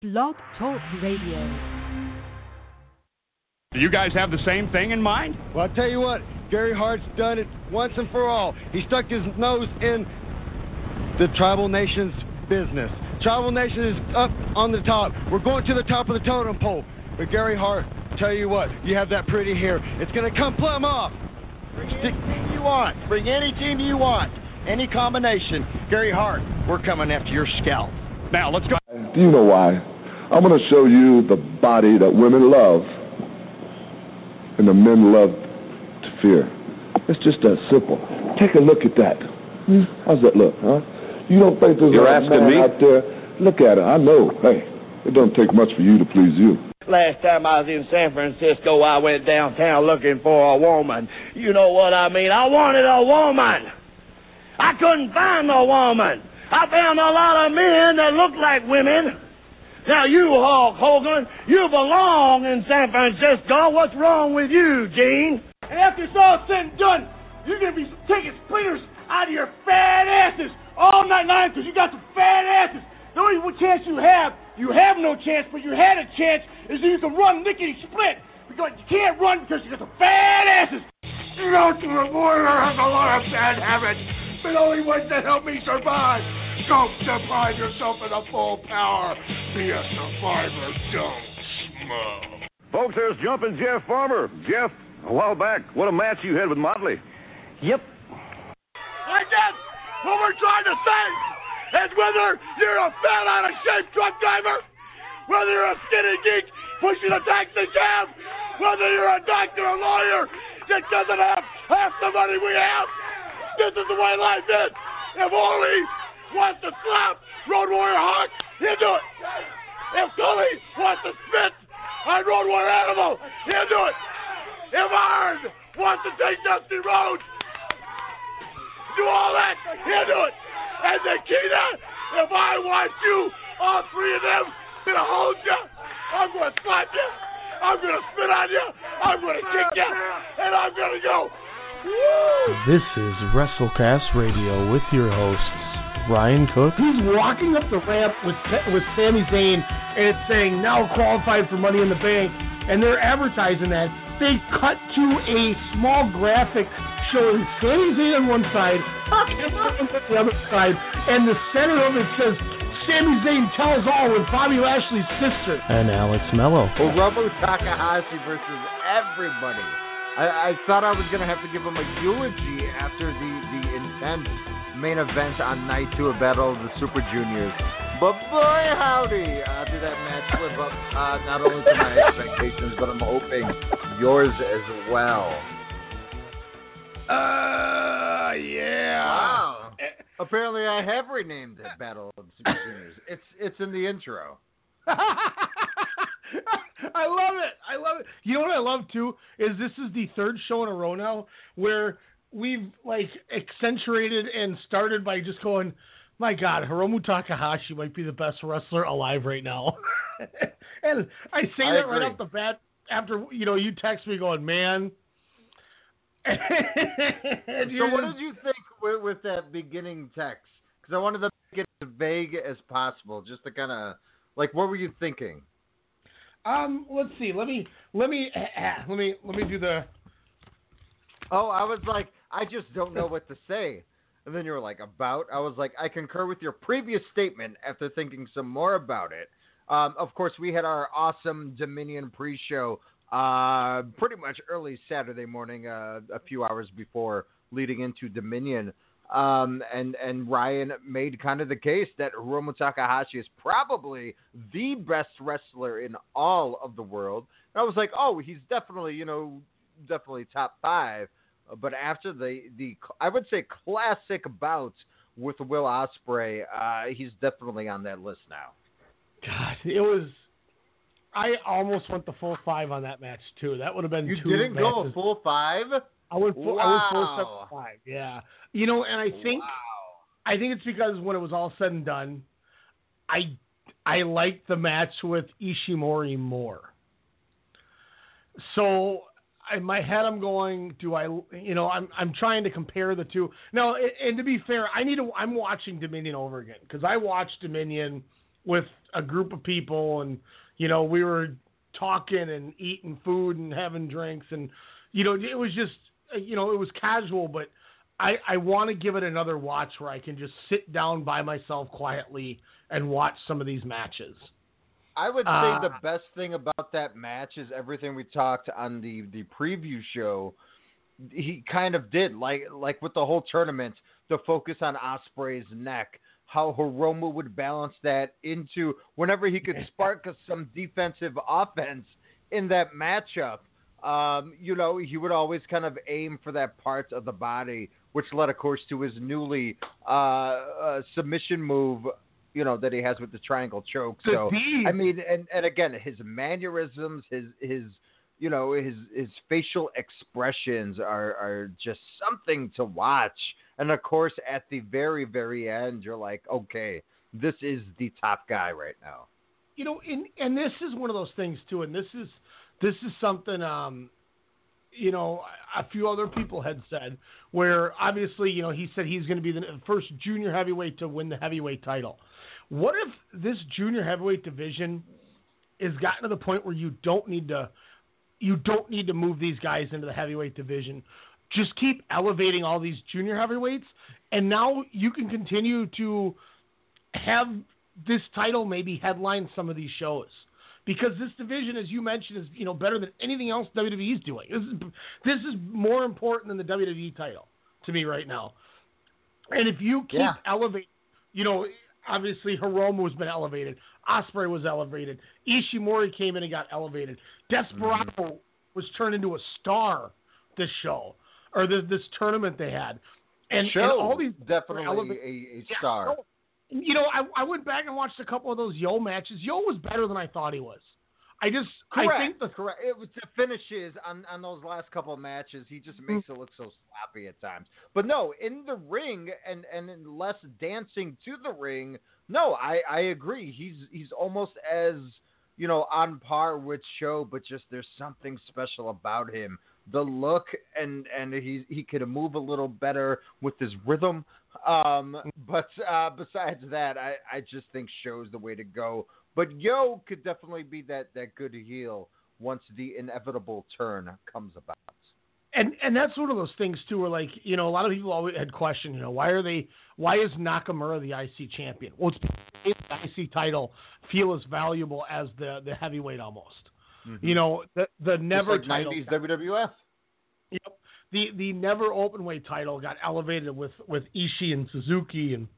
Blog Talk Radio. Do you guys have the same thing in mind? Well, I'll tell you what, Gary Hart's done it once and for all. He stuck his nose in the tribal nation's business. Tribal nation is up on the top. We're going to the top of the totem pole. But Gary Hart, tell you what, you have that pretty hair. It's going to come plumb off. Bring any team you want. Bring any team you want. Any combination. Gary Hart, we're coming after your scalp. Now, let's go. Do you know why? I'm going to show you the body that women love and the men love to fear. It's just that simple. Take a look at that. Hmm. How's that look, huh? You don't think there's You're a asking man me? out there? Look at it. I know. Hey, it don't take much for you to please you. Last time I was in San Francisco, I went downtown looking for a woman. You know what I mean? I wanted a woman. I couldn't find a woman. I found a lot of men that looked like women. Now, you, Hulk Hogan, you belong in San Francisco. What's wrong with you, Gene? And after it's all said and done, you're to be taking splinters out of your fat asses all night long because you got some fat asses. The only chance you have, you have no chance, but you had a chance, is you can run lickety split. Because you can't run because you got some fat asses. You know, to the warrior has a lot of bad habits, but only ones that help me survive. Don't deprive yourself of the full power. Be a survivor. Don't smoke. Folks, there's Jumpin' Jeff Farmer. Jeff, a while back, what a match you had with Motley. Yep. I guess what we're trying to say is whether you're a fat, out of shape truck driver, whether you're a skinny geek pushing a taxi cab, whether you're a doctor or a lawyer that doesn't have half the money we have, this is the way life is. If Ole wants to slap Road Warrior Hawk, he'll do it. If Tully wants to spit on Road Warrior Animal, he'll do it. If Arn wants to take Dusty Rhodes, do all that. He'll do it. And Nikita, if I want you, all three of them, gonna hold you, I'm gonna slap you, I'm gonna spit on you, I'm gonna kick you, and I'm gonna go. Woo! This is WrestleCast Radio with your hosts, Ryan Cook. He's walking up the ramp with with Sami Zayn, and it's saying now qualified for Money in the Bank, and they're advertising that. They cut to a small graphic showing Sami Zayn on one side, on the other side, and the center of it says Sami Zayn tells all with Bobby Lashley's sister. And Alex Mello. Hiromu Takahashi versus everybody. I, I thought I was going to have to give him a eulogy after the, the intense main event on night two of Battle of the Super Juniors. But boy, howdy, uh, did that match live up uh, not only to my expectations, but I'm hoping yours as well. Uh, yeah. Wow. Apparently, I have renamed it Battle of the Super Juniors. It's it's in the intro. I love it. I love it. You know what I love too is this is the third show in a row now where we've like accentuated and started by just going, my God, Hiromu Takahashi might be the best wrestler alive right now. and I say I that right off the bat after you know you text me going, man. So, what did you think with, with that beginning text? Because I wanted to make it as vague as possible, just to kind of like, what were you thinking? Um, let's see. Let me let me let me let me do the. Oh, I was like, I just don't know what to say. And then you were like, about? I was like, I concur with your previous statement after thinking some more about it. Um, of course, we had our awesome Dominion pre show uh, pretty much early Saturday morning, uh, a few hours before leading into Dominion. Um, and, and Ryan made kind of the case that Hiromu Takahashi is probably the best wrestler in all of the world. And I was like, oh, he's definitely, you know, definitely top five. But after the, the I would say classic bouts with Will Ospreay, uh, he's definitely on that list now. God, it was. I almost went the full five on that match too. That would have been You two didn't go a full five? I went full, I went four Wow. seven five. Yeah, you know, and I think wow. I think it's because when it was all said and done, I I liked the match with Ishimori more. So in my head, I'm going, do I, you know, I'm I'm trying to compare the two. No, and, and to be fair, I need to. I'm watching Dominion over again because I watched Dominion with a group of people, and you know we were talking and eating food and having drinks, and you know it was just you know it was casual, but I I want to give it another watch where I can just sit down by myself quietly and watch some of these matches. I would say Uh, the best thing about that match is everything we talked on the the preview show. He kind of did like like with the whole tournament, the focus on Ospreay's neck, how Hiromu would balance that into whenever he could spark some defensive offense in that matchup. Um, you know, he would always kind of aim for that part of the body, which led, of course, to his newly uh, uh, submission move. You know that he has with the triangle choke. The So I mean, and, and again, his mannerisms, his his you know his his facial expressions are are just something to watch. And of course, at the very very end, you're like, okay, this is the top guy right now. you know, and and this is one of those things too, and this is this is something um, you know, a few other people had said where obviously, you know, he said he's going to be the first junior heavyweight to win the heavyweight title. What if this junior heavyweight division is gotten to the point where you don't need to you don't need to move these guys into the heavyweight division. Just keep elevating all these junior heavyweights and now you can continue to have this title maybe headline some of these shows because this division, as you mentioned, is you know better than anything else WWE is doing. This is this is more important than the WWE title to me right now. And if you keep Yeah. elevating, you know, obviously Hiromu has been elevated, Ospreay was elevated, Ishimori came in and got elevated, Desperado Mm-hmm. was turned into a star this show or this this tournament they had, and, Show and all these definitely a, a star. no, you know, I, I went back and watched a couple of those Yo matches. Yo was better than I thought he was. I just Correct. I think the correct. It was the finishes on, on those last couple of matches. He just makes mm-hmm. it look so sloppy at times. But no, in the ring and and in less dancing to the ring. No, I I agree. He's he's almost as you know on par with Show, but just there's something special about him. The look and and he he could move a little better with his rhythm. Um, but uh, besides that, I I just think Show's the way to go. But Yo could definitely be that, that good heel once the inevitable turn comes about. and and that's one of those things too, where like you know a lot of people always had questioned, you know, why are they why is Nakamura the IC champion? Well, it's because the IC title feel as valuable as the the heavyweight almost. You know, the the never Just like title. 90s WWF. Yep. The the never open weight title got elevated with with Ishii and Suzuki and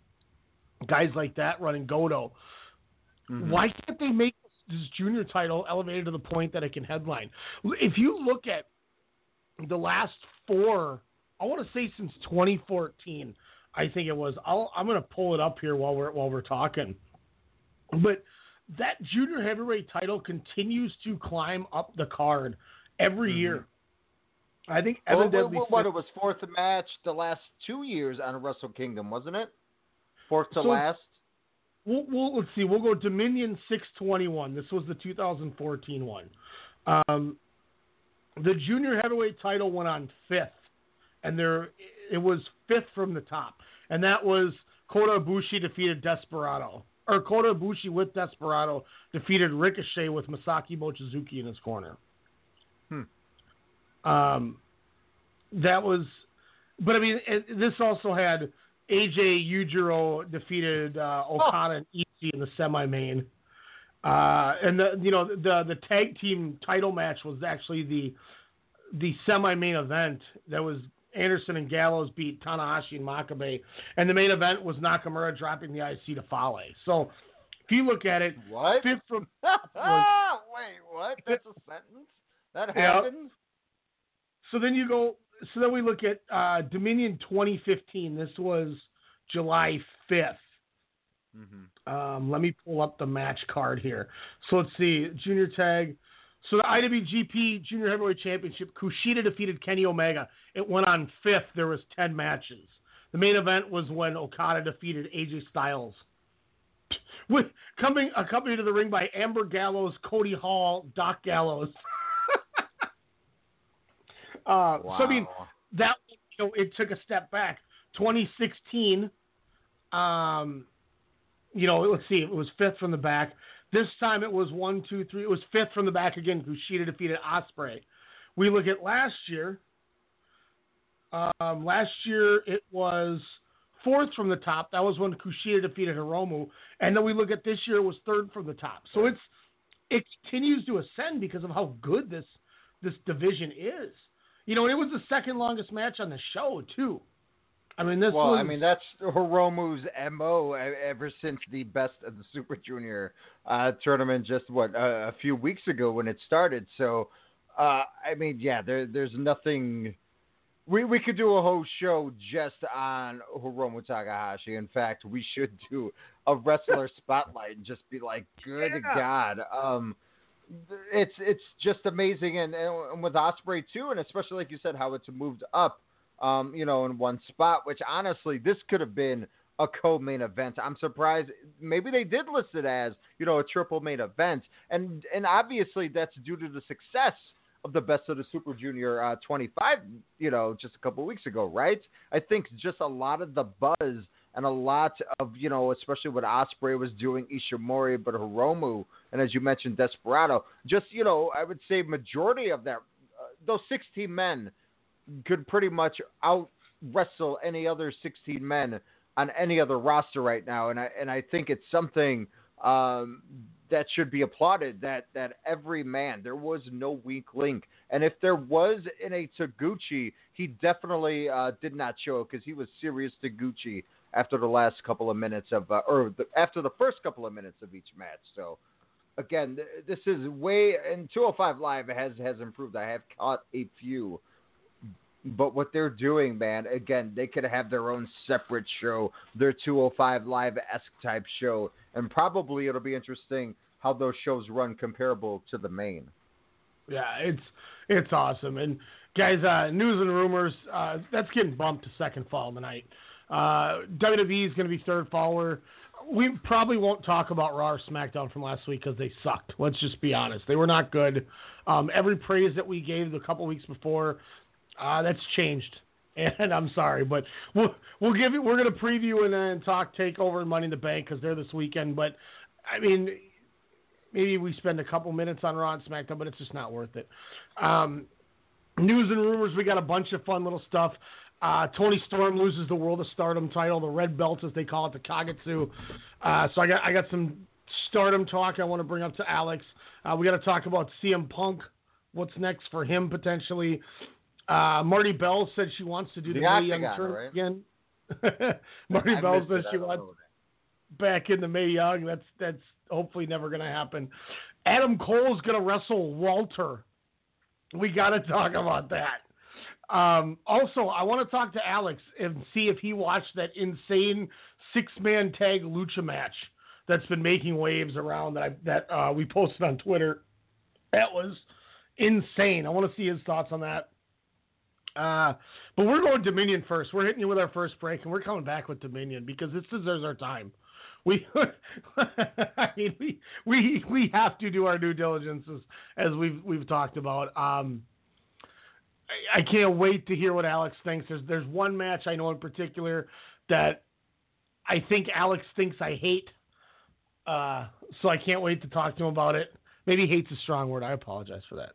guys like that running Godo. Mm-hmm. Why can't they make this junior title elevated to the point that it can headline? If you look at the last four, I want to say since 2014, I think it was. I'll, I'm going to pull it up here while we're while we're talking. But that junior heavyweight title continues to climb up the card every year. I think Well, Evan what, Deadly what, what, it was fourth match the last two years on Wrestle Kingdom, wasn't it? Fourth to So- last. We'll, we'll, let's see. We'll go Dominion 621. This was the 2014 one. Um, the junior heavyweight title went on fifth, and there it was fifth from the top, and that was Kota Ibushi defeated Desperado, or Kota Ibushi with Desperado defeated Ricochet with Masaki Mochizuki in his corner. Um, that was, but I mean, it, this also had AJ Ujiro defeated uh, Okada and Ishii in the semi-main, uh, and the you know the the tag team title match was actually the the semi-main event. That was Anderson and Gallows beat Tanahashi and Makabe, and the main event was Nakamura dropping the IC to Fale. So if you look at it, What? fifth from Wait, what? That's a sentence? That Yeah. So then you go. So then we look at uh, Dominion 2015. This was July 5th. Mm-hmm. Um, let me pull up the match card here. So let's see. Junior tag. So the IWGP Junior Heavyweight Championship, Kushida defeated Kenny Omega. It went on fifth. There was 10 matches. The main event was when Okada defeated AJ Styles. With coming accompanied to the ring by Amber Gallows, Cody Hall, Doc Gallows. Uh, So I mean, that you know it took a step back. 2016, um, you know, let's see, it was fifth from the back. This time it was one, two, three. It was fifth from the back again. Kushida defeated Ospreay. We look at last year. Um, last year it was fourth from the top. That was when Kushida defeated Hiromu. And then we look at this year it was third from the top. So it's it continues to ascend because of how good this this division is. You know, and it was the second longest match on the show too. I mean, this well, was, I mean that's Hiromu's mo ever since the best of the Super Junior uh, tournament just what uh, a few weeks ago when it started. So, uh, I mean, yeah, there there's nothing. We we could do a whole show just on Hiromu Takahashi. In fact, we should do a wrestler spotlight and just be like, good Yeah. God. Um, it's it's just amazing, and, and with Ospreay too, and especially like you said, how it's moved up um, you know, in one spot, which honestly, this could have been a co-main event. I'm surprised. Maybe they did list it as, you know, a triple main event, and and obviously that's due to the success of the best of the Super Junior uh, 25, you know, just a couple weeks ago, right? I think just a lot of the buzz and a lot of, you know, especially what Ospreay was doing, Ishimori, but Hiromu, and as you mentioned, Desperado, just, you know, I would say majority of that, uh, those 16 men could pretty much out wrestle any other 16 men on any other roster right now, and I and I think it's something um, that should be applauded. That that every man there was no weak link, and if there was in a Taguchi, he definitely uh, did not show because he was serious Taguchi after the last couple of minutes of uh, or the, after the first couple of minutes of each match. So again, th- this is way and 205 Live has has improved. I have caught a few but what they're doing, man, again, they could have their own separate show, their 205 Live esque type show, and probably it'll be interesting how those shows run comparable to the main. Yeah, it's it's awesome. And guys, uh, news and rumors uh, that's getting bumped to second fall tonight. Uh, WWE is going to be third follower. We probably won't talk about Raw or SmackDown from last week because they sucked. Let's just be honest; they were not good. Um, every praise that we gave a couple weeks before, uh, that's changed. And I'm sorry, but we'll we'll give you. We're going to preview and then talk Takeover and Money in the Bank because they're this weekend. But I mean, maybe we spend a couple minutes on Raw and SmackDown, but it's just not worth it. Um, news and rumors, we got a bunch of fun little stuff. Uh, Toni Storm loses the World of Stardom title, the red belt as they call it, the Kagetsu. Uh, so I got I got some Stardom talk I want to bring up to Alex. Uh, we got to talk about CM Punk. What's next for him potentially? Uh, Marti Belle said she wants to do the The Mae Young tournament right? again. Marti I Belle says she wants back in the Mae Young. That's that's hopefully never going to happen. Adam Cole's going to wrestle Walter. We got to talk about that. Um, also, I want to talk to Alex and see if he watched that insane six-man tag lucha match that's been making waves around that I, that uh, we posted on Twitter. That was insane. I want to see his thoughts on that. Uh, but we're going Dominion first. We're hitting you with our first break, and we're coming back with Dominion because this deserves our time. We, I mean, we we we have to do our due diligence as, as we've we've talked about. Um, I, can't wait to hear what Alex thinks. There's there's one match I know in particular that I think Alex thinks I hate. Uh, so I can't wait to talk to him about it. Maybe hate's a strong word. I apologize for that.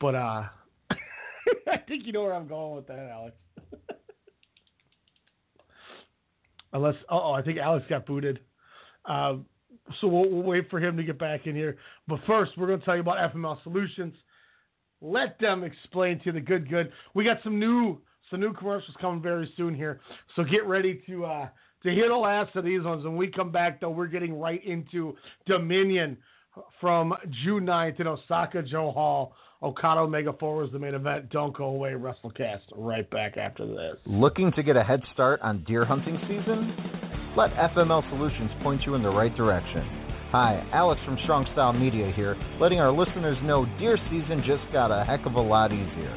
But uh, I think you know where I'm going with that, Alex. Unless, oh, I think Alex got booted. Uh, so we'll, we'll wait for him to get back in here. But first, we're going to tell you about FML Solutions. Let them explain to you the good, good. We got some new, some new commercials coming very soon here. So get ready to uh, to hear the last of these ones. When we come back, though, we're getting right into Dominion from June 9th in Osaka-jo Hall. Okada Omega 4 is the main event. Don't go away, WrestleCast. Right back after this. Looking to get a head start on deer hunting season? Let FML Solutions point you in the right direction. Hi, Alex from Strong Style Media here, letting our listeners know deer season just got a heck of a lot easier.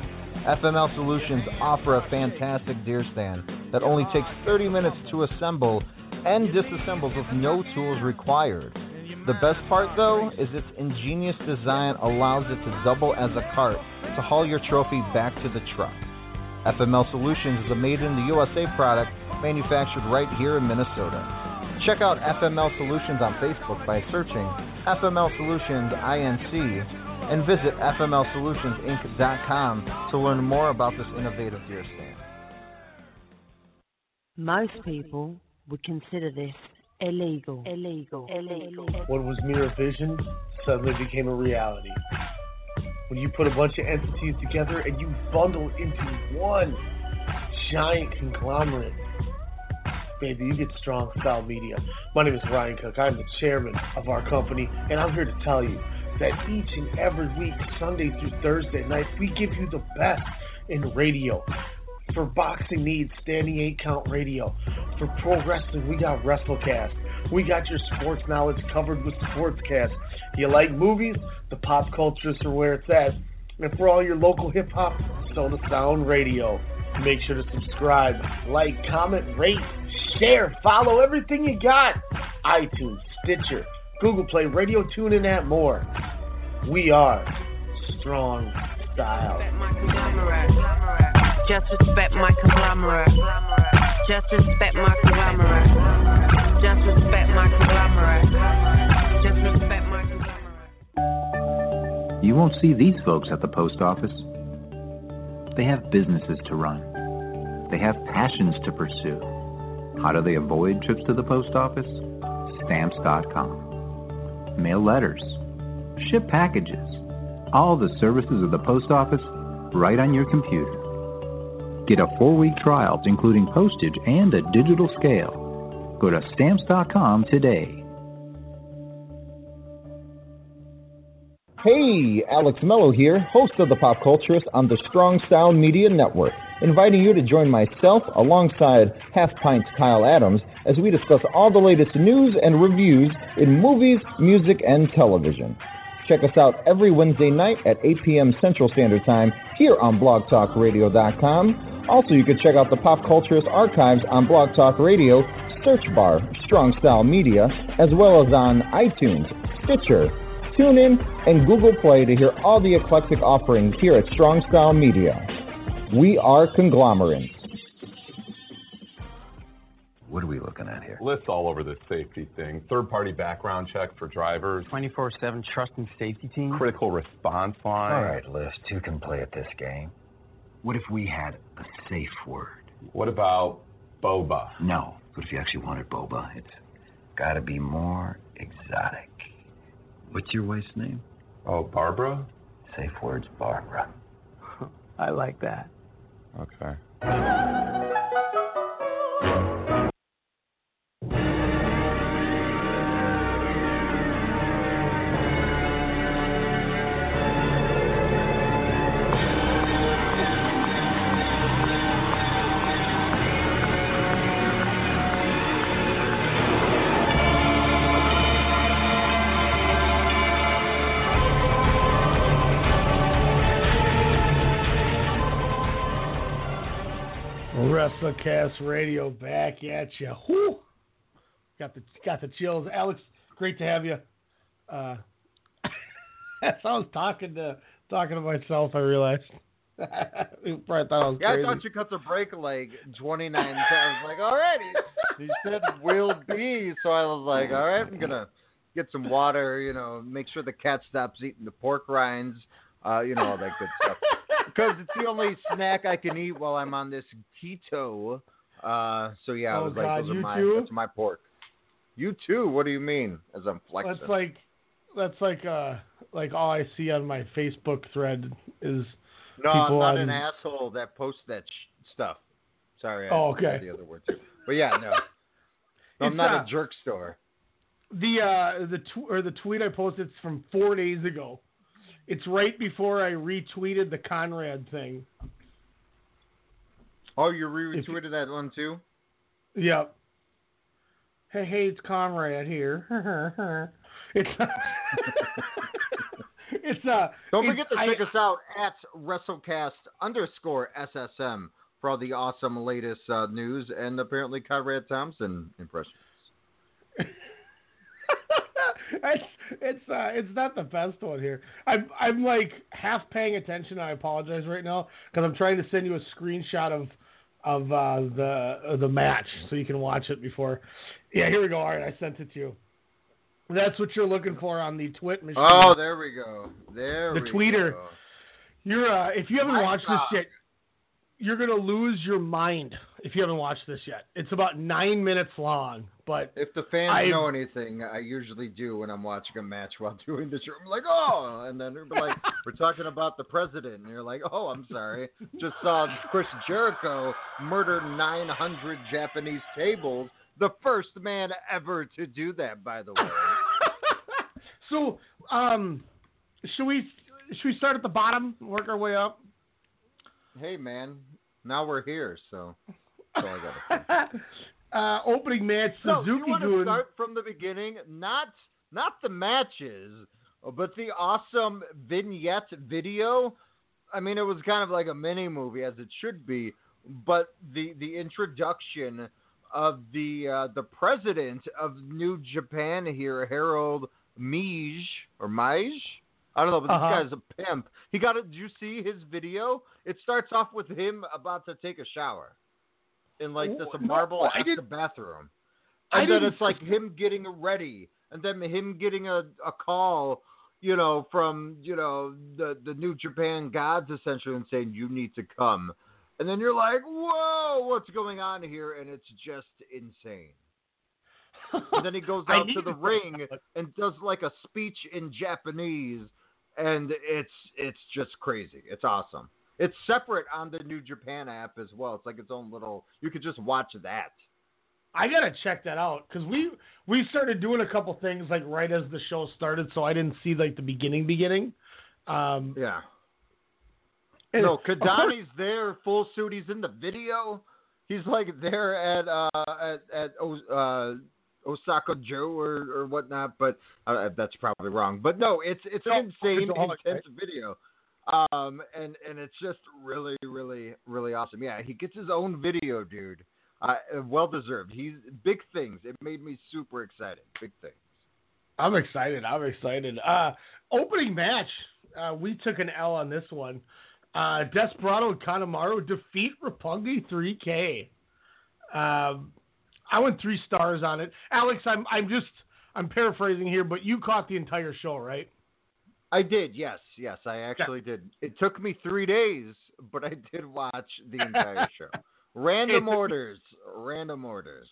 FML Solutions offer a fantastic deer stand that only takes 30 minutes to assemble and disassembles with no tools required. The best part, though, is its ingenious design allows it to double as a cart to haul your trophy back to the truck. FML Solutions is a made in the USA product manufactured right here in Minnesota. Check out FML Solutions on Facebook by searching FML Solutions INC and visit FMLSolutionsInc.com to learn more about this innovative deer stand. Most people would consider this illegal. Illegal. Illegal. What was mere vision suddenly became a reality. When you put a bunch of entities together and you bundle into one giant conglomerate, baby, you get strong style media. My name is Ryan Cook. I'm the chairman of our company, and I'm here to tell you that each and every week, Sunday through Thursday night, we give you the best in radio. For boxing needs, standing eight count radio. For pro wrestling, we got WrestleCast. We got your sports knowledge covered with Sportscast. You like movies? The pop culturists are where it's at. And for all your local hip hop, Soda Sound Radio. Make sure to subscribe, like, comment, rate, share, follow everything you got. iTunes, Stitcher, Google Play, Radio Tune, and that more. We are Strong Style. Just respect my conglomerate. Just respect my conglomerate. Just respect my conglomerate. Just respect my conglomerate. You won't see these folks at the post office. They have businesses to run. They have passions to pursue. How do they avoid trips to the post office? Stamps.com. Mail letters. Ship packages. All the services of the post office right on your computer. Get a four week trial, including postage and a digital scale. Go to stamps.com today. Hey, Alex Mello here, host of The Pop Culturist on the Strong Sound Media Network, inviting you to join myself alongside Half Pint's Kyle Adams as we discuss all the latest news and reviews in movies, music, and television. Check us out every Wednesday night at 8 p.m. Central Standard Time here on blogtalkradio.com. Also, you can check out the Pop Culturist archives on Blog Talk Radio, search bar Strong Style Media, as well as on iTunes, Stitcher, TuneIn, and Google Play to hear all the eclectic offerings here at Strong Style Media. We are conglomerates. What are we looking at here? Lists all over this safety thing. Third party background check for drivers. 24 7 trust and safety team. Critical response line. All right, List, who can play at this game? What if we had a safe word? What about boba? No. What if you actually wanted boba? It's got to be more exotic. What's your wife's name? Oh, Barbara? Safe words, Barbara. I like that. Okay. WrestleCast Radio back at you. Whew. Got the got the chills. Alex, great to have you. Uh, as I was talking to talking to myself, I realized. you probably thought I was Yeah, crazy. I thought you cut the brake like 29 times. I was like, all right. He, said will be. So I was like, all right, I'm going to get some water, you know, make sure the cat stops eating the pork rinds, uh, you know, all that good stuff. Because it's the only snack I can eat while I'm on this keto. Uh, so yeah, I Oh, was like, God, those are my, too? that's my pork. You too? What do you mean? As I'm flexing. That's like that's like uh like all I see on my Facebook thread is No, I'm people not on, an asshole that posts that sh- stuff. Sorry, I Oh, okay. the other word too. But yeah, no. No, I'm not not. a jerk store. The uh the tw- or the tweet I posted is from four days ago. It's right before I retweeted the Conrad thing. Oh, you retweeted that one too? Yep. Hey, hey, it's Conrad here. it's it's uh. Don't forget to I- check us out at WrestleCast underscore SSM for all the awesome latest uh, news and apparently Conrad Thompson impressions. It's it's uh it's not the best one here. I'm I'm like half paying attention. I apologize right now because I'm trying to send you a screenshot of of uh, the uh, the match, so you can watch it before. Yeah, here we go. All right, I sent it to you. That's what you're looking for on the twit machine. Oh, there we go. There the we tweeter. go. You're uh, if you haven't My watched God. this yet, you're gonna lose your mind if you haven't watched this yet. It's about nine minutes long, but If the fans I- know anything, I usually do when I'm watching a match while doing the show. I'm like, oh, and then they're like, we're talking about the president, and you're like, oh, I'm sorry. Just saw Chris Jericho murder 900 Japanese tables. The first man ever to do that, by the way. so um, should we should we start at the bottom, and work our way up? Hey, man, now we're here, so that's all I got to uh, opening match So, you want to start from the beginning? Not not the matches, but the awesome vignette video. I mean, it was kind of like a mini movie, as it should be. But the the introduction of the uh, the president of New Japan here, Harold Meij or Meij. I don't know, but Uh-huh. this guy's a pimp. He got it. Did you see his video? It starts off with him about to take a shower in like this No, marble I bathroom. And then it's like him getting ready, and then him getting a, a call, you know, from you know the the New Japan gods essentially, and saying you need to come. And then you're like, whoa, what's going on here? And it's just insane. And then he goes out to the ring and does like a speech in Japanese, and it's it's just crazy. It's awesome. It's separate on the New Japan app as well. It's like its own little. You could just watch that. I gotta check that out because we we started doing a couple things like right as the show started, so I didn't see like the beginning beginning. Um, Yeah. and no, Kidani's there, full suit. He's in the video. He's like there at uh at at uh, Osaka-jo or or whatnot, but uh, that's probably wrong. But no, it's it's an insane, Workaholic, intense video. Um, and and it's just really, really, really awesome. Yeah, he gets his own video, dude. Uh, well deserved. He's big things. It made me super excited. Big things. I'm excited. I'm excited. Uh, opening match, uh, we took an L on this one. Uh, Desperado and Kanemaru defeat Roppongi 3K. Um, I went three stars on it. Alex, I'm I'm just I'm paraphrasing here, but you caught the entire show, right? I did, yes, yes, I actually did. It took me three days, but I did watch the entire show. Random orders, random orders.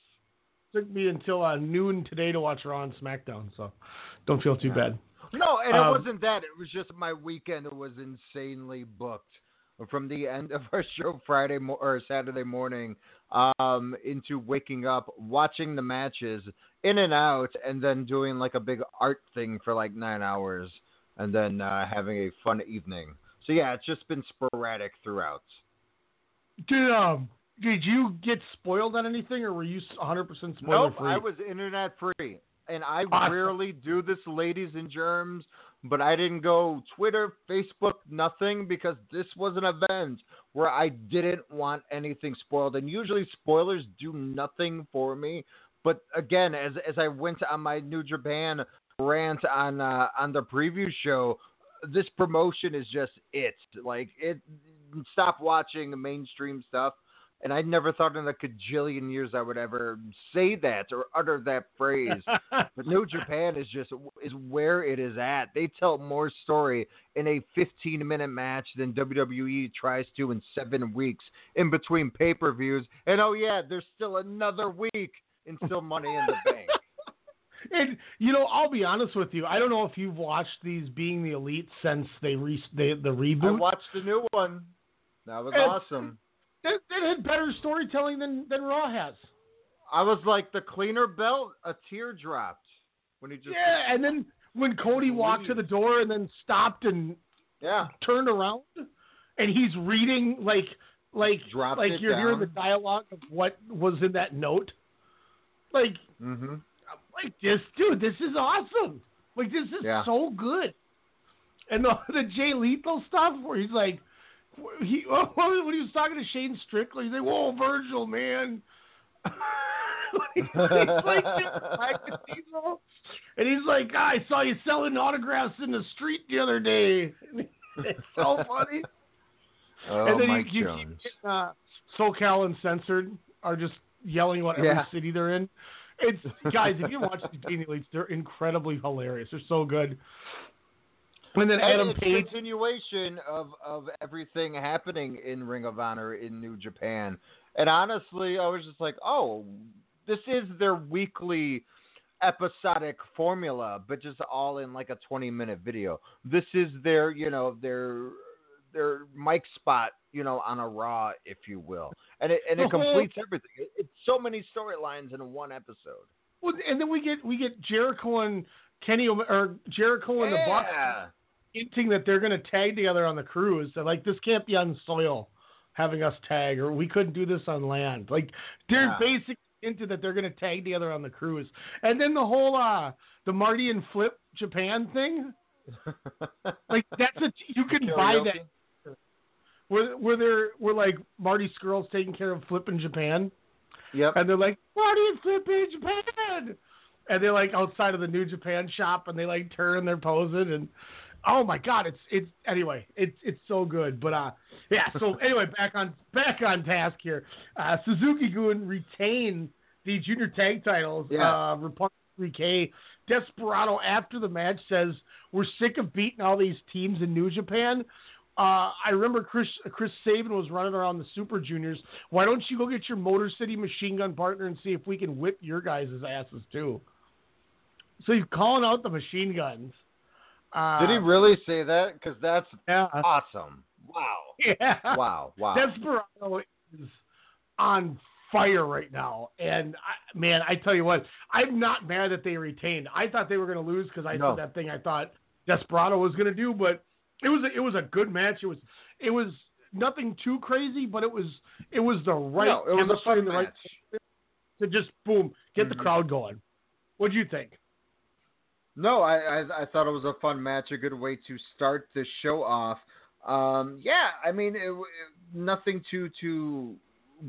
Took me until uh, noon today to watch Raw and SmackDown, so don't feel too bad. No, and Um, it wasn't that. It was just my weekend was insanely booked. From the end of our show Friday mo- or Saturday morning, um, into waking up, watching the matches in and out, and then doing like a big art thing for like nine hours, and then uh, having a fun evening. So yeah, it's just been sporadic throughout. Did um did you get spoiled on anything, or were you 100 percent spoiler Nope, free? I was internet free, and I Awesome. rarely do this, ladies and germs. But I didn't go Twitter, Facebook, nothing because this was an event where I didn't want anything spoiled, and usually spoilers do nothing for me. But again, as as I went on my New Japan rant on uh, on the preview show, this promotion is just it. Like it, stop watching mainstream stuff. And I never thought in a cajillion years I would ever say that or utter that phrase. but New Japan is just is where it is at. They tell more story in a 15 minute match than WWE tries to in seven weeks in between pay per views. And oh yeah, there's still another week and still Money in the Bank. And you know, I'll be honest with you. I don't know if you've watched these Being the Elite since they re they, the reboot. I watched the new one. That was And- awesome. It, had better storytelling than than Raw has. I was like the cleaner belt, a tear dropped when he just Yeah, and then when Cody walked to the door and then stopped and yeah turned around, and he's reading like like Dropped like you're hearing the dialogue of what was in that note. Like Mm-hmm. like this, dude. This is awesome. Like this is Yeah. so good. And the the Jay Lethal stuff where he's like, he when he was talking to Shane Strickler, he's like, "Whoa, Virgil, man." he's like, Diesel, and he's like, "I saw you selling autographs in the street the other day." it's so funny. Oh, and then Mike you, you Jones. keep getting, uh, SoCal Uncensored are just yelling what every Yeah. city they're in. It's guys, if you watch the Daniel Elites, they're incredibly hilarious. They're so good. And then Adam it's Page. continuation of of everything happening in Ring of Honor in New Japan. And honestly, I was just like, oh, this is their weekly episodic formula, but just all in like a 20 minute video. This is their, you know, their their mic spot, you know, on a Raw, if you will, and it and it completes everything. It, it's so many storylines in one episode. Well, and then we get we get Jericho and Kenny or Jericho and the Bucks Yeah. Hinting that they're going to tag together on the cruise. They're like, this can't be on soil, having us tag, or we couldn't do this on land. Like they're Yeah. basically into that they're going to tag together on the cruise. And then the whole uh the Marty and Flip Japan thing, like that's a you can buy that. Where where they're where like Marty Scurll's taking care of Flip in Japan. Yep. And they're like, Marty and Flip in Japan. And they're like outside of the New Japan shop and they like turn, they're posing and oh my god, it's it's anyway, it's it's so good. But uh yeah, so anyway, back on back on task here. Uh Suzuki Gun retain the junior tag titles. Yeah. Uh Roppongi 3K. Desperado after the match says, We're sick of beating all these teams in New Japan. Uh, I remember Chris Chris Sabin was running around the Super Juniors. Why don't you go get your Motor City machine gun partner and see if we can whip your guys' asses too? So he's calling out the machine guns. Uh, Did he really say that? Because that's yeah. awesome. Wow. Yeah. Wow. Wow. Desperado is on fire right now, and I, man, I tell you what, I'm not mad that they retained. I thought they were going to lose because I No. that thing I thought Desperado was going to do, but it was a, it was a good match. It was it was nothing too crazy, but it was it was the right No, it was a fun the right to just boom get the Mhm. crowd going. What'd you think? No, I, I I thought it was a fun match, a good way to start the show off. Um, yeah, I mean, it, it, nothing to to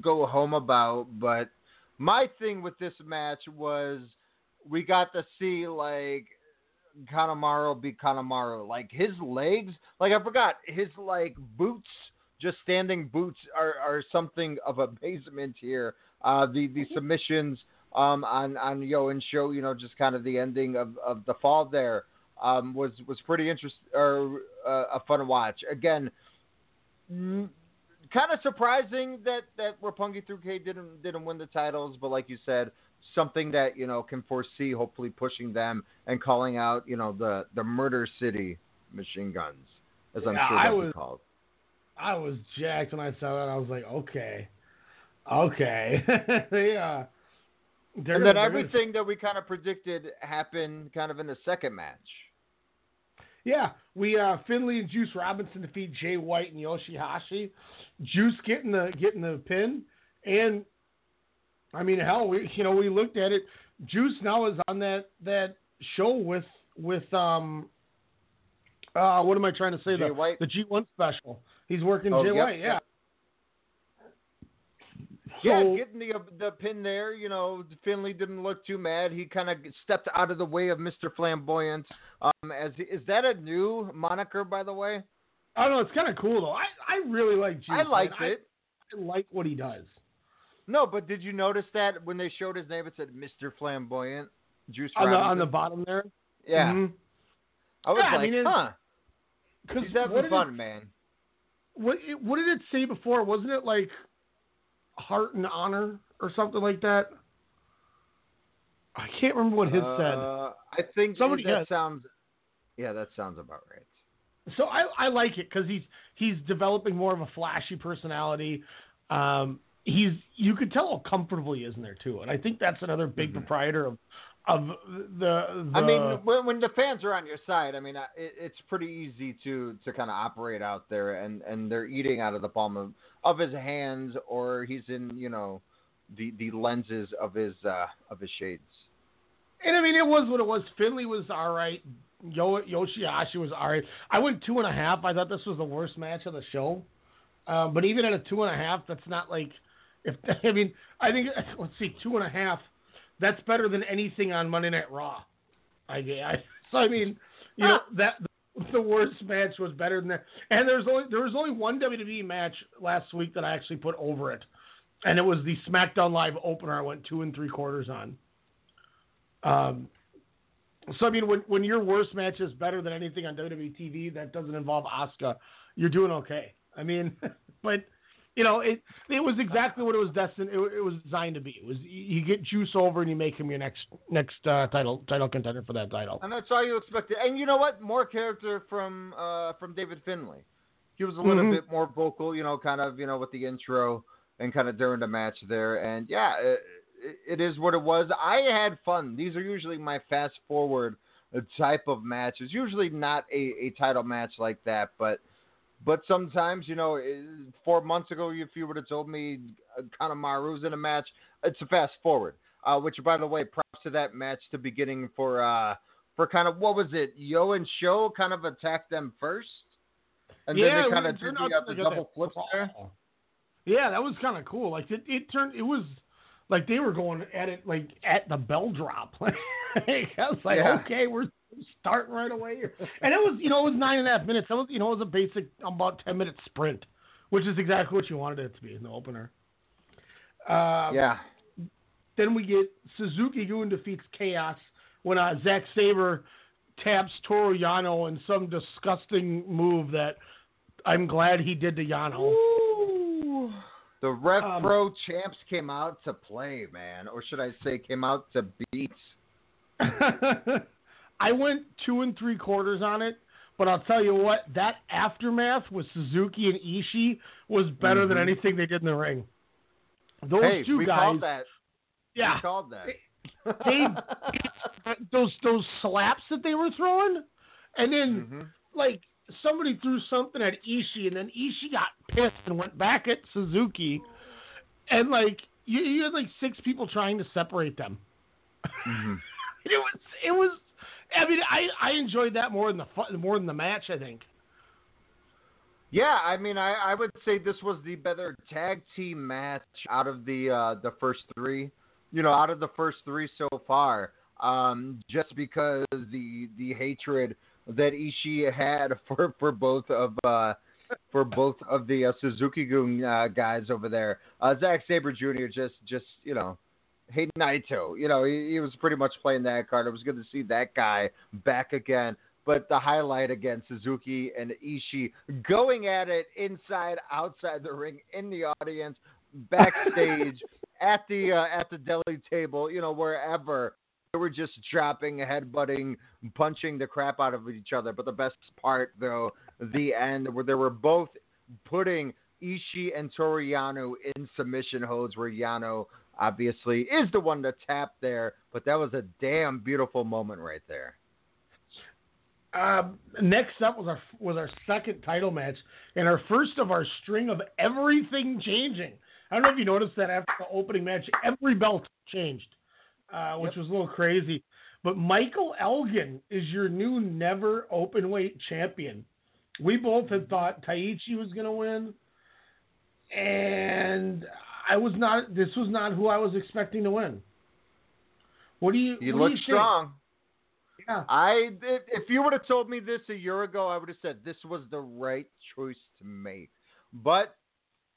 go home about, but my thing with this match was we got to see like Kanemaru be Kanemaru. Like his legs, like I forgot his like boots, just standing boots are are something of amazement here. Uh, the the submissions um, on on Yo and Show, you know, just kind of the ending of, of the fall there um, was was pretty interesting or uh, a fun watch. Again, mm, kind of surprising that that Roppongi 3K didn't didn't win the titles, but like you said, something that you know can foresee hopefully pushing them and calling out you know the the Murder City machine guns, as I'm Yeah, sure I they'll was- called. I was jacked when I saw that. I was like, okay, okay, yeah. They're and gonna- then they're gonna- everything that we kind of predicted happened kind of in the second match. Yeah, we uh, Finlay and Juice Robinson defeat Jay White and Yoshihashi. Juice getting the getting the pin, and I mean, hell, we you know we looked at it. Juice now is on that that show with with um uh what am I trying to say Jay the White? the G one special. He's working Oh, Jay yep, White, yeah. Yeah, So- getting the the pin there, you know, Finlay didn't look too mad. He kind of stepped out of the way of Mr. Flamboyant. Um, as is that a new moniker, by the way? I don't know. It's kind of cool though. I I really like Juice. I liked man. it. I, I like what he does. No, but did you notice that when they showed his name, it said Mr. Flamboyant, Juice On the on the bottom there. Yeah, Mhm. I was Yeah, I like, mean, it's- huh? 'Cause He's having fun, it- man. What it, what did it say before? Wasn't it like heart and honor or something like that? I can't remember what his said. Uh, I think Somebody that has. sounds. Yeah, that sounds about right. So I, I like it because he's he's developing more of a flashy personality. Um, he's you could tell how comfortable he is in there too, and I think that's another big proprietor of of the, the. I mean, when, when the fans are on your side, I mean, it, it's pretty easy to to kind of operate out there, and and they're eating out of the palm of of his hands, or he's in you know the the lenses of his uh of his shades. And I mean, it was what it was. Finlay was all right. Yo, Yoshihashi was all right. I went two and a half. I thought this was the worst match of the show. Um, but even at a two and a half, that's not like if I mean, I think let's see, two and a half. That's better than anything on Monday Night Raw. I, I so I mean, you know that the worst match was better than that. And there's only there was only one WWE match last week that I actually put over it, and it was the SmackDown Live opener. I went two and three quarters on. Um, so I mean, when when your worst match is better than anything on WWE TV that doesn't involve Asuka, you're doing okay. I mean, but you know, it it was exactly what it was destined. It, it was designed to be. It was you get Juice over and you make him your next next uh, title title contender for that title. And that's all you expected. And you know what? More character from uh, from David Finlay. He was a little Mhm. bit more vocal, you know, kind of, you know, with the intro and kind of during the match there. And yeah, it, it is what it was. I had fun. These are usually my fast forward type of matches. Usually not a, a title match like that, but but sometimes, you know, eh, four months ago, if you would have told me uh, Kanemaru's in a match, it's a fast forward. Uh, which, by the way, props to that match to beginning for uh, for kind of what was it? Yoh and Sho kind of attacked them first, and Yeah, then they kind of did the, the double flips there. Yeah, that was kind of cool. Like it, it turned. It was like they were going at it like at the bell drop. Like I was like, Yeah. okay, we're starting right away. And it was, you know, it was nine and a half minutes. That was, you know, it was a basic about ten minute sprint, which is exactly what you wanted it to be in the opener. Um, yeah. Then we get Suzuki Gun defeats Chaos when uh, Zack Sabre taps Toru Yano in some disgusting move that I'm glad he did to Yano. The Rev Um, Pro champs came out to play, man, or should I say, came out to beat. I went two and three quarters on it, but I'll tell you what, that aftermath with Suzuki and Ishii was better than Mhm. anything they did in the ring. Those hey, two we guys, called that. yeah, We called that. they those those slaps that they were throwing, and then Mm-hmm. like somebody threw something at Ishii, and then Ishii got pissed and went back at Suzuki, and like you, you had like six people trying to separate them. Mm-hmm. It was it was. I mean, I I enjoyed that more than the more than the match. I think. Yeah, I mean, I, I would say this was the better tag team match out of the uh, the first three. You know, out of the first three so far, um, just because the the hatred that Ishii had for for both of uh, for both of the uh, Suzuki Gun uh, guys over there. Uh, Zack Sabre Jr. just just you know hate Naito. You know, he, he was pretty much playing that card. It was good to see that guy back again. But the highlight again, Suzuki and Ishii going at it inside, outside the ring, in the audience, backstage, at the uh, at the deli table, you know, wherever. They were just dropping, headbutting, punching the crap out of each other. But the best part, though, the end, where they were both putting Ishii and Toru Yano in submission holds, where Yano obviously is the one to tap there. But that was a damn beautiful moment right there. Um, next up was our was our second title match and our first of our string of everything changing. I don't know if you noticed that after the opening match, every belt changed, uh, which was a little crazy. But Michael Elgin is your new never open weight champion. We both had thought Taichi was going to win, and I was not. This was not who I was expecting to win. What do you? You look you strong. Yeah. I if if you would have told me this a year ago, I would have said this was the right choice to make. But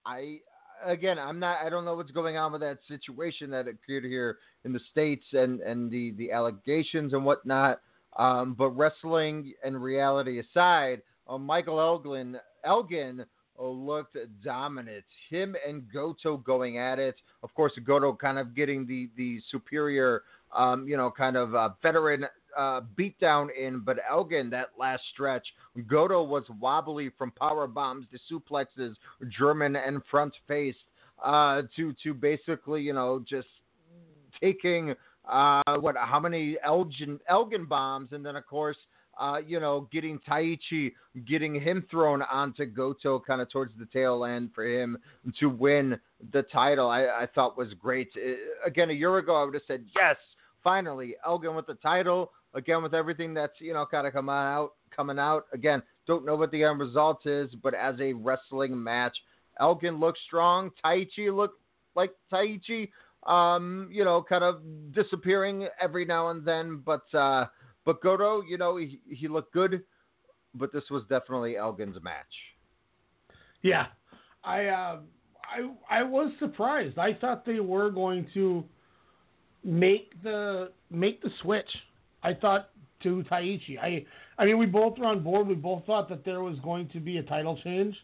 I again, I'm not. I don't know what's going on with that situation that occurred here in the states and and the the allegations and whatnot. Um, but wrestling and reality aside, uh, Michael Elgin Elgin looked dominant. Him and Goto going at it. Of course, Goto kind of getting the the superior, um, you know, kind of uh, veteran uh, beatdown in, but Elgin that last stretch, Goto was wobbly from power bombs to suplexes, German and front face, uh, to to basically you know just taking uh, what how many Elgin Elgin bombs, and then of course. Uh, you know, getting Taichi, getting him thrown onto Goto kind of towards the tail end for him to win the title, I, I thought was great. Uh, again, a year ago, I would have said, yes, finally, Elgin with the title. Again, with everything that's, you know, kind of coming out, coming out. Again, don't know what the end result is, but as a wrestling match, Elgin looked strong. Taichi looked like Taichi, um, you know, kind of disappearing every now and then, but, uh, but Goto, you know, he, he looked good but this was definitely Elgin's match. Yeah, I uh, I I was surprised. I thought they were going to make the make the switch. I thought to Taichi. I I mean we both were on board. We both thought that there was going to be a title change,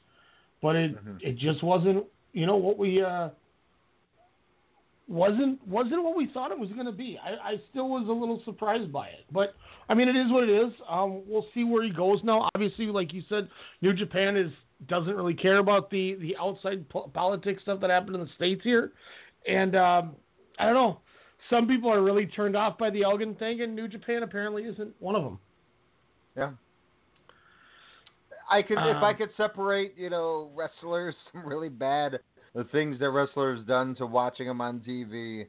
but it Mhm. it just wasn't. You know what we uh wasn't wasn't what we thought it was going to be. I, I still was a little surprised by it, but I mean it is what it is. Um, we'll see where he goes now. Obviously, like you said, New Japan is doesn't really care about the the outside po- politics stuff that happened in the states here, and um, I don't know. Some people are really turned off by the Elgin thing, and New Japan apparently isn't one of them. Yeah. I could if Um, I could separate, you know, wrestlers from really bad the things that wrestlers done to watching them on TV.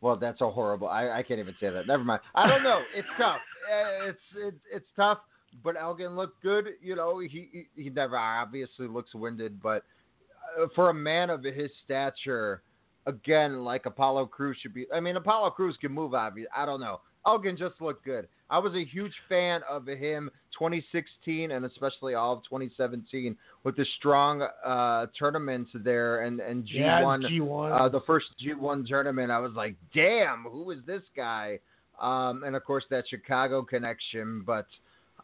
Well, that's a horrible. I, I can't even say that. Never mind. I don't know. It's tough. Uh, It's it's it's tough. But Elgin looked good. You know, he he, he never obviously looks winded, but uh, for a man of his stature, again, like Apollo Crews should be. I mean, Apollo Crews can move. Obviously, I don't know. Elgin just looked good. I was a huge fan of him 2016 and especially all of 2017 with the strong uh, tournaments there and and G1. Yeah, G1. Uh, the first G1 tournament, I was like, damn, who is this guy? Um, and of course that Chicago connection. But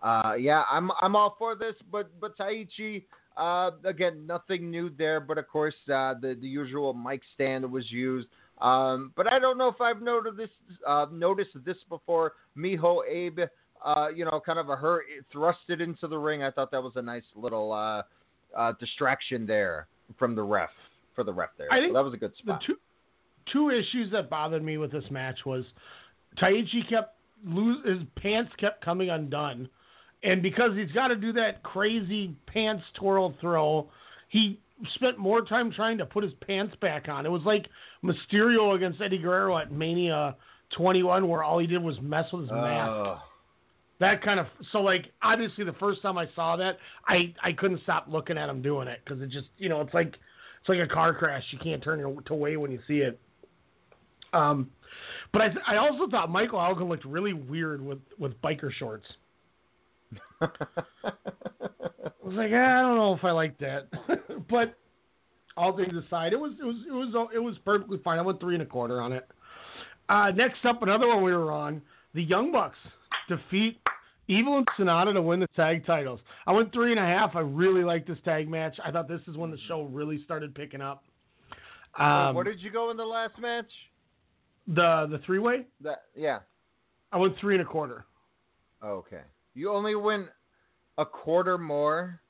uh, yeah, I'm I'm all for this. But but Taichi, uh, again, nothing new there. But of course, uh, the the usual mic stand was used. Um, but I don't know if I've noticed this uh, noticed this before. Miho Abe, uh, you know, kind of a her thrusted into the ring. I thought that was a nice little uh, uh, distraction there from the ref for the ref there. I So that was a good spot. the two two issues that bothered me with this match was Taichi kept lose his pants kept coming undone, and because he's got to do that crazy pants twirl throw, he spent more time trying to put his pants back on. It was like Mysterio against Eddie Guerrero at Mania 21, where all he did was mess with his mask. Oh. That kind of so like obviously the first time I saw that I I couldn't stop looking at him doing it because it just you know it's like it's like a car crash you can't turn your away when you see it. Um, but I th- I also thought Michael Elgin looked really weird with with biker shorts. I was like "Ah, I don't know if I like that, but all things aside, it was it was it was it was perfectly fine. I went three and a quarter on it. Uh, next up, another one we were on. The Young Bucks defeat Evil and Sanada to win the tag titles. I went three and a half. I really liked this tag match. I thought this is when the show really started picking up. Um, where did you go in the last match? the the three way? That yeah. I went three and a quarter. Okay. You only win a quarter more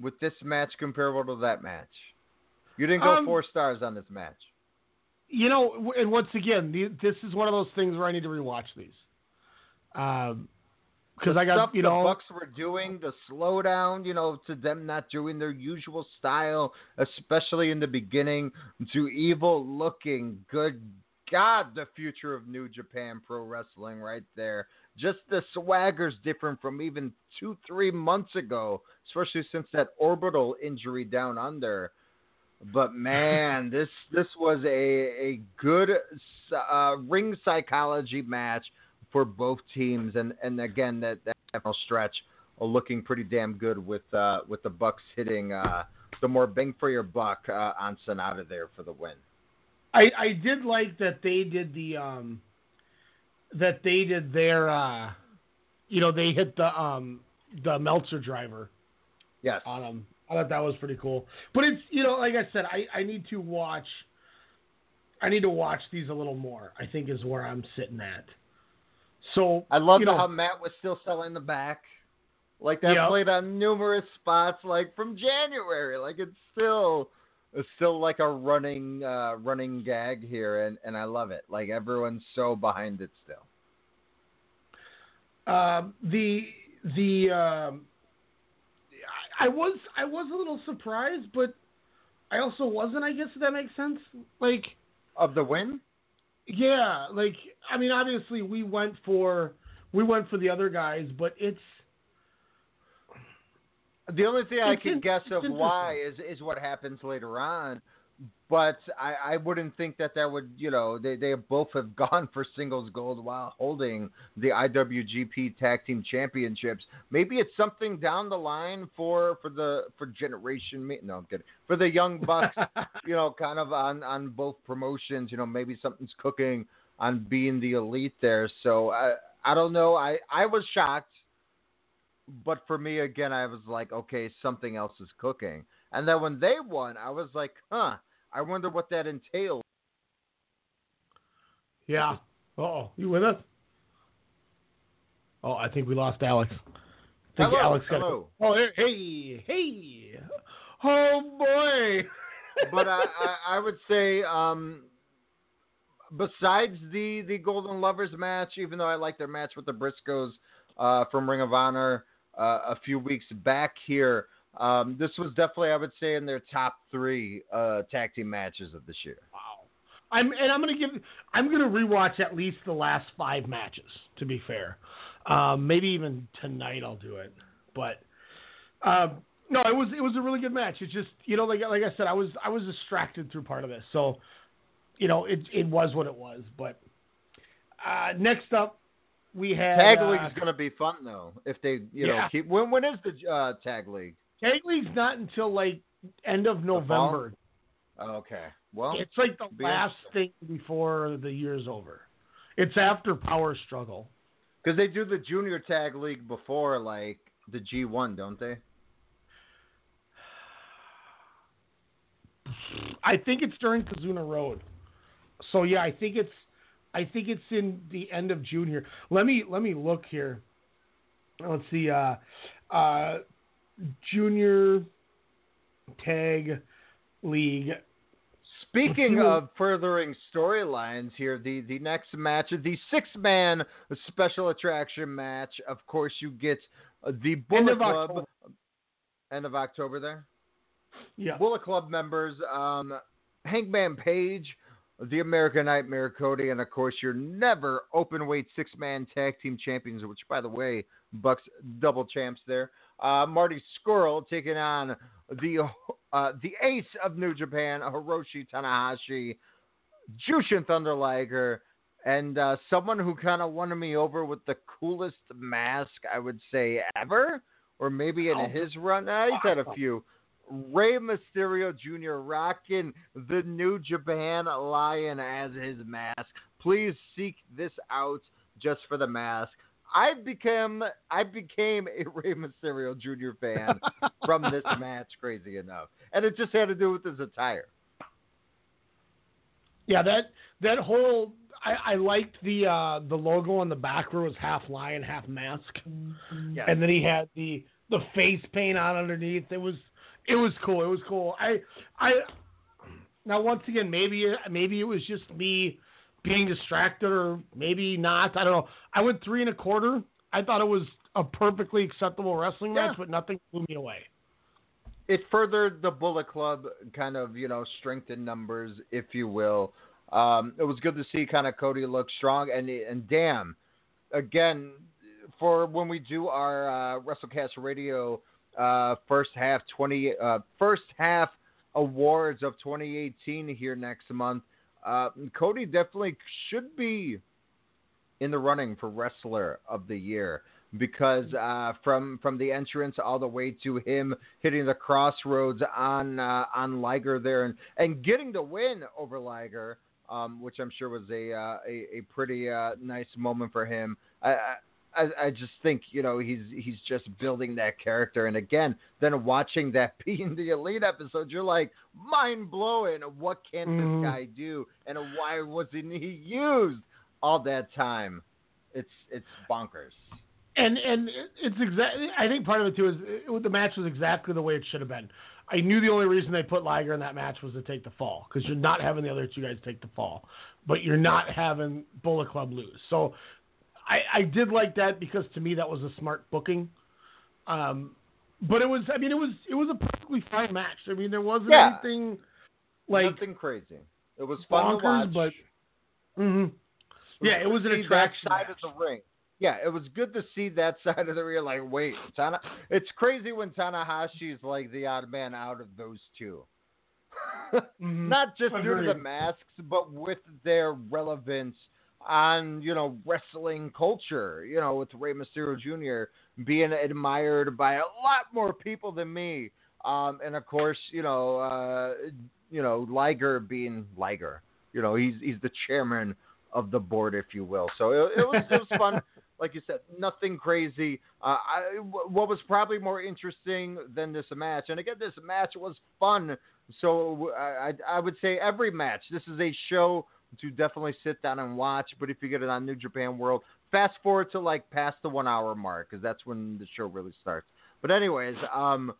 with this match comparable to that match. You didn't go Um, four stars on this match. You know, and once again, the, this is one of those things where I need to rewatch these. Um, because I got you the know Bucks were doing, the slowdown, you know, to them not doing their usual style, especially in the beginning, to evil looking good. God, the future of New Japan Pro Wrestling right there. Just the swagger's different from even two, three months ago, especially since that orbital injury down under. But man, this this was a a good uh, ring psychology match for both teams, and and again that that final stretch uh, looking pretty damn good with uh, with the Bucks hitting uh, the more bang for your buck uh, on Sanada there for the win. I I did like that they did the um that they did their uh you know they hit the um the Meltzer driver Yes. on them. I thought that was pretty cool. But it's you know like I said I I need to watch I need to watch these a little more. I think is where I'm sitting at. So I love you know, how Matt was still selling the back. Like that Yep. played on numerous spots, like from January. Like it's still, it's still like a running, uh, running gag here, and and I love it. Like everyone's so behind it still. Um, the the um, I I was I was a little surprised, but I also wasn't. I guess if that makes sense. Like of the win. Yeah, like I mean, obviously we went for we went for the other guys, but it's The only thing I can guess of why is is what happens later on. but I, I wouldn't think that that would, you know, they, they both have gone for singles gold while holding the IWGP Tag Team Championships. Maybe it's something down the line for for the for Generation Me. No, I'm kidding. For the Young Bucks, you know, kind of on on both promotions. You know, maybe something's cooking on being the elite there. So I I don't know. I I was shocked, but for me again, I was like, okay, something else is cooking. And then when they won, I was like, huh. I wonder what that entails. Yeah. Oh, you with us? Oh, I think we lost Alex. I think Hello, Alex got hello. Oh, hey, hey. Oh boy. but I, I, I would say, um, besides the the Golden Lovers match, even though I like their match with the Briscoes uh, from Ring of Honor a few weeks back here, um, this was definitely, I would say, in their top three uh, tag team matches of this year. Wow. I'm and I'm gonna give I'm gonna rewatch at least the last five matches. To be fair, um, maybe even tonight I'll do it. But um, no, it was it was a really good match. It's just you know like like I said I was I was distracted through part of this, so you know it it was what it was. But uh, next up we had Tag uh, League's going to be fun though if they you know keep. When when is the uh, Tag League? Tag League's not until like end of November. Okay. Well, it's like the be last thing before the year's over. It's after Power Struggle. because they do the Junior Tag League before like the G1, don't they? I think it's during Kizuna Road. So yeah, I think it's I think it's in the end of June here. Let me let me look here. Let's see. Uh, uh, junior tag league. Speaking of furthering storylines here, the, the next match, the six man special attraction match. Of course, you get uh, the Bullet of Club. October. End of October there. Yeah. Bullet Club members, um, Hangman Page, the American Nightmare Cody, and of course your never open weight six man tag team champions, which by the way, Bucks double champs there. Uh, Marty Scurll taking on the uh, the ace of New Japan, Hiroshi Tanahashi, Jushin Thunder Liger, and uh, someone who kind of won me over with the coolest mask I would say ever, or maybe in Oh, his run. Uh, he's had a few. Rey Mysterio Jr. rocking the New Japan Lion as his mask. Please seek this out just for the mask. I became I became a Rey Mysterio Jr. fan from this match. Crazy enough, and it just had to do with his attire. Yeah, that that whole I, I liked the uh, the logo on the back where it was half lion, half mask, Yes. and then he had the the face paint on underneath. It was it was cool. It was cool. I I now once again maybe maybe it was just me being distracted or maybe not. I don't know. I went three and a quarter. I thought it was a perfectly acceptable wrestling match, but nothing blew me away. it furthered the Bullet Club kind of, you know, strength in numbers, if you will. Um, it was good to see kind of Cody look strong and and damn, again, for when we do our uh, WrestleCast Radio uh, first half twenty uh, first half awards of 2018 here next month, uh, Cody definitely should be in the running for wrestler of the year because uh, from from the entrance all the way to him hitting the Cross Rhodes on uh, on Liger there and, and getting the win over Liger, um, which I'm sure was a uh, a, a pretty uh, nice moment for him. I, I I just think you know he's he's just building that character, and again, then watching that being the elite episode, you're like mind blowing. What can Mhm. this guy do, and why wasn't he used all that time? It's it's bonkers. And and it's exactly. I think part of it too is it, the match was exactly the way it should have been. I knew the only reason they put Liger in that match was to take the fall because you're not having the other two guys take the fall, but you're not having Bullet Club lose. So I, I did like that because to me that was a smart booking. Um, but it was. I mean, it was it was a perfectly fine match. I mean, there wasn't Yeah. anything like Nothing crazy. It was fun to watch. but hmm yeah, it was an attraction. side of the ring. Yeah, it was good to see that side of the ring. Like, wait, Tana. It's crazy when Tanahashi's like the odd man out of those two. not just due to the Mm-hmm. Masks, but with their relevance on you know wrestling culture. You know, with Rey Mysterio Jr. being admired by a lot more people than me, um, and of course, you know, uh, you know, Liger being Liger. You know, he's he's the chairman of the board, if you will. So it, it was it was fun. Like you said, nothing crazy. Uh, I, what was probably more interesting than this match, and again, this match was fun. So I, I I would say every match. This is a show to definitely sit down and watch. But if you get it on New Japan World, fast forward to like past the one hour mark because that's when the show really starts. But anyways, um,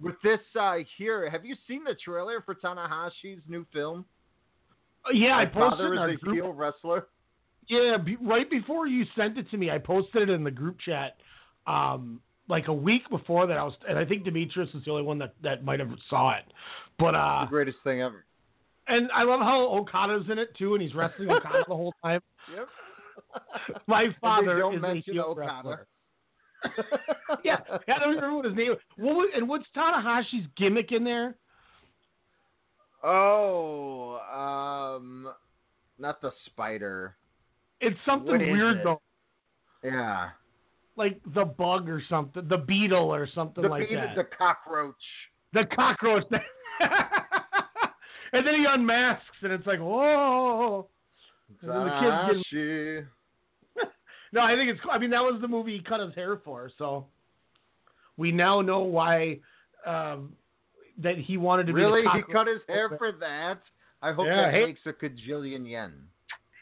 with this uh, here, have you seen the trailer for Tanahashi's new film? Uh, Yeah, I My posted father is a heel wrestler. Yeah, be, right before you sent it to me, I posted it in the group chat. Um, like a week before that, I was, and I think Demetrius is the only one that that might have saw it. But uh, the greatest thing ever. And I love how Okada's in it too, and he's wrestling Okada the whole time. Yep. My father don't is a mention heel Okada. wrestler. yeah, I don't remember what his name. What was, and what's Tanahashi's gimmick in there? Oh, um, not the spider. It's something What is weird it? though, Yeah, like the bug or something, the beetle or something the like beat- that. the cockroach. The cockroach. and then he unmasks, and it's like, whoa. And then the kid's getting- No, I think it's. I mean, that was the movie he cut his hair for. So we now know why um, that he wanted to Really, be. the he cut his hair for that. I hope Yeah, that hey- makes a cajillion yen.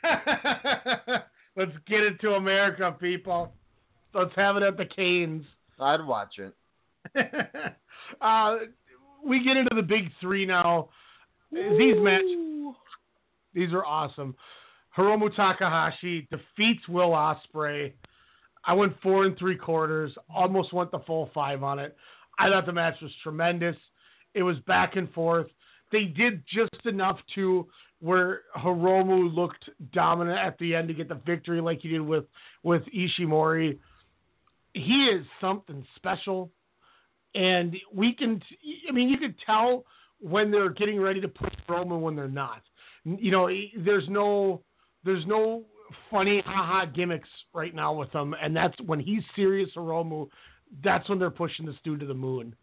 Let's get it to America, people. Let's have it at the Canes. I'd watch it. uh, we get into the big three now. These matches, these are awesome. Hiromu Takahashi defeats Will Ospreay. I went four and three quarters, almost went the full five on it. I thought the match was tremendous. It was back and forth. They did just enough to where Hiromu looked dominant at the end to get the victory, like he did with with Ishimori. He is something special and we can i mean you could tell when they're getting ready to push Roman when they're not. You know there's no there's no funny haha gimmicks right now with him and that's when he's serious Hiromu that's when they're pushing this dude to the moon.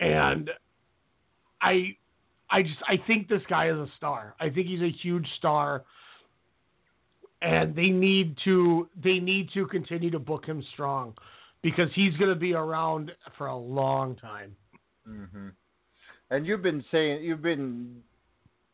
And i i just i think this guy is a star. I think he's a huge star. And they need to they need to continue to book him strong because he's going to be around for a long time. hmm And you've been saying you've been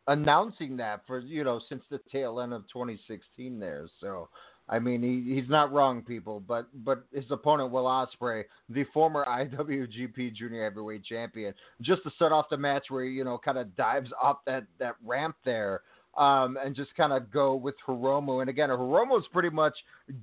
announcing that for you know since the tail end of 2016 there. So I mean he, he's not wrong, people. But but his opponent Will Ospreay, the former IWGP Junior Heavyweight Champion, just to start off the match where he, you know kind of dives up that that ramp there. Um, and just kind of go with Hiromu. And again, Hiromu's pretty much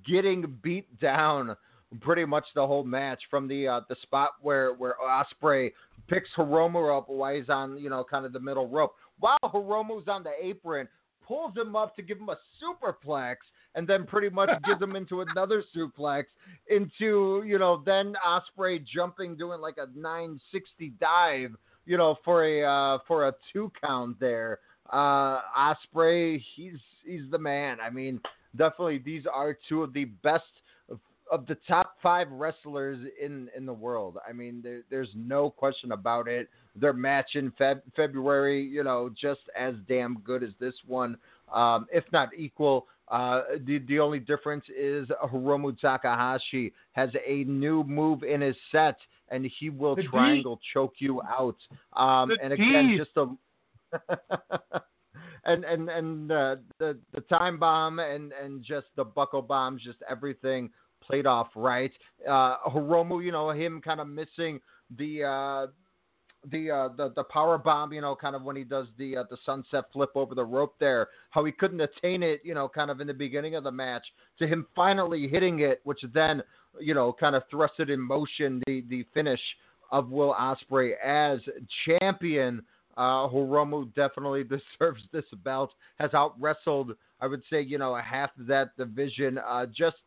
getting beat down pretty much the whole match from the uh, the spot where where Ospreay picks Hiromu up while he's on you know kind of the middle rope. While Hiromu's on the apron pulls him up to give him a superplex and then pretty much gives him into another suplex into you know then Ospreay jumping doing like a 960 dive you know for a uh, for a two count there. Uh Ospreay he's he's the man. I mean definitely these are two of the best of the top five wrestlers in in the world. I mean, there, there's no question about it. Their match in Feb- February, you know, just as damn good as this one, um, if not equal. Uh, the the only difference is Hiromu Takahashi has a new move in his set, and he will The D. triangle choke you out. Um, and again, D. just a and and and uh, the the time bomb and and just the buckle bombs, just everything played off right. Uh, Hiromu, you know, him kind of missing the. Uh, the, uh, the the power bomb, you know, kind of when he does the uh, the sunset flip over the rope there, how he couldn't attain it, you know, kind of in the beginning of the match, to him finally hitting it, which then, you know, kind of thrusted in motion the the finish of Will Ospreay as champion. Uh, Hiromu definitely deserves this belt. Has out wrestled, I would say, you know, half that division. Uh, just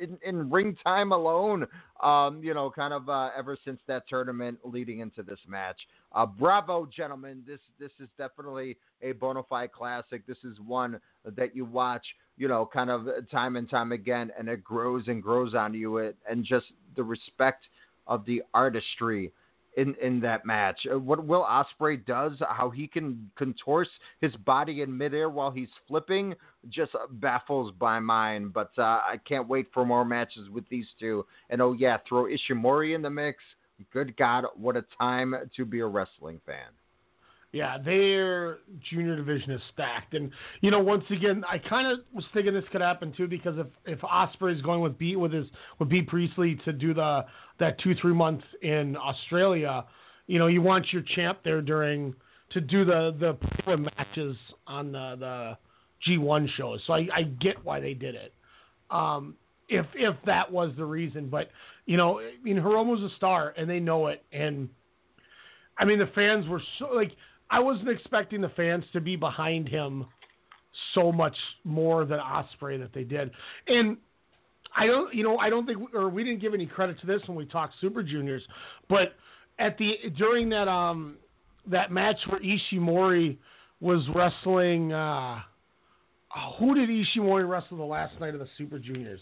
in, in ring time alone. Um, you know, kind of uh, ever since that tournament leading into this match. Uh, bravo, gentlemen! This this is definitely a bona fide classic. This is one that you watch, you know, kind of time and time again, and it grows and grows on you. It and just the respect of the artistry in in that match. Uh, What Will Ospreay does, how he can contort his body in midair while he's flipping, just baffles my mind. But uh, I can't wait for more matches with these two. And oh yeah, throw Ishimori in the mix. Good God, what a time to be a wrestling fan. Yeah, their junior division is stacked, and you know, once again, I kind of was thinking this could happen too because if if Ospreay is going with B with his with Bea Priestley to do the that two three months in Australia, you know, you want your champ there during to do the the matches on the the G1 shows. So I, I get why they did it. Um, if if that was the reason, but you know, I mean, Hiromu's a star, and they know it, and I mean, the fans were so like I wasn't expecting the fans to be behind him so much more than Ospreay that they did, and I don't, you know, I don't think, or we didn't give any credit to this when we talked Super Juniors, but at the during that um that match where Ishimori was wrestling, uh, who did Ishimori wrestle the last night of the Super Juniors?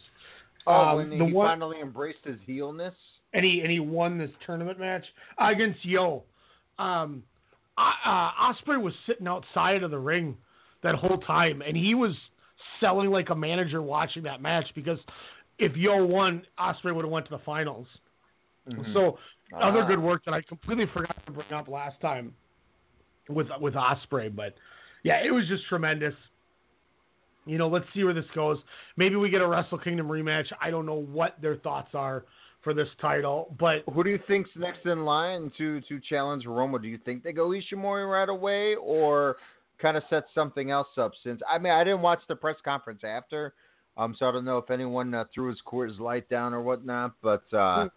Oh, Um, when the he one- finally embraced his heelness. and he and he won this tournament match against Yoh. Um, uh, Ospreay was sitting outside of the ring that whole time, and he was selling like a manager watching that match because if Yoh won, Ospreay would have went to the finals. Mhm. So other Ah. good work that I completely forgot to bring up last time with with Ospreay, but yeah, it was just tremendous. You know, let's see where this goes. Maybe we get a Wrestle Kingdom rematch. I don't know what their thoughts are for this title, but Who do you think's next in line to to challenge Roma? Do you think they go Ishimori right away, or kind of set something else up? Since I mean, I didn't watch the press conference after, um, so I don't know if anyone uh, threw his Coors Light down or whatnot. But uh,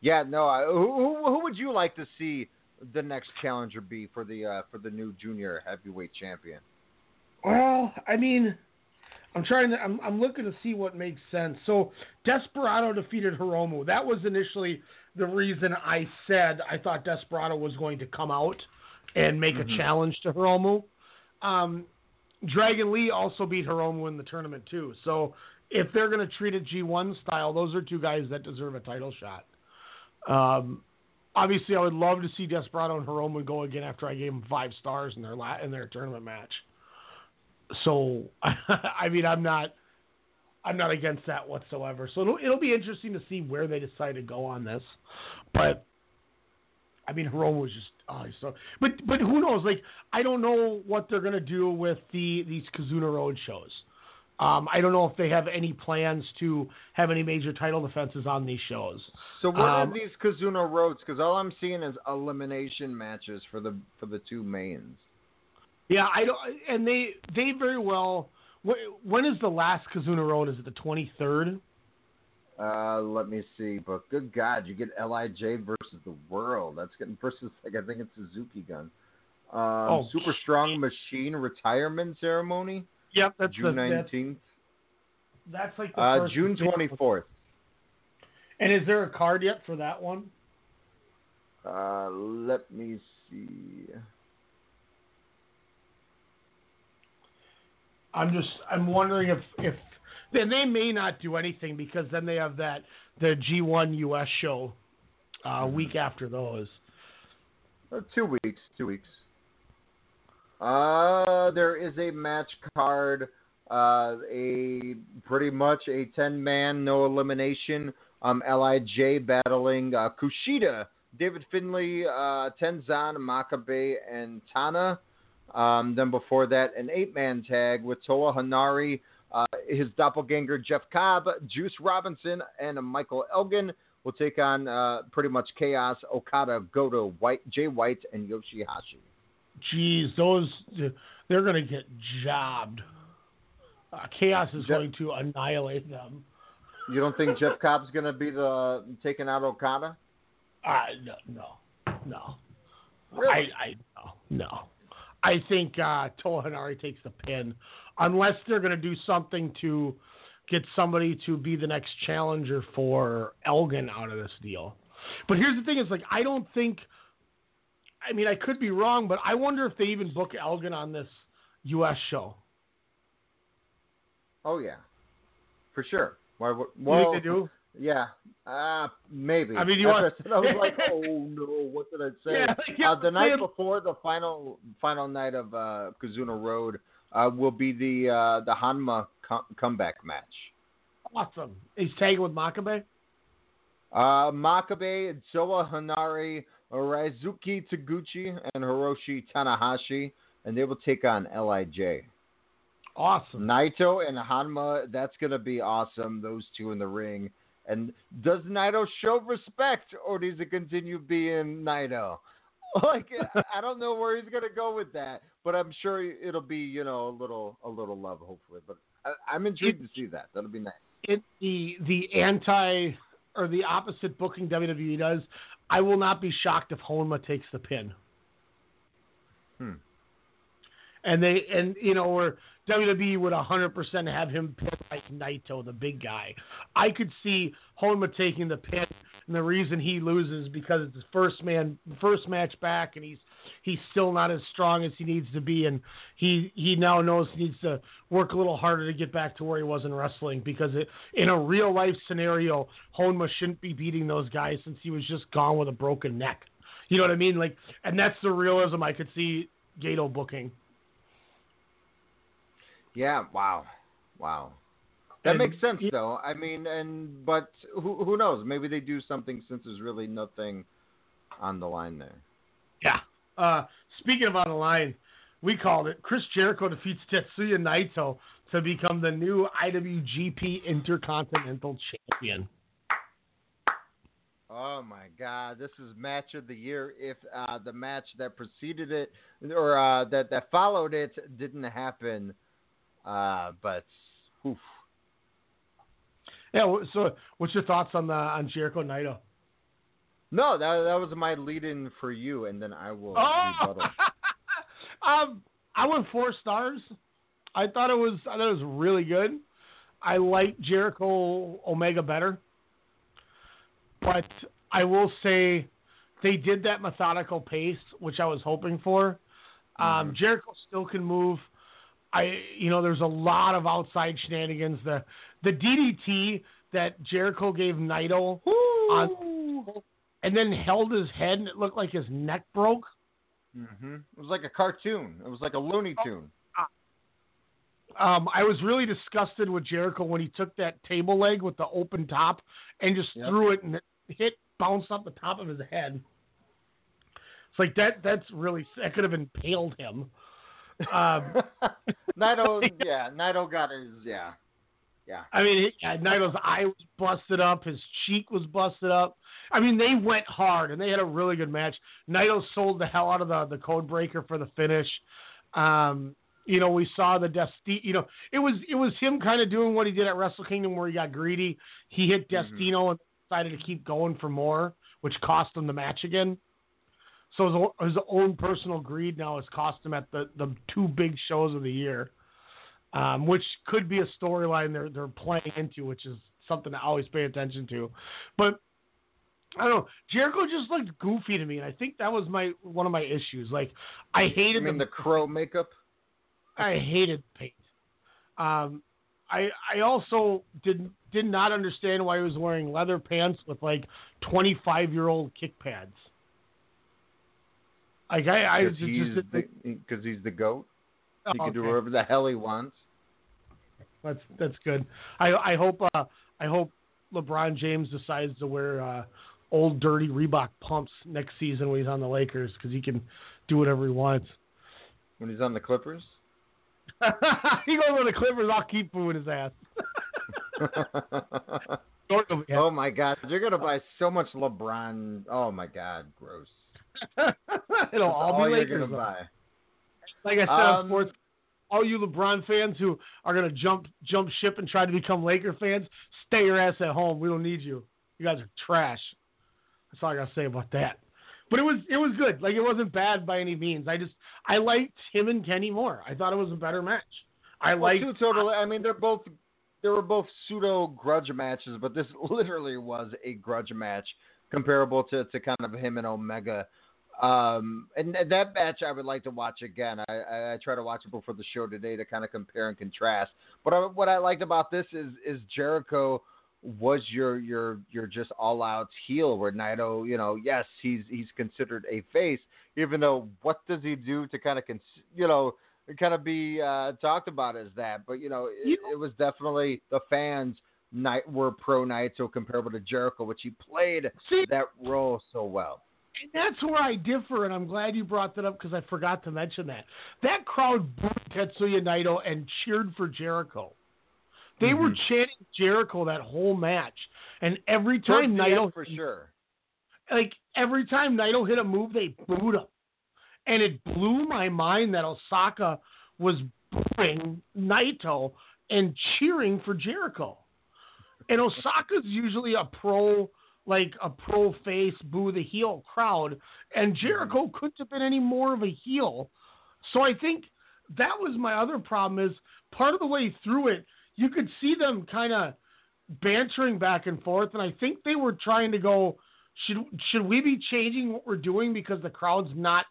yeah, no. I, who, who who would you like to see the next challenger be for the uh, for the new junior heavyweight champion? Well, I mean, I'm trying to. I'm, I'm looking to see what makes sense. So, Desperado defeated Hiromu. That was initially the reason I said I thought Desperado was going to come out and make Mhm. a challenge to Hiromu. Um, Dragon Lee also beat Hiromu in the tournament too. So, if they're going to treat it G1 style, those are two guys that deserve a title shot. Um, obviously, I would love to see Desperado and Hiromu go again after I gave them five stars in their la- in their tournament match so I mean I'm not I'm not against that whatsoever. So it'll it'll be interesting to see where they decide to go on this. But I mean Hiromu was just oh so but but who knows like I don't know what they're gonna do with the these Kizuna Road shows. Um, I don't know if they have any plans to have any major title defenses on these shows. So what Um, are these Kizuna roads? Because all I'm seeing is elimination matches for the for the two mains. Yeah, I don't, and they they very well. When is the last Kizuna Road? Is it the twenty third? Uh, let me see. But good God, you get Lij versus the World. That's getting versus like I think it's Suzuki Gun. Um, Oh, Super Strong Machine retirement ceremony. Yep, that's June that's, nineteenth. that's like the Uh, first June twenty fourth. And is there a card yet for that one? Uh, let me see. I'm just I'm wondering if if then they may not do anything because then they have that the G1 US show uh, Mm-hmm. week after those. Uh, two weeks. Two weeks. Uh, there is a match card. Uh, a pretty much a ten man no elimination. Um, Lij battling uh, Kushida, David Finlay, uh, Tenzan, Makabe, and Tana. Um, then before that, an eight man tag with Toa Henare, uh, his doppelganger Jeff Cobb, Juice Robinson, and Michael Elgin will take on uh, pretty much Chaos, Okada, Goto, White, Jay White, and Yoshihashi. Jeez, those they're gonna get jobbed. Uh, Chaos is Je- going to annihilate them. You don't think Jeff Cobb's going to be the taking out Okada? Uh, no, no, no. Really? I, I. I think uh, Toa Henare takes the pin, unless they're going to do something to get somebody to be the next challenger for Elgin out of this deal. But here's the thing: is like I don't think. I mean, I could be wrong, but I wonder if they even book Elgin on this U.S. show. Oh yeah, for sure. Why? would- You think they do? Yeah, uh, maybe. I mean, you want- I was like, oh no, what did I say? Yeah, yeah, uh, the night before the final final night of uh, Kizuna Road uh, will be the uh, the Honma com- comeback match. Awesome. He's tagging with Makabe. Uh, Makabe, Toa Henare, Ryusuke Taguchi, and Hiroshi Tanahashi, and they will take on Lij. Awesome. Naito and Honma, that's gonna be awesome. Those two in the ring. And does Naito show respect, or does it continue being Naito? Like I don't know where he's gonna go with that, but I'm sure it'll be you know a little a little love hopefully. But I, I'm intrigued to see that. That'll be nice. it the the anti or the opposite booking WWE does, I will not be shocked if Honma takes the pin. Hmm. And they and you know where WWE would hundred percent have him pin like Naito, the big guy. I could see Honma taking the pin, and the reason he loses because it's his first man first match back, and he's he's still not as strong as he needs to be, and he he now knows he needs to work a little harder to get back to where he was in wrestling because it, in a real life scenario, Honma shouldn't be beating those guys since he was just gone with a broken neck. You know what I mean? Like, and that's the realism I could see Gedo booking. Yeah. Wow. Wow. That And- makes sense though. I mean, and but who who knows? Maybe they do something since there's really nothing on the line there. Yeah. Uh, speaking of on the line, we called it. Chris Jericho defeats Tetsuya Naito to become the new IWGP Intercontinental Champion. Oh my God! This is match of the year. If uh, the match that preceded it or uh, that that followed it didn't happen, uh, but oof. Yeah. So, what's your thoughts on the on Jericho Naito? no, that that was my lead-in for you, and then I will Oh! rebuttal. um, I went four stars. I thought it was I thought it was really good. I like Jericho Omega better, but I will say they did that methodical pace, which I was hoping for. Um, Jericho still can move. I you know there's a lot of outside shenanigans. The the DDT that Jericho gave Naito on, and then held his head and it looked like his neck broke. Mm-hmm. It was like a cartoon. It was like a Looney Tune. Um, I was really disgusted with Jericho when he took that table leg with the open top and just Yep. threw it and it hit bounced off the top of his head. It's like that. That's really that could have impaled him. Um, Naito, yeah, Naito got his, yeah, yeah. I mean, it, yeah, Naito's eye was busted up. His cheek was busted up. I mean, they went hard and they had a really good match. Naito sold the hell out of the the code breaker for the finish. Um, you know, we saw the Destino. You know, it was it was him kind of doing what he did at Wrestle Kingdom, where he got greedy. He hit Destino and decided to keep going for more, which cost him the match again. So his, his own personal greed now has cost him at the the two big shows of the year um, which could be a storyline they're they're playing into, which is something to always pay attention to. But I don't know. Jericho just looked goofy to me, and I think that was my one of my issues. Like I hated mean the crow makeup. I hated paint. Um, I I also did did not understand why he was wearing leather pants with like twenty five year old kick pads. Like I, I Because just, he's, the, because he's the goat. He Oh, can do okay. whatever the hell he wants. That's that's good. I I hope uh, I hope LeBron James decides to wear uh, old dirty Reebok pumps next season when he's on the Lakers because he can do whatever he wants. When he's on the Clippers. he goes on the Clippers. I'll keep booing his ass. oh my God! You're gonna buy so much LeBron. Oh my God! Gross. It'll That's all be Lakers. Like I said Um, sports, all you LeBron fans who are gonna jump jump ship and try to become Laker fans, stay your ass at home. We don't need you. You guys are trash. That's all I gotta say about that. But it was it was good. Like it wasn't bad by any means. I just I liked him and Kenny more. I thought it was a better match. I Well, liked two total. I mean, they're both they were both pseudo grudge matches, but this literally was a grudge match comparable to, to kind of him and Omega. Um, and, that match I would like to watch again. I, I, I try to watch it before the show today to kind of compare and contrast. But I, what I liked about this is is Jericho was your your your just all out heel where Naito, you know, yes, he's he's considered a face, even though what does he do to kind of cons- you know kind of be uh, talked about as that, but you know, it, it was definitely the fans night were pro Naito comparable to Jericho, which he played See, that role so well. And that's where I differ, and I'm glad you brought that up because I forgot to mention that. That crowd booed Tetsuya Naito and cheered for Jericho. They mm-hmm. were chanting Jericho that whole match, and every time Naito for sure, like every time Naito hit a move, they booed him, and it blew my mind that Osaka was booing Naito and cheering for Jericho. And Osaka's usually a pro like a pro face boo the heel crowd, and Jericho Mm-hmm. couldn't have been any more of a heel. So I think that was my other problem is part of the way through it, you could see them kind of bantering back and forth, and I think they were trying to go, should should we be changing what we're doing because the crowd's not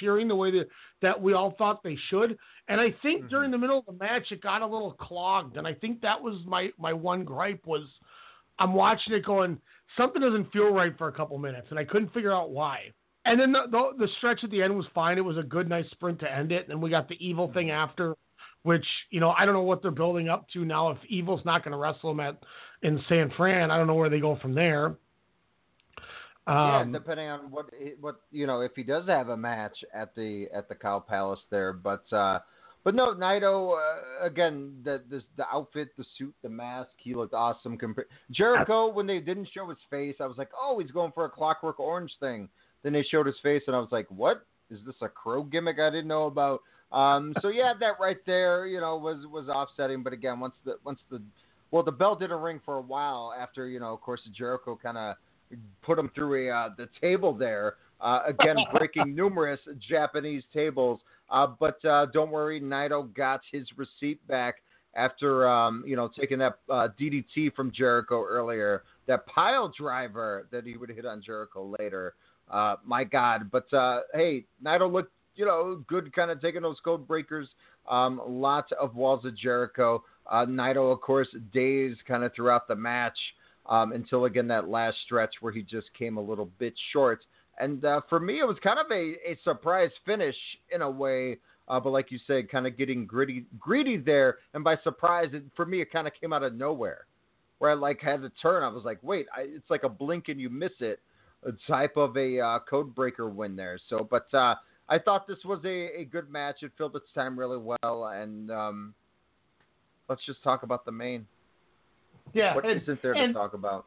cheering the way that, that we all thought they should? And I think Mm-hmm. during the middle of the match it got a little clogged, and I think that was my my one gripe was I'm watching it going, something doesn't feel right for a couple minutes, and I couldn't figure out why. And then the, the, the stretch at the end was fine. It was a good, nice sprint to end it. And then we got the evil thing after, which you know I don't know what they're building up to now. If evil's not going to wrestle him at in San Fran, I don't know where they go from there. yeah, Um, depending on what what you know, if he does have a match at the at the Cow Palace there, but uh but no, Naito uh, again the, the the outfit, the suit, the mask, he looked awesome. Jericho when they didn't show his face, I was like, oh, he's going for a Clockwork Orange thing. Then they showed his face, and I was like, what is this a crow gimmick I didn't know about? Um, so yeah, that right there, you know, was was offsetting. But again, once the once the well, the bell didn't ring for a while after you know, of course, Jericho kind of put him through a uh, the table there. Uh, again, breaking numerous Japanese tables. Uh, but uh, don't worry, Naito got his receipt back after um, you know taking that uh, DDT from Jericho earlier. That pile driver that he would hit on Jericho later. Uh, my God! But uh, hey, Naito looked you know good, kind of taking those code breakers. Um, lots of walls of Jericho. Uh, Naito, of course, dazed kind of throughout the match um, until again that last stretch where he just came a little bit short. And uh, for me, it was kind of a, a surprise finish in a way. Uh, but like you said, kind of getting gritty, greedy there, and by surprise, it, for me, it kind of came out of nowhere. Where I like had to turn, I was like, wait, I, it's like a blink and you miss it, a type of a uh, code breaker win there. So, but uh, I thought this was a, a good match. It filled its time really well, and um, let's just talk about the main. yeah, What and, isn't there to talk about?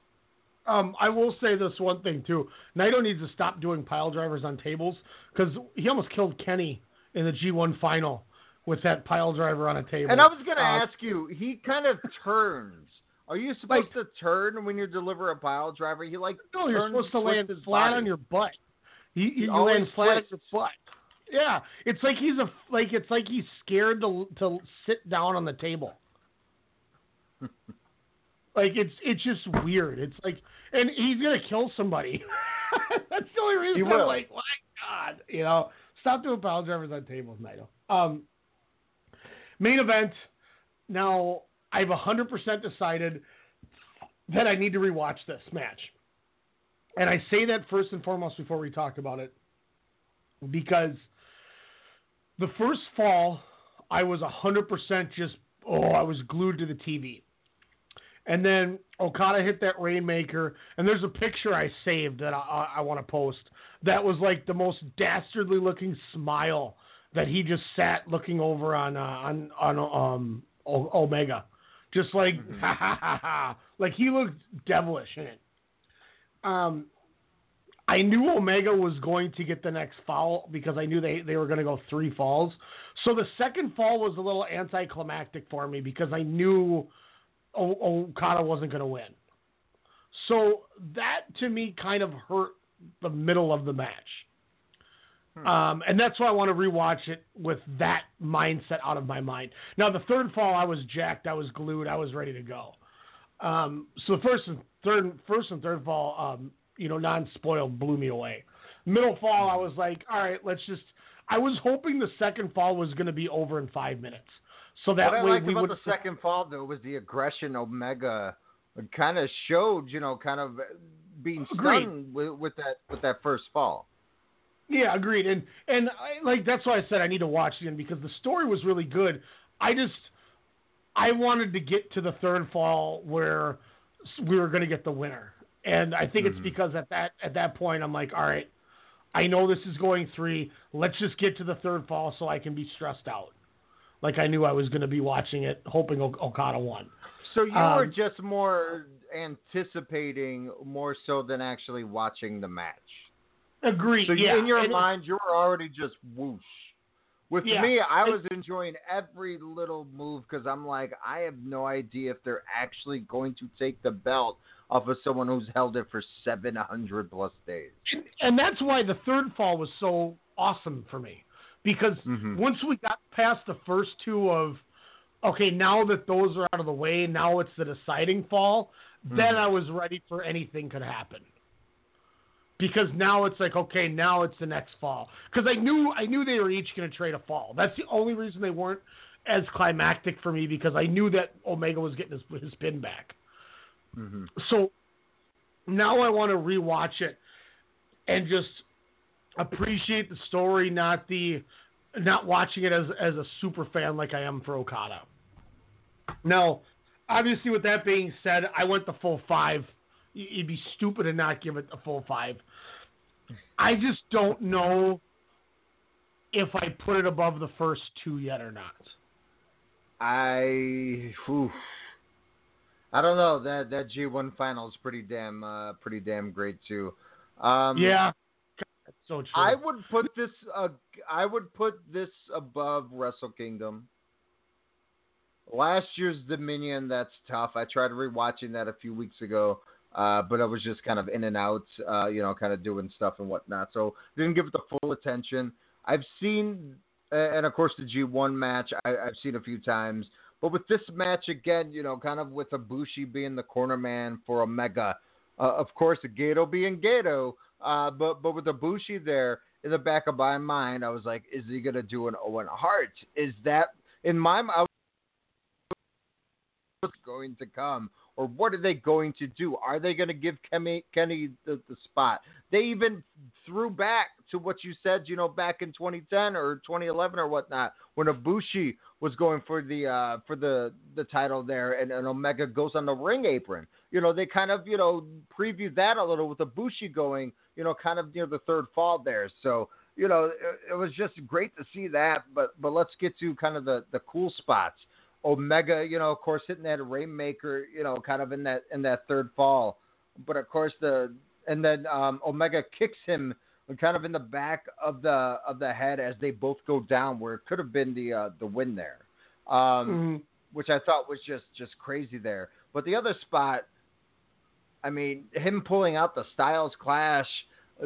Um, I will say this one thing too. Naito needs to stop doing pile drivers on tables because he almost killed Kenny in the G1 final with that pile driver on a table. And I was going to Uh, ask you, he kind of turns. Are you supposed to turn when you deliver a pile driver? He like No, you're supposed to land flat on your butt. You, you, He you land flat on your butt. Yeah, it's like he's a like it's like he's scared to to sit down on the table. like it's it's just weird. It's like, and he's gonna kill somebody. That's the only reason I'm like, my God, you know, stop doing pile drivers on tables, Naito. Um, main event. Now I've hundred percent decided that I need to rewatch this match. And I say that first and foremost before we talk about it because the first fall, I was 100% just, oh, I was glued to the TV. And then Okada hit that Rainmaker, and there's a picture I saved that I, I, I want to post that was like the most dastardly looking smile that he just sat looking over on uh, on on um o- Omega, just like ha ha ha ha, like he looked devilish in it. Um, I knew Omega was going to get the next foul because I knew they, they were going to go three falls. So the second fall was a little anticlimactic for me because I knew Okada wasn't going to win. So that to me kind of hurt the middle of the match. Um, and that's why I want to rewatch it with that mindset out of my mind. Now, the third fall, I was jacked, I was glued, I was ready to go. Um, so the first and third, first and third fall, um, you know, non-spoiled blew me away. Middle fall, I was like, all right, let's just. I was hoping the second fall was going to be over in five minutes, so that what I way liked we about would. the second fall though was the aggression Omega kind of showed, you know, kind of being Agreed. stunned with, with that with that first fall. Yeah, agreed. And and I, like that's why I said I need to watch it again because the story was really good. I just I wanted to get to the third fall where we were going to get the winner, and I think Mm-hmm. it's because at that at that point I'm like, all right, I know this is going three. Let's just get to the third fall so I can be stressed out. Like I knew I was going to be watching it, hoping o- Okada won. So you were Um, just more anticipating more so than actually watching the match. Agreed. So yeah. in your And- mind, you were already just whoosh. With Yeah. me, I was enjoying every little move because I'm like, I have no idea if they're actually going to take the belt off of someone who's held it for 700 plus days. and that's why the third fall was so awesome for me because Mhm. once we got past the first two of okay now that those are out of the way now it's the deciding fall then Mhm. i was ready for anything could happen because now it's like okay now it's the next fall because i knew i knew they were each going to trade a fall that's the only reason they weren't as climactic for me because i knew that omega was getting his, his pin back Mm-hmm. so now I want to rewatch it and just appreciate the story, not the not watching it as as a super fan like I am for Okada. Now, obviously, with that being said, I went the full five. You'd be stupid to not give it a full five. I just don't know if I put it above the first two yet or not. I, whew. I don't know that that G1 final is pretty damn uh, pretty damn great too. Um, yeah, so true. I would put this. Uh, I would put this above Wrestle Kingdom. Last year's Dominion, that's tough. I tried rewatching that a few weeks ago, uh, but I was just kind of in and out, uh, you know, kind of doing stuff and whatnot. So didn't give it the full attention. I've seen, and of course the G1 match, I, I've seen a few times. But with this match again, you know, kind of with Ibushi being the corner man for Omega, uh, of course, Gedo being Gedo, uh, but but with Ibushi there in the back of my mind, I was like, is he gonna do an Owen Hart? Is that in my mind? What's going to come, or what are they going to do? Are they going to give Kenny Kenny the, the spot? They even threw back to what you said, you know, back in 2010 or 2011 or whatnot, when Ibushi was going for the uh, for the the title there, and, and Omega goes on the ring apron. You know, they kind of you know previewed that a little with Ibushi going, you know, kind of near the third fall there. So you know, it, it was just great to see that. But but let's get to kind of the the cool spots. Omega, you know, of course, hitting that Rainmaker, you know, kind of in that in that third fall. But of course, the and then um, Omega kicks him kind of in the back of the of the head as they both go down, where it could have been the uh, the win there, um, which I thought was just just crazy there. But the other spot, I mean, him pulling out the Styles Clash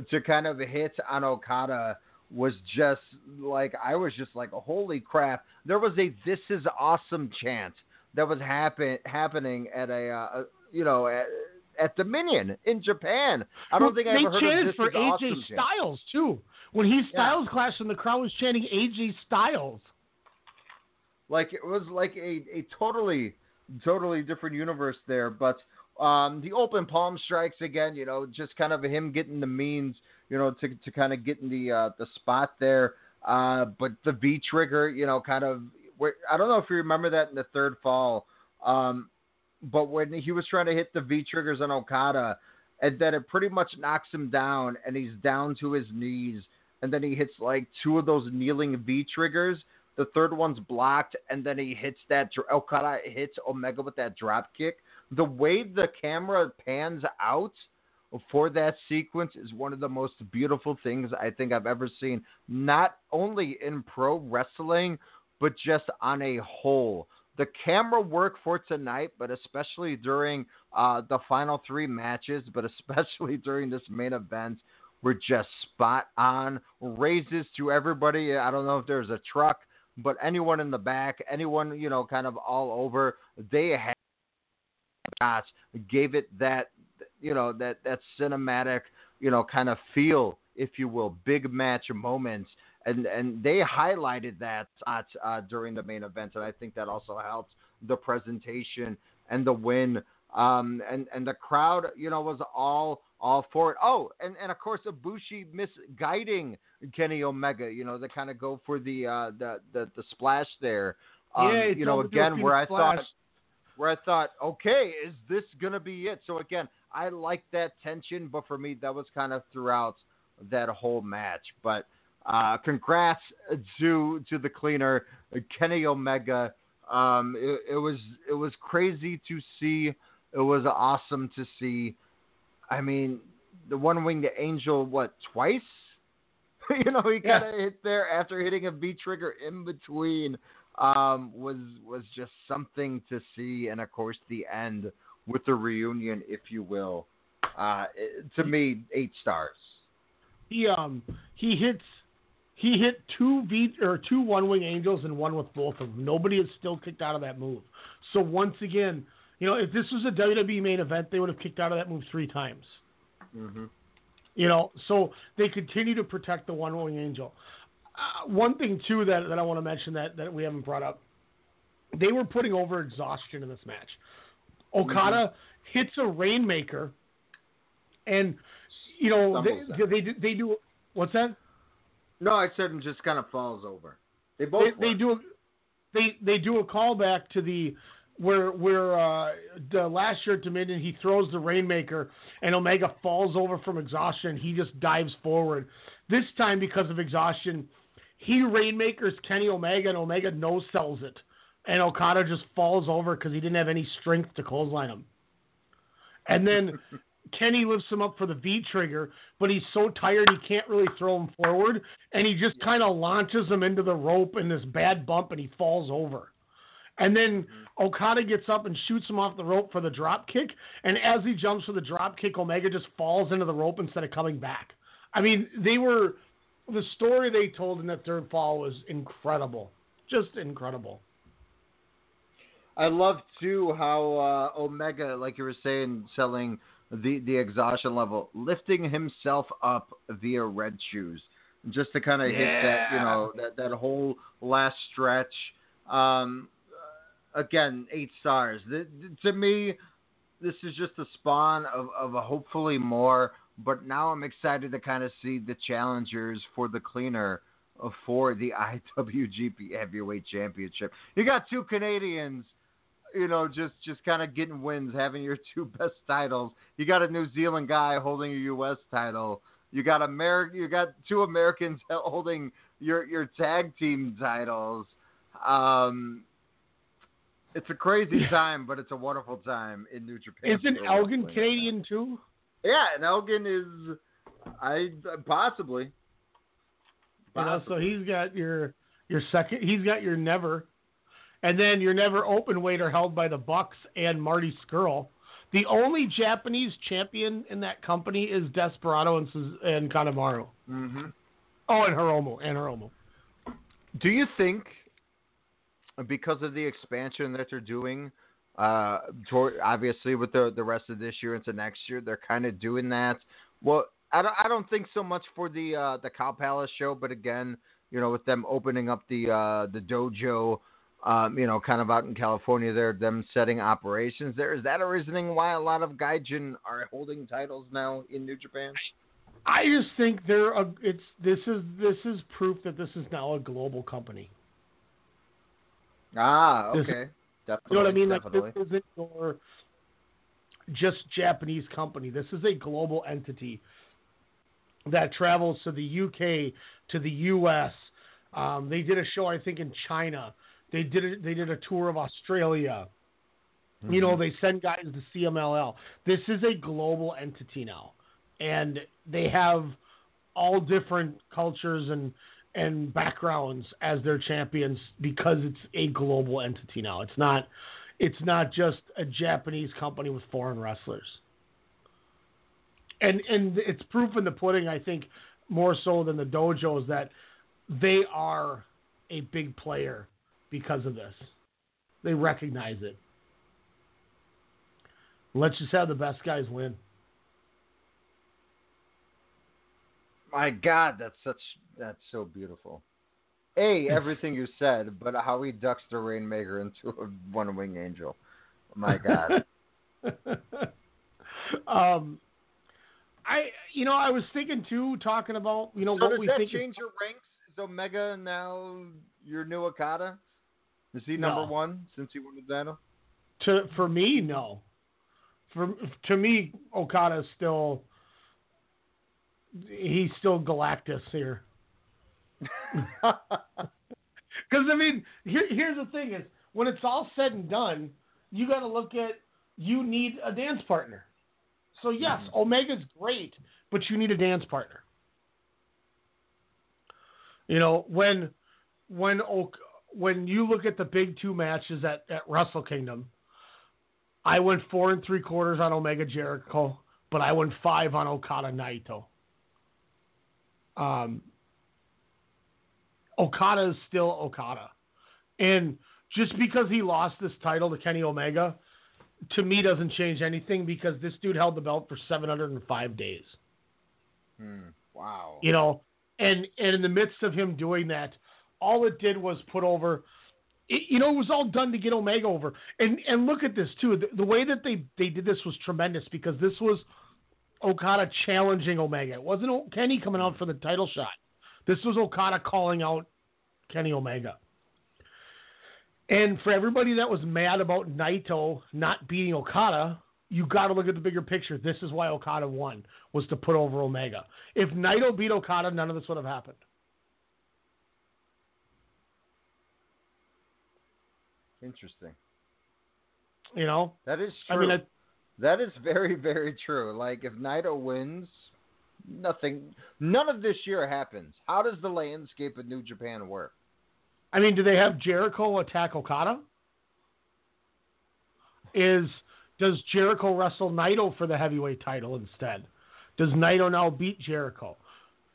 to kind of hit on Okada was just like I was just like holy crap. There was a this is awesome chant that was happen happening at a uh, you know at, at Dominion in Japan. I don't think I ever heard chanted of this for AJ awesome chant. Styles too. When he Styles clashed and the crowd was chanting AJ Styles. Like it was like a, a totally totally different universe there. But um, the open palm strikes again, you know, just kind of him getting the means, you know, to to kind of getting the uh, the spot there. Uh, but the V trigger, you know, kind of. I don't know if you remember that in the third fall, um, but when he was trying to hit the V triggers on Okada, and then it pretty much knocks him down, and he's down to his knees, and then he hits like two of those kneeling V triggers. The third one's blocked, and then he hits that. Okada hits Omega with that drop kick. The way the camera pans out for that sequence is one of the most beautiful things I think I've ever seen. Not only in pro wrestling, but just on a whole. The camera work for tonight, but especially during uh, the final three matches, but especially during this main event, were just spot on. Raises to everybody. I don't know if there's a truck, but anyone in the back, anyone you know, kind of all over, they had. Gave it that you know that that cinematic you know kind of feel, if you will, big match moments. And, and they highlighted that uh, uh, during the main event, and I think that also helped the presentation and the win. Um, and and the crowd, you know, was all all for it. Oh, and, and of course Ibushi misguiding Kenny Omega. You know, they kind of go for the uh, the, the the splash there. Um, yeah, you know, told him to do a again where I splash. thought where I thought, okay, is this gonna be it? So again, I like that tension, but for me, that was kind of throughout that whole match. But uh, congrats to to the cleaner, Kenny Omega. Um, it, it was it was crazy to see. It was awesome to see. I mean, the one winged angel, what twice? you know, he kind of hit there after hitting a V trigger in between. Um, was was just something to see, and of course the end with the reunion, if you will. Uh, to me, eight stars. He um he hits he hit two V or two one wing angels and one with both of them. Nobody is still kicked out of that move. So once again, you know, if this was a WWE main event, they would have kicked out of that move three times. Mm-hmm. You know, so they continue to protect the one wing angel. Uh, one thing too that, that I want to mention that, that we haven't brought up, they were putting over exhaustion in this match. Okada hits a rainmaker, and you know they, they do- they do what's that? No, I said it just kind of falls over. They both they, they do a, they they do a callback to the where where uh, the last year at Dominion he throws the rainmaker and Omega falls over from exhaustion. He just dives forward. This time because of exhaustion, he rainmakers Kenny Omega and Omega no sells it, and Okada just falls over because he didn't have any strength to clothesline him. And then Kenny lifts him up for the V trigger, but he's so tired he can't really throw him forward, and he just kind of launches him into the rope in this bad bump, and he falls over. And then mm-hmm. Okada gets up and shoots him off the rope for the drop kick, and as he jumps for the drop kick, Omega just falls into the rope instead of coming back. I mean, they were the story they told in that third fall was incredible, just incredible. I love too how uh, Omega, like you were saying, selling the the exhaustion level, lifting himself up via red shoes, just to kind of hit that you know that that whole last stretch. Um, again, eight stars. Th- th- to me, this is just a spawn of of a hopefully more. But now I'm excited to kind of see the challengers for the cleaner for the IWGP Heavyweight Championship. You got two Canadians you know, just just kind of getting wins, having your two best titles. You got a New Zealand guy holding a U.S. title. You got Ameri- You got two Americans holding your your tag team titles. Um, it's a crazy time, but it's a wonderful time in New Japan. Isn't Elgin. Canadian too? Yeah, and Elgin is, I possibly. You know, so he's got your your second. He's got your never, and then your never open weight are held by the Bucks and Marty Scurll. The only Japanese champion in that company is Desperado and Sus- and Kanemaru. Mm-hmm. Oh, and Hiromu and Hiromu. Do you think, because of the expansion that they're doing, uh, toward, obviously with the the rest of this year into next year, they're kind of doing that? Well, I don't, I don't think so much for the uh, the Cow Palace show, but again, you know, with them opening up the uh, the dojo, um, you know, kind of out in California, there, them setting operations there. Is that a reasoning why a lot of gaijin are holding titles now in New Japan? I just think they're a, it's this is this is proof that this is now a global company. Ah, This- okay. Definitely, You know what I mean? Like this isn't your just Japanese company. This is a global entity that travels to the UK, to the US. Um, they did a show, I think, in China. They did a, they did a tour of Australia. You know, Mhm. they send guys to CMLL. This is a global entity now, and they have all different cultures and and backgrounds as their champions because it's a global entity now. It's not it's not just a Japanese company with foreign wrestlers. and and it's proof in the pudding. I think more so than the dojos that they are a big player because of this. They recognize it. Let's just have the best guys win. My God, that's such that's so beautiful. A, everything you said, but how he ducks the Rainmaker into a one wing angel. My God. um, I you know I was thinking too, talking about you know so what does we that think. change your ranks? Is Omega now your new Okada? Is he number No. one since he won the title? To for me, no. For to me, Okada is still he's still Galactus here. Because I mean, here, here's the thing: is when it's all said and done, you got to look at you need a dance partner. So yes, mm-hmm. Omega's great, but you need a dance partner. You know when when when you look at the big two matches at, at Wrestle Kingdom, I went four and three quarters on Omega Jericho, but I went five on Okada Naito. Um, Okada is still Okada. And just because he lost this title to Kenny Omega, to me doesn't change anything because this dude held the belt for 705 days. Hmm. Wow. You know, and and in the midst of him doing that, all it did was put over. It, you know, it was all done to get Omega over. And and look at this too. The, the way that they they did this was tremendous because this was Okada challenging Omega. It wasn't Kenny coming out for the title shot. This was Okada calling out Kenny Omega. And for everybody that was mad about Naito not beating Okada, you got to look at the bigger picture. This is why Okada won was to put over Omega. If Naito beat Okada, none of this would have happened. Interesting. You know, That is true. I mean, I- that is very, very true. Like if Naito wins, nothing, none of this year happens. How does the landscape of New Japan work? I mean, do they have Jericho attack Okada? Is does Jericho wrestle Naito for the heavyweight title instead? Does Naito now beat Jericho?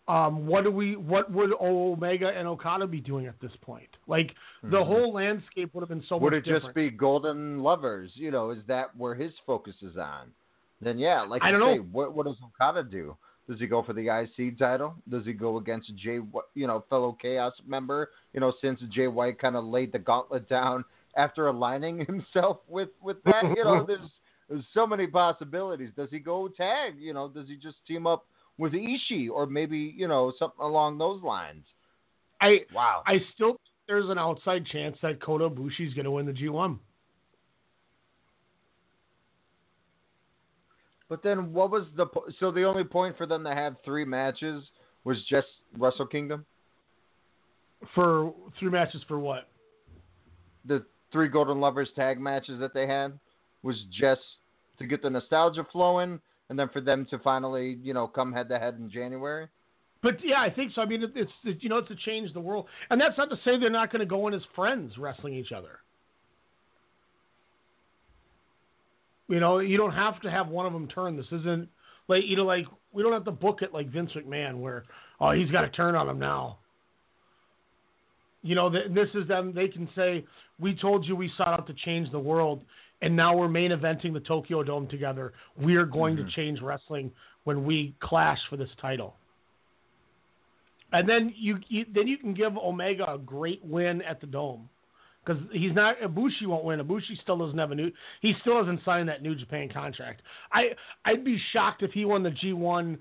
Um, what do we? What would Omega and Okada be doing at this point? Like the Mhm. whole landscape would have been so Would it just be Golden Lovers? You know, is that where his focus is on? Then yeah, like I don't say, know. what what does Okada do? Does he go for the IC title? Does he go against Jay, you know, fellow Chaos member? You know, since Jay White kind of laid the gauntlet down after aligning himself with with that. You know, there's there's so many possibilities. Does he go tag? You know, does he just team up with Ishii or maybe you know something along those lines? I wow. I still there's an outside chance that Kota Ibushi's going to win the G1. But then, what was the po- so the only point for them to have three matches was just Wrestle Kingdom? For three matches for what? The three Golden Lovers tag matches that they had was just to get the nostalgia flowing, and then for them to finally, you know, come head to head in January. But yeah, I think so. I mean, it, it's it, you know, it's to change the world, and that's not to say they're not going to go in as friends wrestling each other. You know, you don't have to have one of them turn. This isn't like you know, like we don't have to book it like Vince McMahon, where oh he's got to turn on him now. You know, th- this is them. They can say, "We told you we sought out to change the world, and now we're main eventing the Tokyo Dome together. We are going Mhm. to change wrestling when we clash for this title." And then you, you then you can give Omega a great win at the Dome because he's not Ibushi won't win. Ibushi still doesn't have a new. He still hasn't signed that New Japan contract. I I'd be shocked if he won the G1.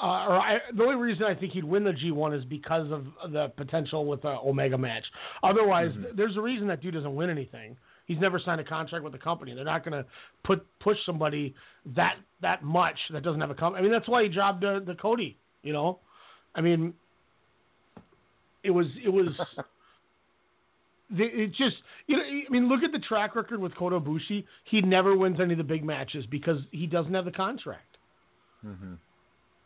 Uh, or I, the only reason I think he'd win the G1 is because of the potential with the Omega match. Otherwise, th- there's a reason that dude doesn't win anything. He's never signed a contract with the company. They're not going to put push somebody that that much that doesn't have a company. I mean, that's why he jobbed the, the Cody. You know, I mean, it was it was it just you know I mean look at the track record with Kota Ibushi. He never wins any of the big matches because he doesn't have the contract. Mm-hmm.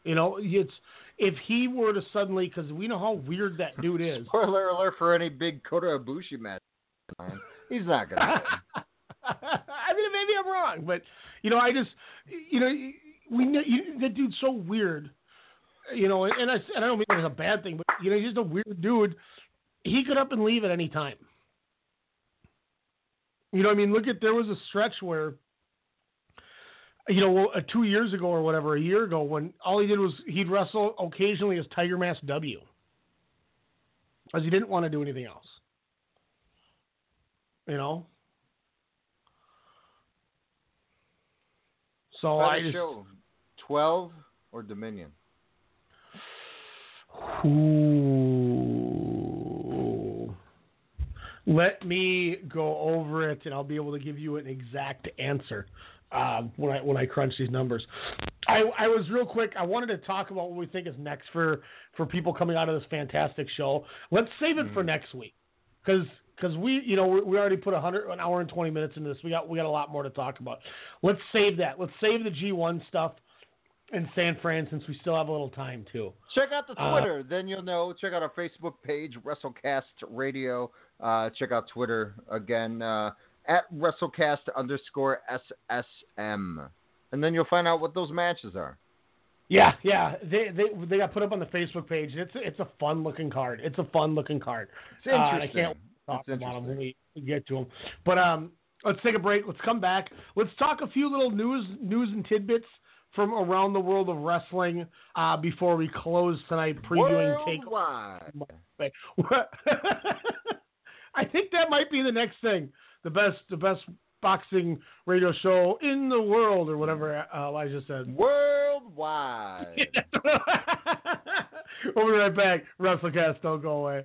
You know, it's if he were to suddenly because we know how weird that dude is. Spoiler alert for any big Kota Ibushi match. He's not gonna. I mean, maybe I'm wrong, but you know, I just, you know, we know you, that dude's so weird. You know, and I and I don't mean it as a bad thing, but you know, he's just a weird dude. He could up and leave at any time. You know, I mean, look at there was a stretch where, you know, uh, two years ago or whatever, a year ago, when all he did was he'd wrestle occasionally as Tiger Mask W, because he didn't want to do anything else. You know. So Better I just show, twelve or Dominion. Ooh. Let me go over it, and I'll be able to give you an exact answer um, when I when I crunch these numbers. I, I was real quick. I wanted to talk about what we think is next for for people coming out of this fantastic show. Let's save it for next week because because we you know we, we already put a hundred an hour and twenty minutes into this. We got we got a lot more to talk about. Let's save that. Let's save the G one stuff in San Fran since we still have a little time too. Check out the Uh, Twitter, then you'll know. Check out our Facebook page, WrestleCast Radio. Uh, check out Twitter again uh, at WrestleCast underscore SSM, and then you'll find out what those matches are. Yeah, yeah, they they they got put up on the Facebook page. It's it's a fun looking card. It's a fun looking card. It's Uh, interesting. It's about them when we get to them. But um, let's take a break. Let's come back. Let's talk a few little news news and tidbits from around the world of wrestling uh, before we close tonight, previewing take. Worldwide. I think that might be the next thing. The best the best boxing radio show in the world, or whatever uh, Elijah said. Worldwide. We'll be right back. WrestleCast, don't go away.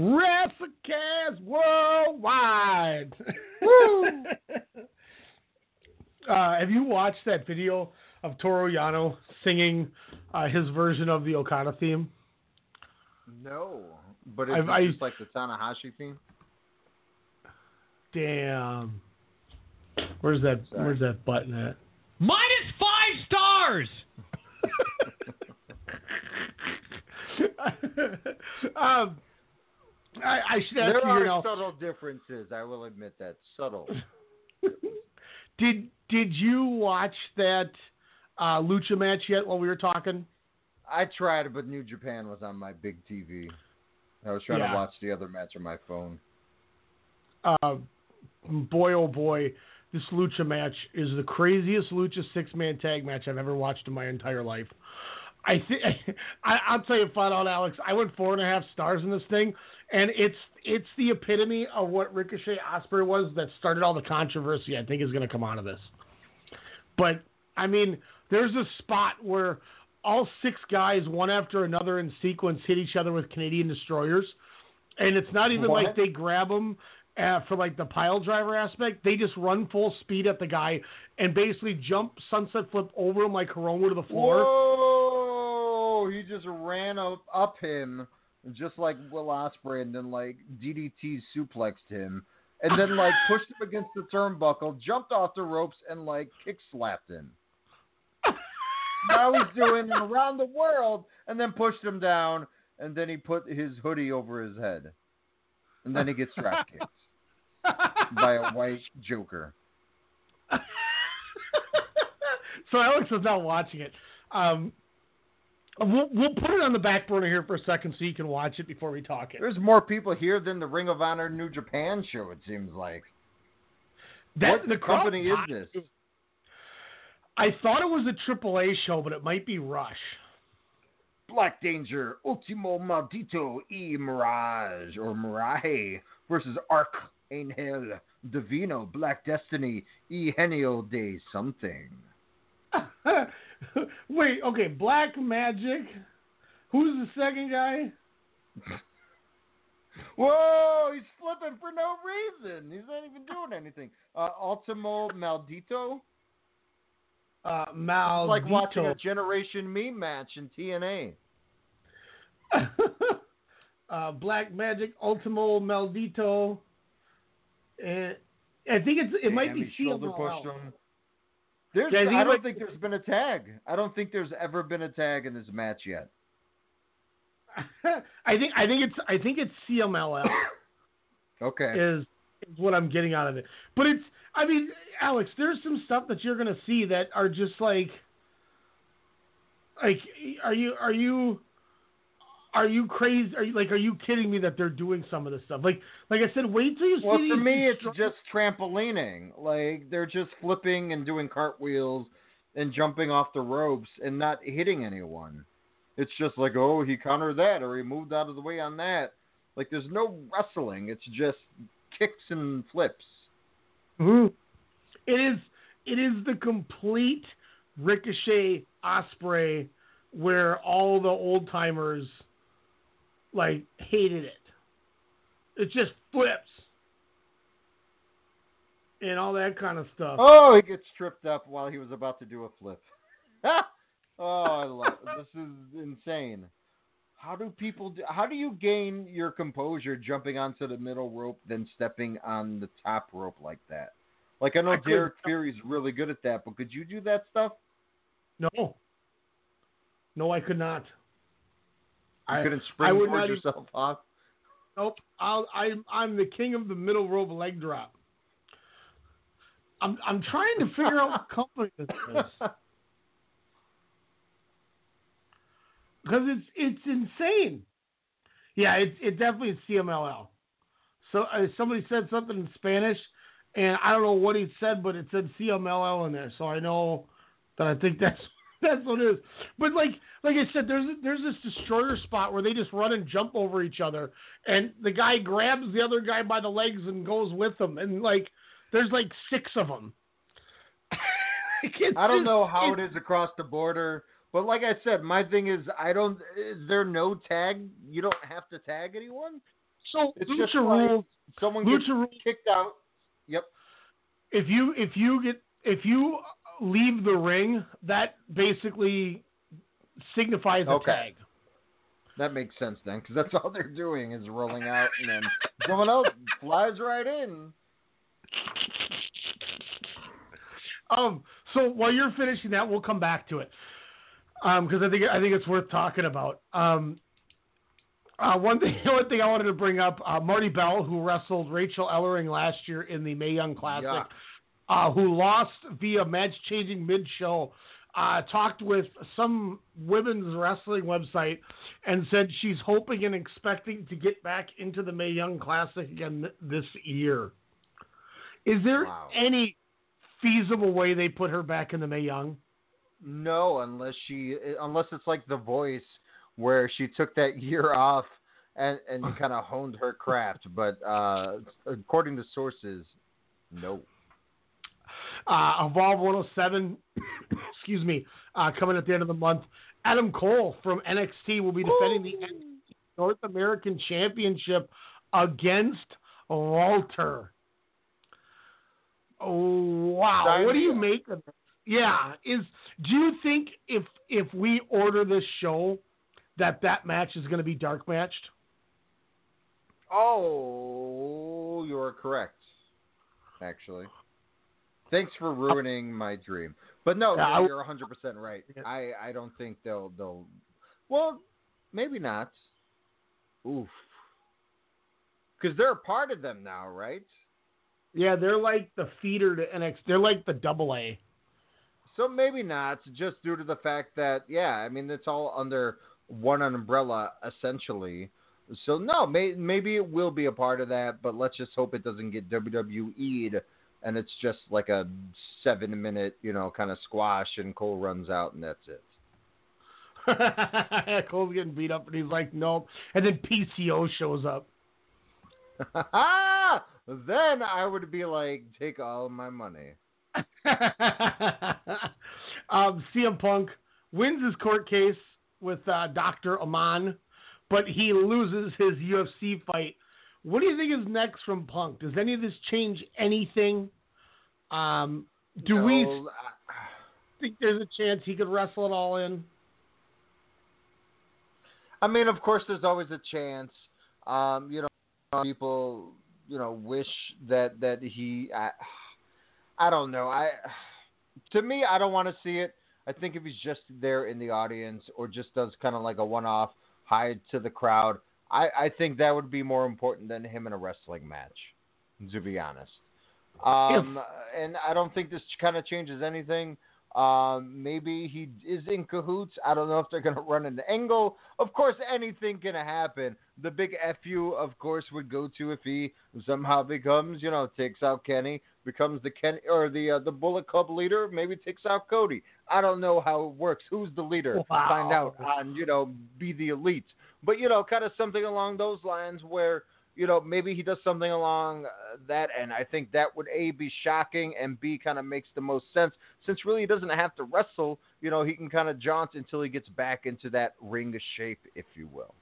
WrestleCast Worldwide. Woo! uh, have you watched that video of Toru Yano singing uh, his version of the Okada theme? No, but it's I've- I- just like the Tanahashi theme. Damn. Where's that? Where's that button at? Minus five stars. um, I, I There are subtle differences. I will admit that subtle. Did Did you watch that uh, lucha match yet? While we were talking, I tried, but New Japan was on my big TV. I was trying Yeah. to watch the other match on my phone. uh, boy oh boy, this lucha match is the craziest lucha six man tag match I've ever watched in my entire life. I think I'll tell you flat out, Alex. I went four and a half stars in this thing, and it's it's the epitome of what Ricochet Ospreay was that started all the controversy. I think is going to come out of this. But I mean, there's a spot where all six guys, one after another in sequence, hit each other with Canadian destroyers, and it's not even What? like they grab them uh, for like the pile driver aspect. They just run full speed at the guy and basically jump sunset flip over him like Hiromu to the floor. Whoa! He just ran up, up him, just like Will Ospreay, and then like DDT suplexed him, and then like pushed him against the turnbuckle, jumped off the ropes, and like kick slapped him. now he's doing around the world, and then pushed him down, and then he put his hoodie over his head, and then he gets drop kicked by a white Joker. so Alex is not watching it. Um, we'll, we'll put it on the back burner here for a second so you can watch it before we talk it. There's more people here than the Ring of Honor New Japan show. It seems like. That- what the company is this? I thought it was a AAA show, but it might be Rush. Black Danger, Ultimo Maldito e Mirage or Mirage versus Arc Angel Divino, Black Destiny e Genio de something. Wait, okay, Black Magic. Who's the second guy? Whoa, he's flipping for no reason. He's not even doing anything. Uh, Ultimo Maldito. Uh, It's like watching a Generation Me match in TNA. uh, Black Magic, Ultimo Maldito. And I think it's it might be shoulder pushed him. There's, I think I it don't might- think there's been a tag. I don't think there's ever been a tag in this match yet. I think I think it's I think it's CMLL Okay. is is what I'm getting out of it. But it's I mean, Alex, there's some stuff that you're gonna see that are just like like are you are you are you crazy? Are you like are you kidding me that they're doing some of this stuff? Like like I said, wait till you Well, see for these me, it's just trampolining. Like they're just flipping and doing cartwheels and jumping off the ropes and not hitting anyone. It's just like, oh, he countered that or he moved out of the way on that. Like there's no wrestling. It's just kicks and flips. Mhm. It is it is the complete Ricochet Ospreay where all the old timers like hated it. It just flips and all that kind of stuff. Oh, he gets tripped up while he was about to do a flip. oh, I love this is insane. How do people do, how do you gain your composure jumping onto the middle rope then stepping on the top rope like that? Like I know I Derek Fury's really good at that, but could you do that stuff? No. No, I could not. You I couldn't I spring wouldn't even- yourself off. Nope. I'll, I'm I'm the king of the middle rope leg drop. I'm I'm trying to figure out what company this is. Because it's it's insane. Yeah, it's it definitely is CMLL. So uh, somebody said something in Spanish, and I don't know what he said, but it said CMLL in there. So I know that I think that's that's what it is. But like like I said, there's there's this destroyer spot where they just run and jump over each other, and the guy grabs the other guy by the legs and goes with them, and like there's like six of them. I don't know how it is across the border, but like I said, my thing is I don't. Is there no tag? You don't have to tag anyone. So It's lucha just like rules. someone lucha gets rules. kicked out. Yep. If you if you get if you leave the ring, that basically signifies a Okay. tag. That makes sense then, because that's all they're doing is rolling out, and then someone else flies right in. Um. So while you're finishing that, we'll come back to it. Um, because I think I think it's worth talking about. Um. Uh, one thing, one thing I wanted to bring up: uh, Marti Belle, who wrestled Rachel Ellering last year in the Mae Young Classic, Yuck. Uh, who lost via match changing mid show, uh, talked with some women's wrestling website and said she's hoping and expecting to get back into the Mae Young Classic again th- this year. Is there Wow. any feasible way they put her back in the Mae Young? No, unless she, unless it's like The Voice, where she took that year off and and kind of honed her craft. But uh, according to sources, no. Uh, Evolve 107, excuse me, uh, coming at the end of the month. Adam Cole from NXT will be defending the NXT North American Championship against Walter. Oh wow! What do you make of this? Yeah, is do you think if if we order this show that that match is going to be dark matched? Oh, you are correct. Actually, thanks for ruining my dream. But no, I- you're 100 percent right. I I don't think they'll they'll. Well, maybe not. Oof. Because they're a part of them now, right? Yeah, they're like the feeder to NXT. They're like the double A. So maybe not, just due to the fact that yeah, I mean it's all under one umbrella essentially. So no, may, maybe it will be a part of that, but let's just hope it doesn't get WWE'd and it's just like a seven minute, you know, kind of squash and Cole runs out and that's it. Cole's getting beat up, and he's like, nope. And then PCO shows up. then I would be like, take all of my money. um, CM Punk wins his court case with uh, Dr. Amann, but he loses his UFC fight. What do you think is next from Punk? Does any of this change anything? Um, do we No, think there's a chance he could wrestle it all in? I mean, of course, there's always a chance. Um, you know, people, you know, wish that that he. I, I don't know. I, to me, I don't want to see it. I think if he's just there in the audience or just does kind of like a one-off hide to the crowd, I, I think that would be more important than him in a wrestling match. To be honest, um, and I don't think this kind of changes anything. Um, maybe he is in cahoots. I don't know if they're going to run an angle. Of course, anything can happen. The big fu, of course, would go to if he somehow becomes, you know, takes out Kenny, becomes the Kenny or the uh, the Bullet Club leader. Maybe takes out Cody. I don't know how it works. Who's the leader? Wow. Find out on, you know, be the elite. But you know, kind of something along those lines where you know, maybe he does something along uh, that and I think that would A, be shocking, and B, kind of makes the most sense since really he doesn't have to wrestle. You know, he can kind of jaunt until he gets back into that ring of shape, if you will.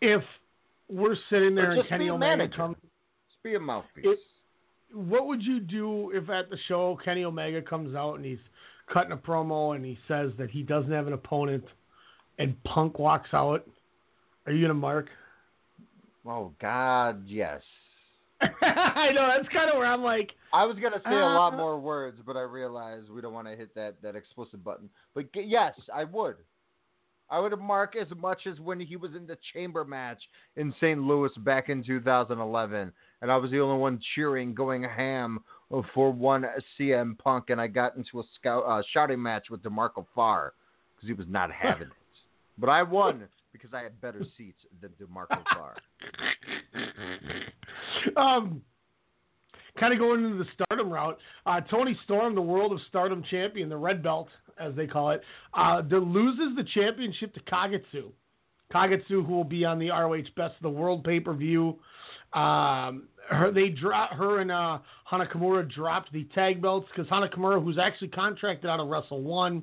If we're sitting there and Kenny Omega comes, Just be a mouthpiece. It- what would you do if at the show Kenny Omega comes out and he's cutting a promo and he says that he doesn't have an opponent and Punk walks out? Are you gonna mark? oh, God, yes. I know that's kind of where I'm like. I was gonna say a lot Uh, more words, but I realized we don't want to hit that that explicit button. But g- yes, I would. I would mark as much as when he was in the chamber match in St. Louis back in 2011, and I was the only one cheering, going ham for one CM Punk, and I got into a scout, uh, shouting match with Demarco Farr because he was not having it. But I won because I had better seats than Demarco Farr. um, kind of going into the Stardom route. Uh, Toni Storm, the World of Stardom champion, the Red Belt as they call it, uh, loses the championship to Kagetsu. Kagetsu, who will be on the ROH Best of the World pay per view. Um, her they drop her and uh, Hana Kimura dropped the tag belts because Hana Kimura, who's actually contracted out of Wrestle One,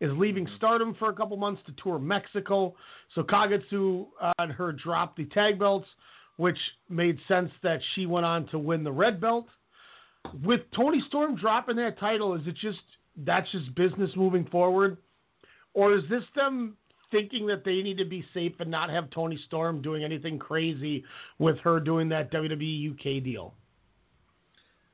is leaving Stardom for a couple months to tour Mexico. So Kagetsu uh, and her dropped the tag belts, which made sense that she went on to win the red belt. With Toni Storm dropping that title, is it just that's just business moving forward, or is this them thinking that they need to be safe and not have Toni Storm doing anything crazy with her doing that WWE UK deal?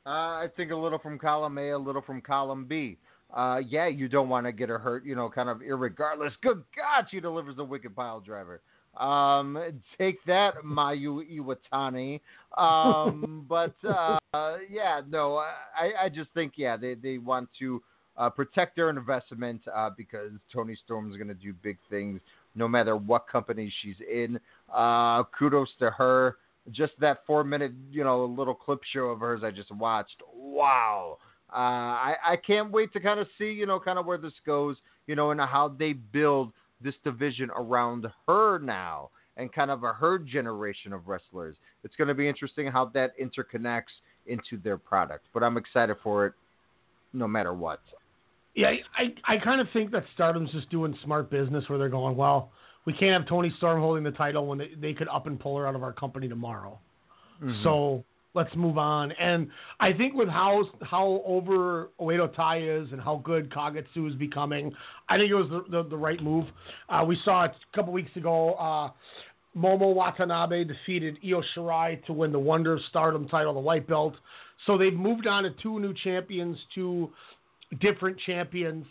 Uh, I think a little from column A, a little from column B. Uh, yeah, you don't want to get her hurt, you know, kind of irregardless. Good God, she delivers a wicked pile driver. Um, take that, Mayu Iwatani. Um, but uh, yeah, no, I, I just think yeah, they they want to uh, protect their investment uh, because Toni Storm is going to do big things no matter what company she's in. Uh, kudos to her. Just that four minute, you know, little clip show of hers I just watched. Wow. Uh, I, I can't wait to kind of see, you know, kind of where this goes, you know, and how they build this division around her now and kind of a her generation of wrestlers. It's going to be interesting how that interconnects into their product, but I'm excited for it no matter what. Yeah, I, I kind of think that Stardom's just doing smart business where they're going, well, we can't have Toni Storm holding the title when they, they could up and pull her out of our company tomorrow. Mm-hmm. So let's move on. And I think with how how over Oedo Tai is and how good Kagetsu is becoming, I think it was the, the, the right move. Uh, we saw it a couple weeks ago. Uh, Momo Watanabe defeated Io Shirai to win the Wonder Stardom title, the white belt. So they've moved on to two new champions, two different champions,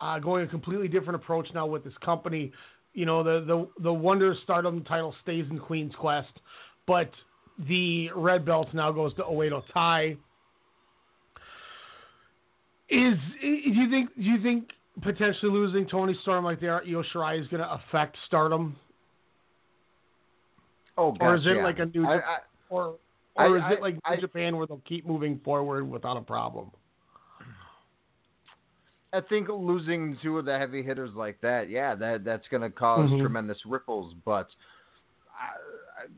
uh, going a completely different approach now with this company. You know, the the the Wonder Stardom title stays in Queen's Quest, but the red belt now goes to Oedo Tai. Is do you think do you think potentially losing Toni Storm like they are Io Shirai is going to affect Stardom? Oh, or is it yeah. like a new I- I- or or I- is it like New Japan where they'll keep moving forward without a problem? I think losing two of the heavy hitters like that, yeah, that that's going to because Mhm. tremendous ripples. But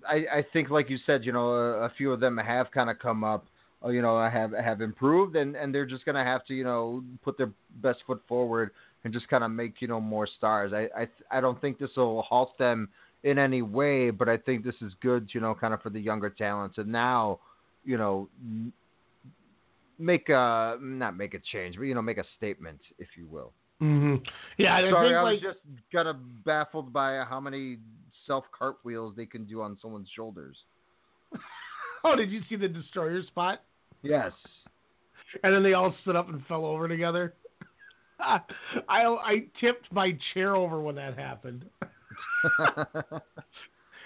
I, I, I think, like you said, you know, a, a few of them have kind of come up, uh, you know, have have improved, and and they're just going to have to, you know, put their best foot forward and just kind of make, you know, more stars. I I, I don't think this will halt them in any way, but I think this is good, you know, kind of for the younger talents. And now, you know, make a not make a change, but you know, make a statement, if you will. Mm-hmm. Yeah, I Sorry, think I like was just kind of baffled by how many self cartwheels they can do on someone's shoulders. oh, did you see the destroyer spot? Yes. And then they all stood up and fell over together. I I tipped my chair over when that happened.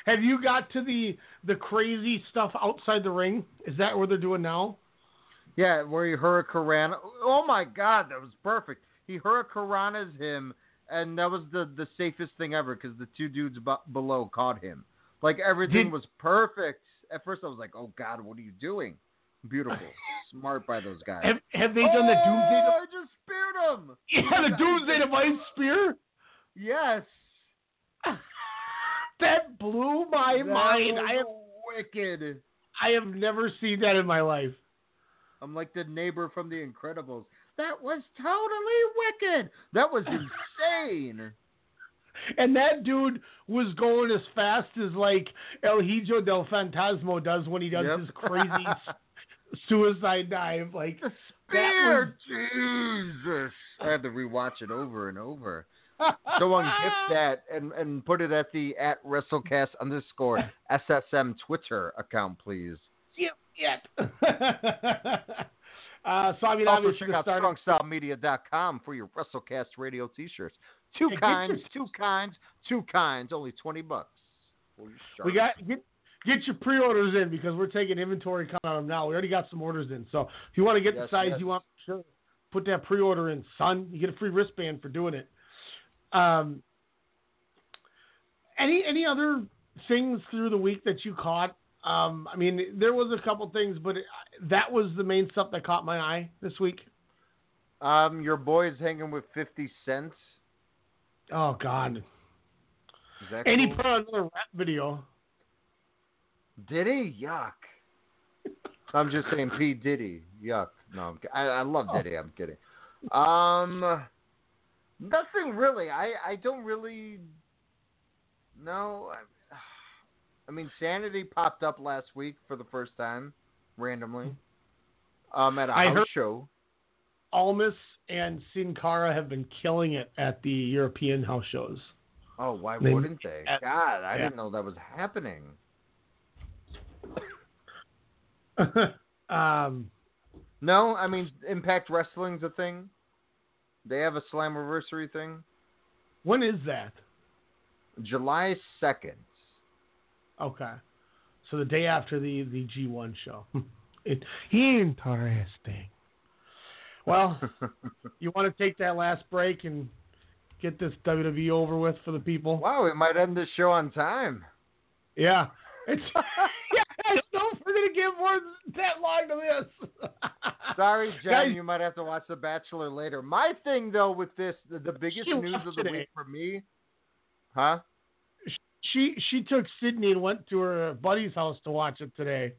Have you got to the the crazy stuff outside the ring? Is that what they're doing now? Yeah, where he hurricanrana. Oh my God, that was perfect. He hurricanranas him, and that was the the safest thing ever because the two dudes bu- below caught him. Like everything Did- was perfect. At first, I was like, "Oh God, what are you doing?" Beautiful, smart by those guys. Have Have they done the oh, Doomsday? Oh, I just speared him. Yeah, the Doomsday Device Spear. Yes. That blew my That mind. I am wicked. I have never seen that in my life. I'm like the neighbor from The Incredibles. That was totally wicked. That was insane. And that dude was going as fast as like El Hijo del Fantasma does when he does Yep. his crazy suicide dive. Like that Spear, Jesus. I had to rewatch it over and over. was Someone get that and, and put it at the at WrestleCast underscore SSM Twitter account, please. Yep, yet. uh, so I mean, also obviously check out start. strongstylemedia.com for your WrestleCast radio t-shirts. Two kinds, your- two kinds, two kinds, only 20 bucks. We got get get your pre-orders in because we're taking inventory coming on them now. We already got some orders in, so if you want to get Yes, the size yes. you want, sure, put that pre-order in, son. You get a free wristband for doing it. Um, any any other things through the week that you caught? Um, I mean, there was a couple things, but it, that was the main stuff that caught my eye this week. Um, your is hanging with 50 cents. Oh God! Is that And he put out another rap video. Did he? Yuck. I'm just saying P. Diddy. Yuck. No, I'm, I, I love Oh. Diddy. I'm kidding. Um, Nothing really. I I don't really. No. I, I mean, Sanity popped up last week for the first time, randomly, um, at a I house show. Almas and Sin Cara have been killing it at the European house shows. Oh, why They- wouldn't they? at- God, I yeah. didn't know that was happening. um, No, I mean Impact Wrestling's a thing. They have a Slammiversary thing. when is that? July second. Okay. So the day after the, the G1 show. it, interesting. Well, you want to take that last break and get this WWE over with for the people? Wow, we might end this show on time. Yeah. It's yeah, I don't know we're gonna get more that long to this. Sorry, Jen, Guys- you might have to watch The Bachelor later. My thing though with this, the, the biggest news of the today. week for me, huh? She she took Sydney and went to her buddy's house to watch it today.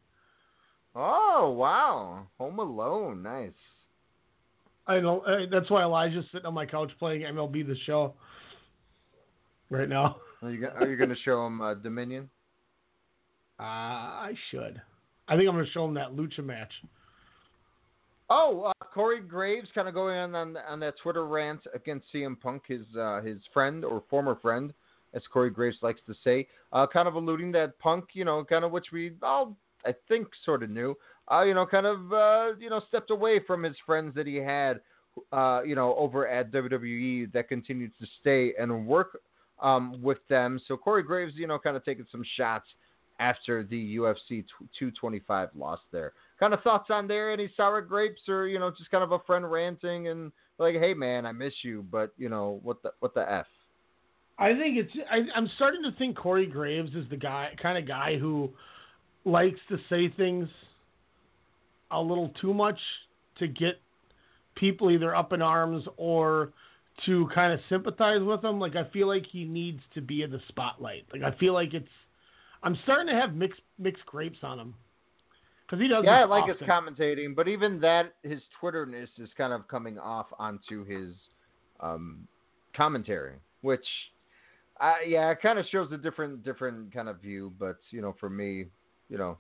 Oh wow, Home Alone, nice. I know uh, that's why Elijah's sitting on my couch playing MLB the Show right now. Are you, are you going to show him uh, Dominion? Uh, I should. I think I'm going to show him that lucha match. Oh, uh, Corey Graves kind of going on, on on that Twitter rant against CM Punk, his uh, his friend or former friend, as Corey Graves likes to say, uh, kind of alluding that Punk, you know, kind of which we all I think sort of knew, uh, you know, kind of uh, you know stepped away from his friends that he had, uh, you know, over at WWE that continued to stay and work um, with them. So Corey Graves, you know, kind of taking some shots after the UFC 225 loss there. Kind of thoughts on there? Any sour grapes, or you know, just kind of a friend ranting and like, "Hey man, I miss you," but you know, what the what the f? I think it's. I, I'm starting to think Corey Graves is the guy, kind of guy who likes to say things a little too much to get people either up in arms or to kind of sympathize with him. Like I feel like he needs to be in the spotlight. Like I feel like it's. I'm starting to have mixed mixed grapes on him because he does. Yeah, I like often. his commentating, but even that, his Twitterness is kind of coming off onto his um, commentary, which, uh, yeah, it kind of shows a different different kind of view. But you know, for me, you know,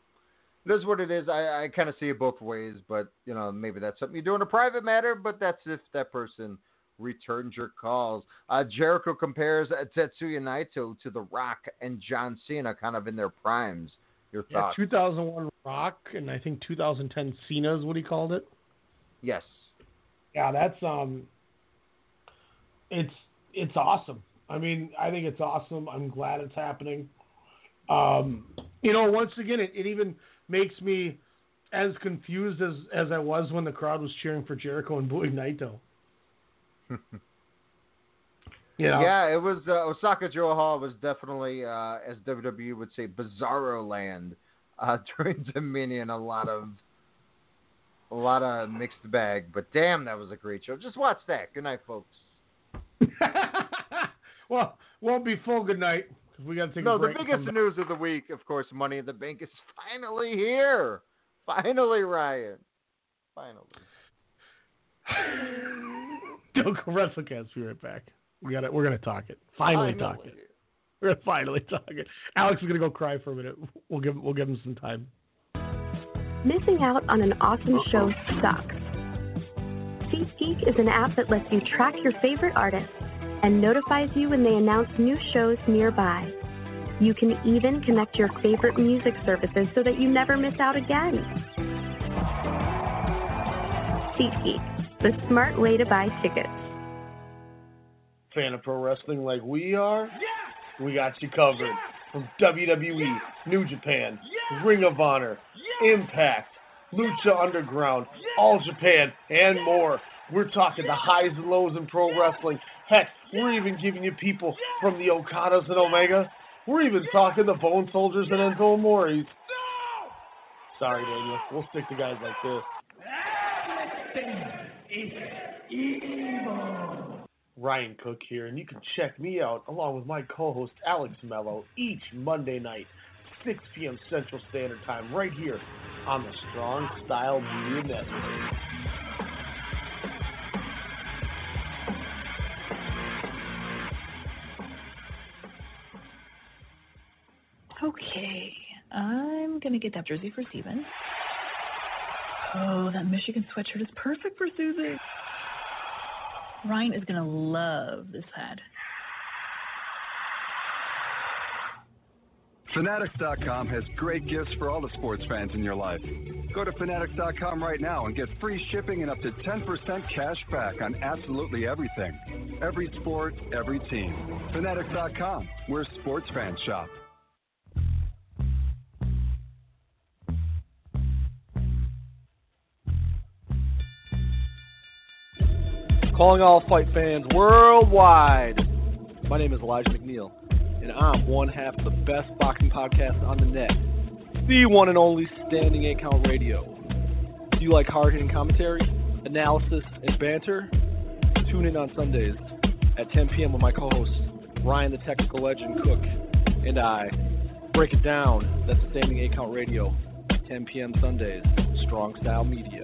it is what it is. I, I kind of see it both ways, but you know, maybe that's something you do in a private matter. But that's if that person returns your calls. Uh, Jericho compares Tetsuya Naito to The Rock and John Cena, kind of in their primes. Your thoughts? Yeah, 2001 Rock and I think 2010 Cena is what he called it. Yes. Yeah, that's um it's it's awesome. I mean, I think it's awesome. I'm glad it's happening. Um you know, once again it, it even makes me as confused as as I was when the crowd was cheering for Jericho and booing Naito. Yeah. Yeah, it was uh, Osaka-jo Hall was definitely, uh, as WWE would say, bizarro land uh, during Dominion. A lot of, a lot of mixed bag. But damn, that was a great show. Just watch that. Good night, folks. well, won't be full good night because we got to take no, a the break. and biggest news of the week, of course, Money in the Bank is finally here. Finally, Ryan. Finally. Don't go WrestleCast. Be right back. We got to We're gonna talk it. Finally, talk it. We're gonna finally talk it. Alex is gonna go cry for a minute. We'll give we'll give him some time. Missing out on an awesome show sucks. SeatGeek is an app that lets you track your favorite artists and notifies you when they announce new shows nearby. You can even connect your favorite music services so that you never miss out again. SeatGeek, the smart way to buy tickets. Fan of pro wrestling like we are? We got you covered. From WWE, New Japan, Ring of Honor, Impact, Lucha Underground, All Japan, and more. We're talking the highs and lows in pro wrestling. Heck, we're even giving you people from the Okadas and Omega. We're even talking the Bone Soldiers and Enzo Amores. Sorry, Daniel. We'll stick to guys like this. Ryan Cook here, and you can check me out along with my co-host Alex Mello each Monday night, 6 p.m. Central Standard Time, right here on the Strong Style Media Network. Okay, I'm gonna get that jersey for Steven. Oh, that Michigan sweatshirt is perfect for Susie. Ryan is gonna love this hat. Fanatics.com has great gifts for all the sports fans in your life. Go to Fanatics.com right now and get free shipping and up to 10% cash back on absolutely everything. Every sport, every team. Fanatics.com, where sports fans shop. Calling all fight fans worldwide. My name is Elijah McNeil, and I'm one half of the best boxing podcast on the net, the one and only Standing 8 Count Radio. Do you like hard hitting commentary, analysis, and banter? Tune in on Sundays at 10 p.m. with my co host, Ryan the Technical Legend Cook, and I. Break it down. That's Standing 8 Count Radio, 10 p.m. Sundays, Strong Style Media.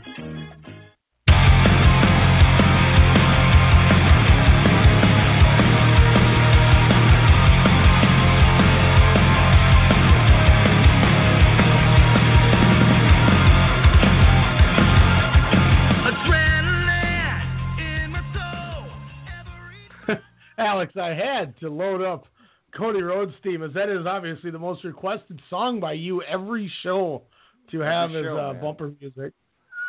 Alex, I had to load up Cody Rhodes theme, as that is obviously the most requested song by you every show to have Every as show, uh, bumper music.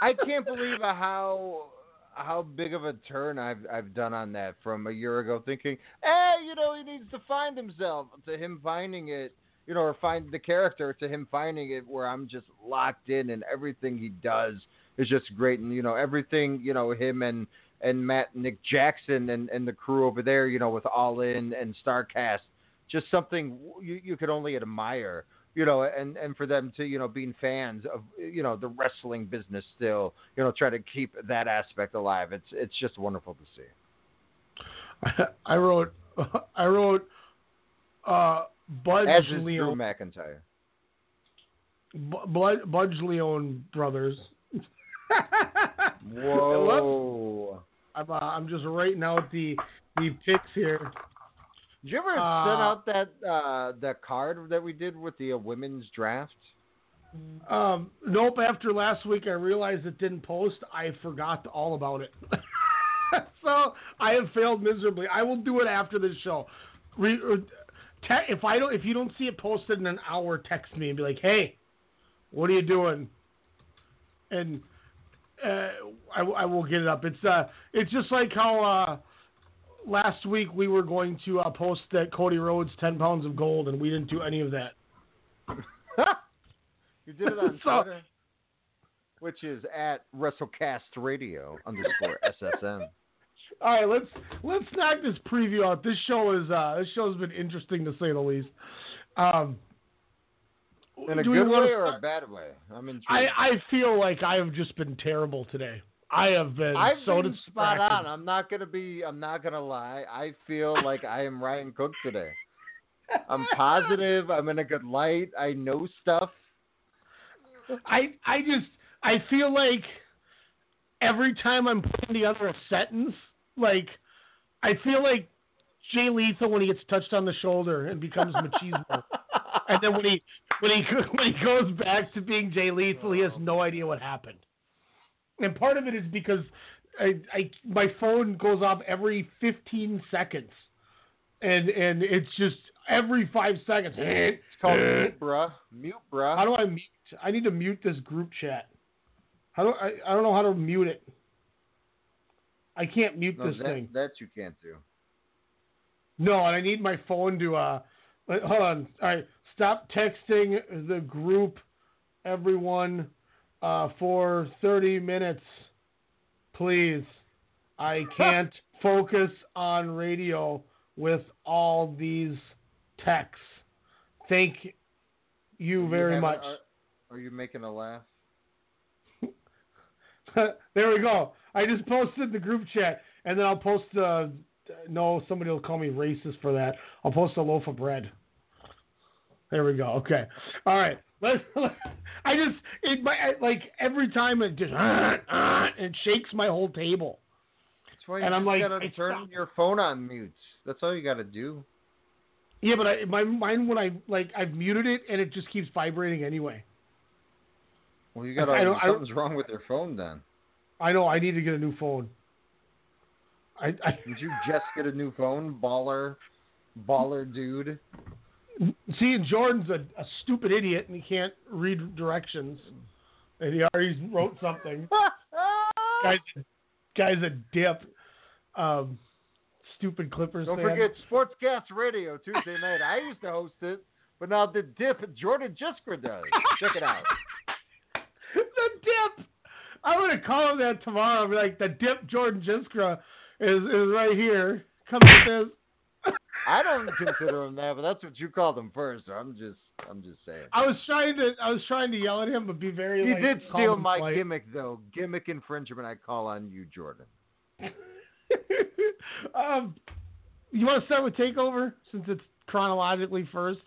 I can't believe how how big of a turn I've I've done on that from a year ago, thinking, hey, you know, he needs to find himself, to him finding it, you know, or find the character, to him finding it, where I'm just locked in, and everything he does is just great, and you know, everything, you know, him and and Matt Nick Jackson and and the crew over there, you know, with All In and Starcast, just something you you could only admire you know, and and for them to you know being fans of you know the wrestling business still, you know, try to keep that aspect alive. It's it's just wonderful to see. I wrote, I wrote, uh, Budge As is Drew McIntyre. Bu- Bud- Budge Leon brothers. Whoa! I'm, uh, I'm just writing out the the picks here. Did you ever Uh, send out that uh that card that we did with the uh, women's draft? Um, nope. After last week, I realized it didn't post. I forgot all about it. so I have failed miserably. I will do it after this show. Re, uh, te- if I don't, if you don't see it posted in an hour, text me and be like, "Hey, what are you doing?" And uh, I, I will get it up. It's uh, it's just like how uh, last week we were going to uh, post that Cody Rhodes ten pounds of gold, and we didn't do any of that. You did it on So- Twitter, which is at WrestleCast Radio underscore SSM. All right, let's let's knock this preview out. This show is uh, this show's been interesting to say the least. Um, In a good way or start- a bad way? I'm intrigued. I I feel like I have just been terrible today. I have been I've so been spot on. I'm not gonna be. I'm not gonna lie. I feel like I am Ryan Cook today. I'm positive. I'm in a good light. I know stuff. I I just I feel like every time I'm putting together a sentence, like I feel like Jay Lethal when he gets touched on the shoulder and becomes machismo, and then when he when he when he goes back to being Jay Lethal, he has no idea what happened. And part of it is because I, I my phone goes off every 15 seconds, and and it's just every five seconds. It's called mute, bruh. Mute, bruh. How do I mute? I need to mute this group chat. How do I? I don't know how to mute it. I can't mute No, this that, thing. that you can't do. No, and I need my phone to. uh Hold on. All right, stop texting the group, everyone, uh, for thirty minutes, please. I can't focus on radio with all these texts. Thank you very having- much. Are, are you making a laugh? there we go. I just posted the group chat, and then I'll post. Uh, no, somebody will call me racist for that. I'll post a loaf of bread. There we go. Okay. All right. Let's. I just it my I- like every time it just uh, uh, it shakes my whole table. That's why you And I'm like, gotta turn your phone on mute. That's all you gotta do. Yeah, but I my mine when I like I've muted it and it just keeps vibrating anyway. Well, you gotta. I don't- I don't- something's wrong with your phone then. I know I need to get a new phone. I, I Did you just get a new phone, baller, baller dude? See, and Jordan's a, a stupid idiot and he can't read directions, and he already wrote something. guy's, guy's a dip. Um, stupid Clippers Don't fan. forget Sportscast Radio Tuesday night. I used to host it, but now the dip Jordan Jiskra does. Check it out. the dip. I'm gonna call him that tomorrow. I'll be like, the dip Jordan Jiskra is is right here. Come with this. I don't consider him that, but that's what you called him first. So I'm just, I'm just saying. I was trying to I was trying to yell at him, but be very. He like, did steal my polite. gimmick though. Gimmick infringement. I call on you, Jordan. um, you want to start with takeover since it's chronologically first?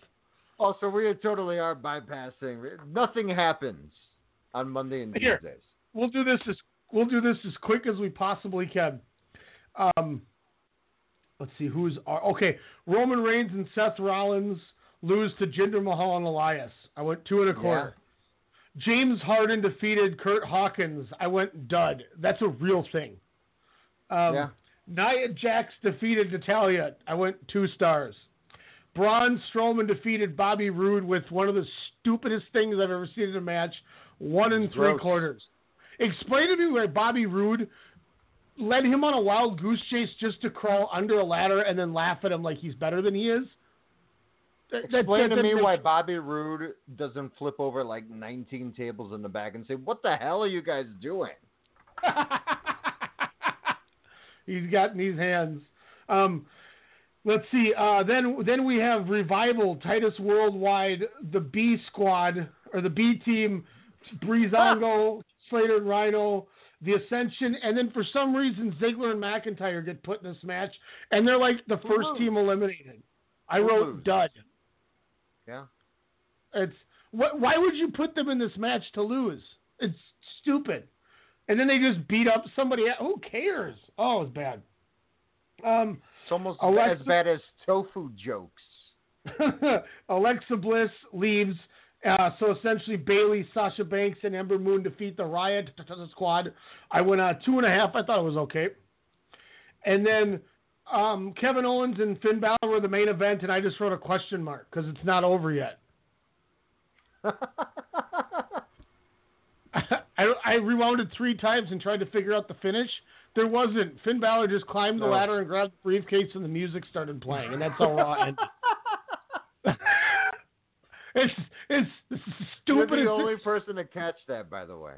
Oh, so we totally are bypassing. Nothing happens on Monday and Here. Tuesdays. We'll do this as we'll do this as quick as we possibly can. Um, let's see who's okay. Roman Reigns and Seth Rollins lose to Jinder Mahal and Elias. I went two and a quarter. James Harden defeated Curt Hawkins. I went dud. That's a real thing. Um, Yeah. Nia Jax defeated Natalya. I went two stars. Braun Strowman defeated Bobby Roode with one of the stupidest things I've ever seen in a match. One and three Gross. quarters. Explain to me why Bobby Roode led him on a wild goose chase just to crawl under a ladder and then laugh at him like he's better than he is. That- that- Explain that- to me that- why Bobby Roode doesn't flip over like 19 tables in the back and say, "What the hell are you guys doing?" he's got in these hands. Um, let's see. Uh, then then we have revival Titus Worldwide, the B squad or the B team, Breezango, Slater and Rhyno, the Ascension, and then for some reason Ziggler and McIntyre get put in this match, and they're like the first team eliminated. I wrote dud. Yeah. It's what? Why would you put them in this match to lose? It's stupid. And then they just beat up somebody. Who cares? Oh, it's bad. Um, It's almost Alexa- as bad as tofu jokes. Alexa Bliss leaves. Uh, so essentially, Bayley, Sasha Banks, and Ember Moon defeat the Riot Squad. I went uh, two and a half. I thought it was okay. And then um, Kevin Owens and Finn Balor were the main event, and I just wrote a question mark because it's not over yet. I, I rewound it three times and tried to figure out the finish. There wasn't. Finn Balor just climbed the No. ladder and grabbed the briefcase, and the music started playing, and that's how Raw ended. It's it's the You're the only person to catch that, by the way.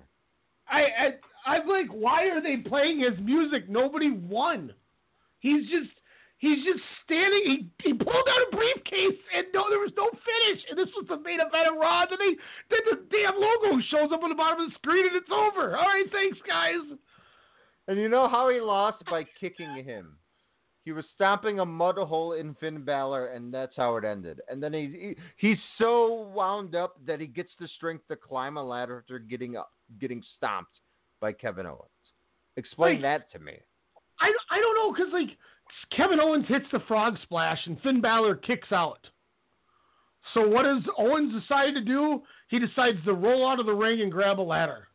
I, I I'm like, why are they playing his music? Nobody won. He's just he's just standing. He he pulled out a briefcase and no, there was no finish. And this was the main event of Raw. Then they then the damn logo shows up on the bottom of the screen and it's over. All right, thanks guys. And you know how he lost by kicking him. He was stomping a mud hole in Finn Balor, and that's how it ended. And then he, he he's so wound up that he gets the strength to climb a ladder after getting up, getting stomped by Kevin Owens. Explain Like- that to me. I I don't know because like Kevin Owens hits the frog splash and Finn Balor kicks out. So what does Owens decide to do? He decides to roll out of the ring and grab a ladder.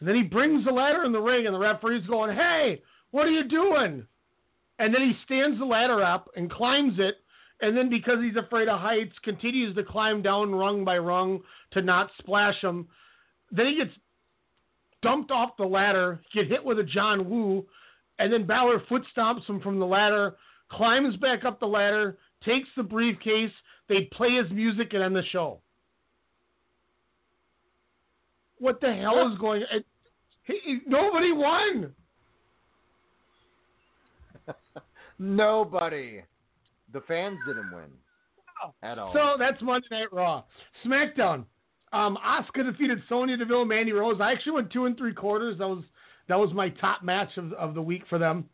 And then he brings the ladder in the ring and the referee's going, "Hey, what are you doing?" And then he stands the ladder up and climbs it. And then because he's afraid of heights, continues to climb down rung by rung to not splash him. Then he gets dumped off the ladder, get hit with a John Woo, and then Balor foot stomps him from the ladder, climbs back up the ladder, takes the briefcase. They play his music and end the show. What the hell is going? It, he, he- nobody won. Nobody. The fans didn't win at all. So that's Monday Night Raw. SmackDown. Um, Asuka defeated Sonya Deville, Mandy Rose. I actually went two and three quarters. That was that was my top match of, of the week for them.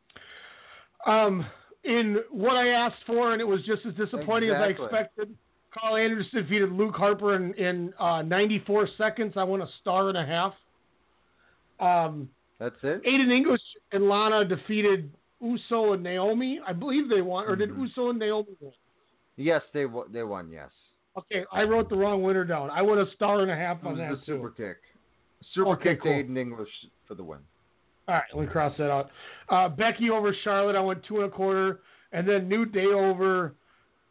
Um, in what I asked for, and it was just as disappointing Exactly. as I expected. Karl Anderson defeated Luke Harper in, in uh, 94 seconds. I won a star and a half. Um, That's it. Aiden English and Lana defeated Uso and Naomi. I believe they won, or did Mhm. Uso and Naomi win? Yes, they wo- they won. Yes. Okay, I wrote the wrong winner down. I won a star and a half on that the too. super kick. Super Okay, kick cool. to Aiden English for the win. All right, let me cross that out. Uh, Becky over Charlotte, I went two and a quarter, and then New Day over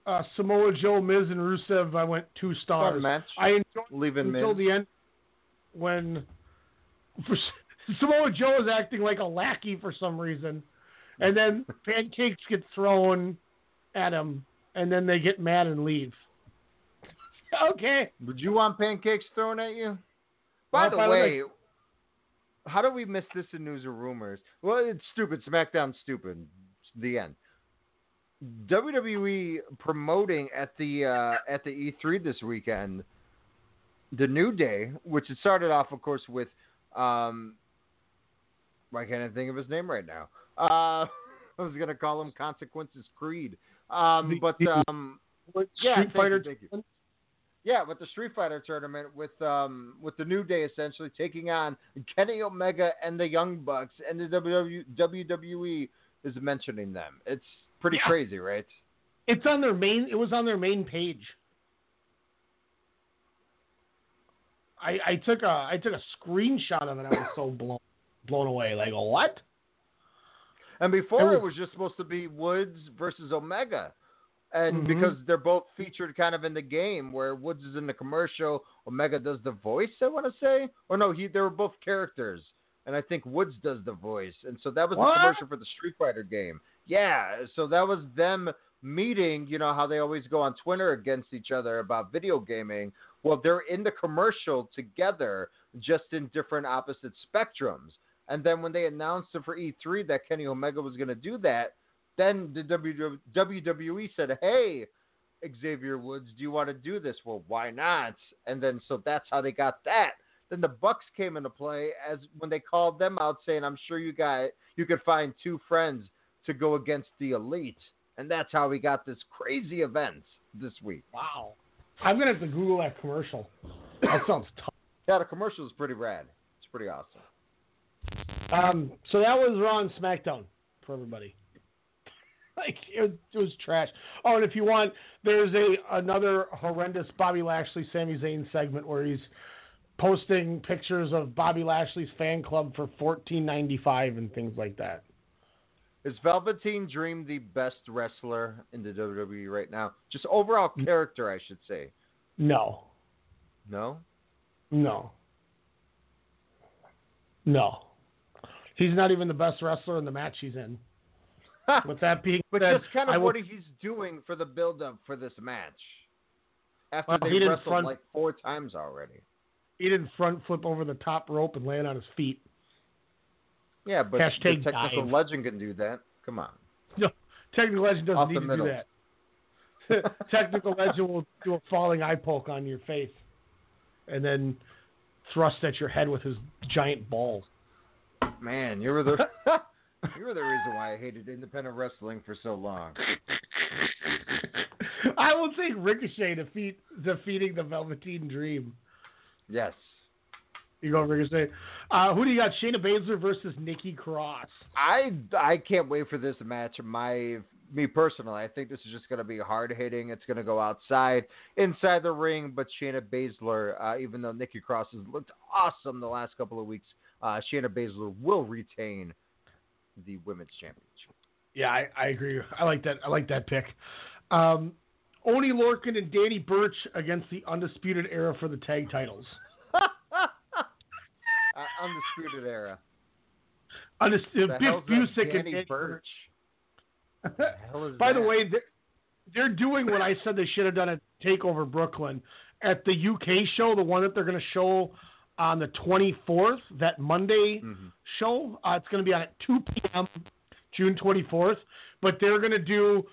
uh, Samoa Joe, Miz, and Rusev. I went two stars. Fun match. I enjoyed Leaving until Miz. the end when for, Samoa Joe is acting like a lackey for some reason, and then pancakes get thrown at him, and then they get mad and leave. okay. Would you want pancakes thrown at you? By Well, the way, how do we miss this in news or rumors? Well, it's stupid. SmackDown stupid. The end. WWE promoting at the uh, at the E3 this weekend, the New Day, which it started off, of course, with um, why can't I think of his name right now? Uh, I was gonna call him Consequences Creed, um, but um, yeah, Street thank you, thank you. Yeah, with the Street Fighter tournament, with um, with the New Day essentially taking on Kenny Omega and the Young Bucks, and the WWE, WWE is mentioning them. It's pretty Yeah. crazy, right? It's on their main. It was on their main page. I, I took a I took a screenshot of it. I was so blown blown away. Like what? And before It it was just supposed to be Woods versus Omega. And Mhm. because they're both featured kind of in the game where Woods is in the commercial, Omega does the voice, I want to say. Or no, he they were both characters. And I think Woods does the voice. And so that was What? the commercial for the Street Fighter game. Yeah, so that was them meeting, you know how they always go on Twitter against each other about video gaming. Well, they're in the commercial together, just in different opposite spectrums. And then when they announced it for E3 that Kenny Omega was going to do that, then the WWE said, "Hey, Xavier Woods, do you want to do this?" Well, why not? And then so that's how they got that. Then the Bucks came into play as when they called them out, saying, "I'm sure you got you could find two friends to go against the Elite," and that's how we got this crazy event this week. Wow. I'm gonna have to Google that commercial. That sounds tough. Yeah, the commercial is pretty rad. It's pretty awesome. Um, so that was Raw and SmackDown for everybody. Like it, was- it was trash. Oh, and if you want, there's a another horrendous Bobby Lashley, Sami Zayn segment where he's posting pictures of Bobby Lashley's fan club for fourteen ninety five and things like that. Is Velveteen Dream the best wrestler in the WWE right now? Just overall character, I should say. No, No. no, no. He's not even the best wrestler in the match he's in. With that being But said, just kind I of will- what he's doing for the build-up for this match. After Well, they he wrestled front- like four times already. he didn't front flip over the top rope and land on his feet. Yeah, but Hashtag the technical dive. legend can do that. Come on. No, technical legend doesn't the need to do that. technical legend will do a falling eye poke on your face, and then thrust at your head with his giant balls. Man, you were the you were the reason why I hated independent wrestling for so long. I will take Ricochet defeat defeating the Velveteen Dream. Yes. You go Ricochet. Uh, who do you got? Shayna Baszler versus Nikki Cross. I I can't wait for this match. My me personally, I think this is just going to be hard hitting. It's going to go outside, inside the ring. But Shayna Baszler, uh, even though Nikki Cross has looked awesome the last couple of weeks, uh, Shayna Baszler will retain the women's championship. Yeah, I, I agree. I like that. I like that pick. Um, Oney Lorcan and Danny Burch against the Undisputed Era for the tag titles. Uh, undisputed era. Undisputed The Biff that Busick and Danny Burch? is By the way, they're, they're doing what I said they should have done at Takeover Brooklyn at the UK show, the one that they're going to show on the 24th, that Monday Mm-hmm. show. Uh, it's going to be on at 2 p.m. June 24th. But they're going to do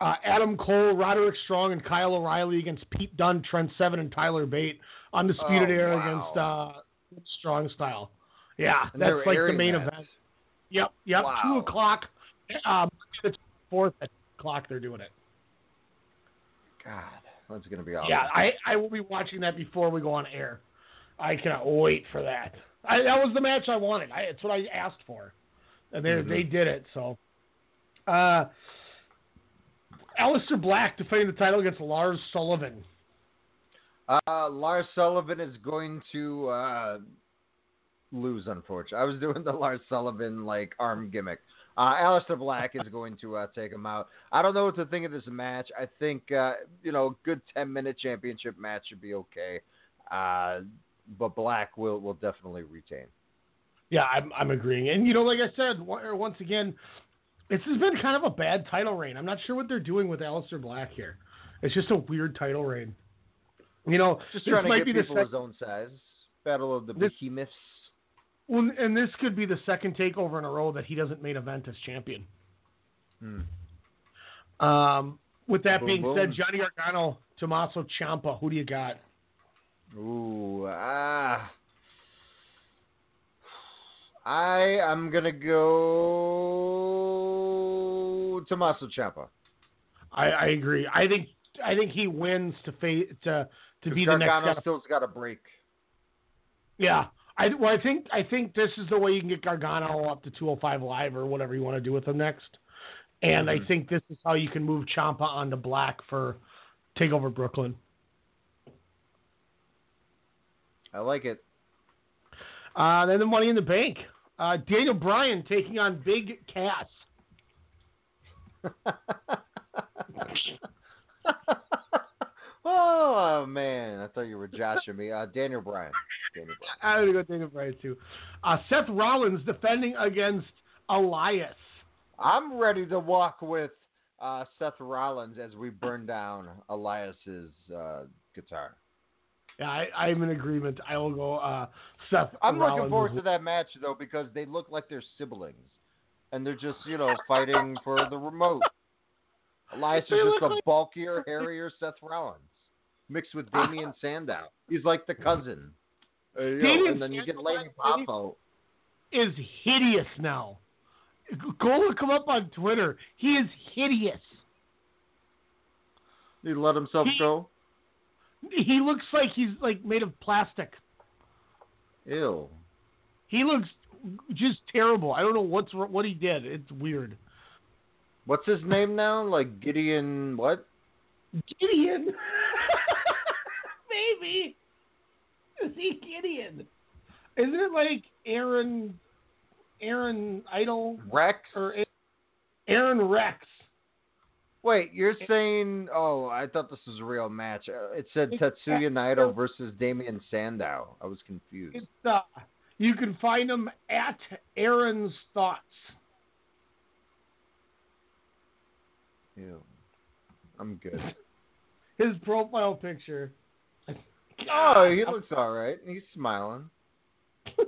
uh, Adam Cole, Roderick Strong, and Kyle O'Reilly against Pete Dunne, Trent Seven, and Tyler Bate. Undisputed Oh, Era wow. against uh, Strong Style. Yeah, And that's like the main that. event. Yep, yep. Wow. Two o'clock. Um, the fourth at o'clock. They're doing it. God, that's gonna be awesome. Yeah, I, I will be watching that before we go on air. I cannot wait for that. I, that was the match I wanted. I, it's what I asked for, and they Mhm. they did it. So, uh, Aleister Black defending the title against Lars Sullivan. Uh, Lars Sullivan is going to uh, lose, unfortunately. I was doing the Lars Sullivan like arm gimmick. Uh, Aleister Black is going to uh, take him out. I don't know what to think of this match. I think uh, you know, a good ten minute championship match should be okay. Uh, but Black will will definitely retain. Yeah, I'm I'm agreeing. And you know, like I said, once again, this has been kind of a bad title reign. I'm not sure what they're doing with Aleister Black here. It's just a weird title reign. You know, Just trying to might get people sec- his own size. Battle of the This- Behemoths. Well, and this could be the second takeover in a row that he doesn't main event as champion. Hmm. Um, with that Boom, being boom. said, Johnny Gargano, Tommaso Ciampa, who do you got? Ooh, ah. I am gonna go Tommaso Ciampa. I, I agree. I think I think he wins to fa- to to be the next Gargano still's got a break. Yeah. I well, I think I think this is the way you can get Gargano up to 205 live or whatever you want to do with him next. And I Mhm. think this is how you can move Ciampa onto Black for Takeover Brooklyn. I like it. Uh, then the Money in the Bank. Uh, Daniel Bryan taking on Big Cass. oh man, I thought you were joshing me. Uh, Daniel Bryan. Daniel Bryan. I'm gonna go Daniel Bryan too. Uh, Seth Rollins defending against Elias. I'm ready to walk with uh, Seth Rollins as we burn down Elias's uh, guitar. Yeah, I, I'm in agreement. I will go uh, Seth. I'm Rollins looking forward to that match though because they look like they're siblings, and they're just you know fighting for the remote. Elias is just a like- bulkier, hairier Seth Rollins mixed with Damien Sandow. He's like the cousin. Uh, you know, and then you get Sandow, Lady I Popo. is hideous now. Go look him up on Twitter. He is hideous. He let himself He- go. He looks like he's like made of plastic. Ew. He looks just terrible. I don't know what's what he did. It's weird. What's his name now? Like Gideon what? Gideon. Maybe. Is he Gideon? Isn't it like Aaron Aaron Idol Rex? or Aaron Rex? Wait, you're saying? Oh, I thought this was a real match. Uh, It said It's- Tetsuya Naito versus Damien Sandow. I was confused. Uh, you can find him at Aaron's Thoughts. Ew. I'm good. His profile picture. Oh, he looks all right. He's smiling.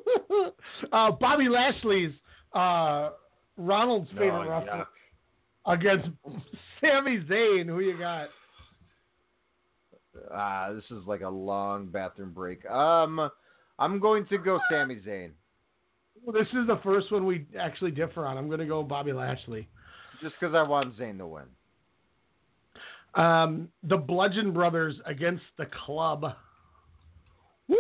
uh, Bobby Lashley's uh, Ronald's favorite Oh, wrestler against Sami Zayn. Who you got? Ah, this is like a long bathroom break. Um, I'm going to go Sami Zayn Well, this is the first one we actually differ on. I'm going to go Bobby Lashley. just because I want Zayn to win. Um, the Bludgeon Brothers against the Club. Woo!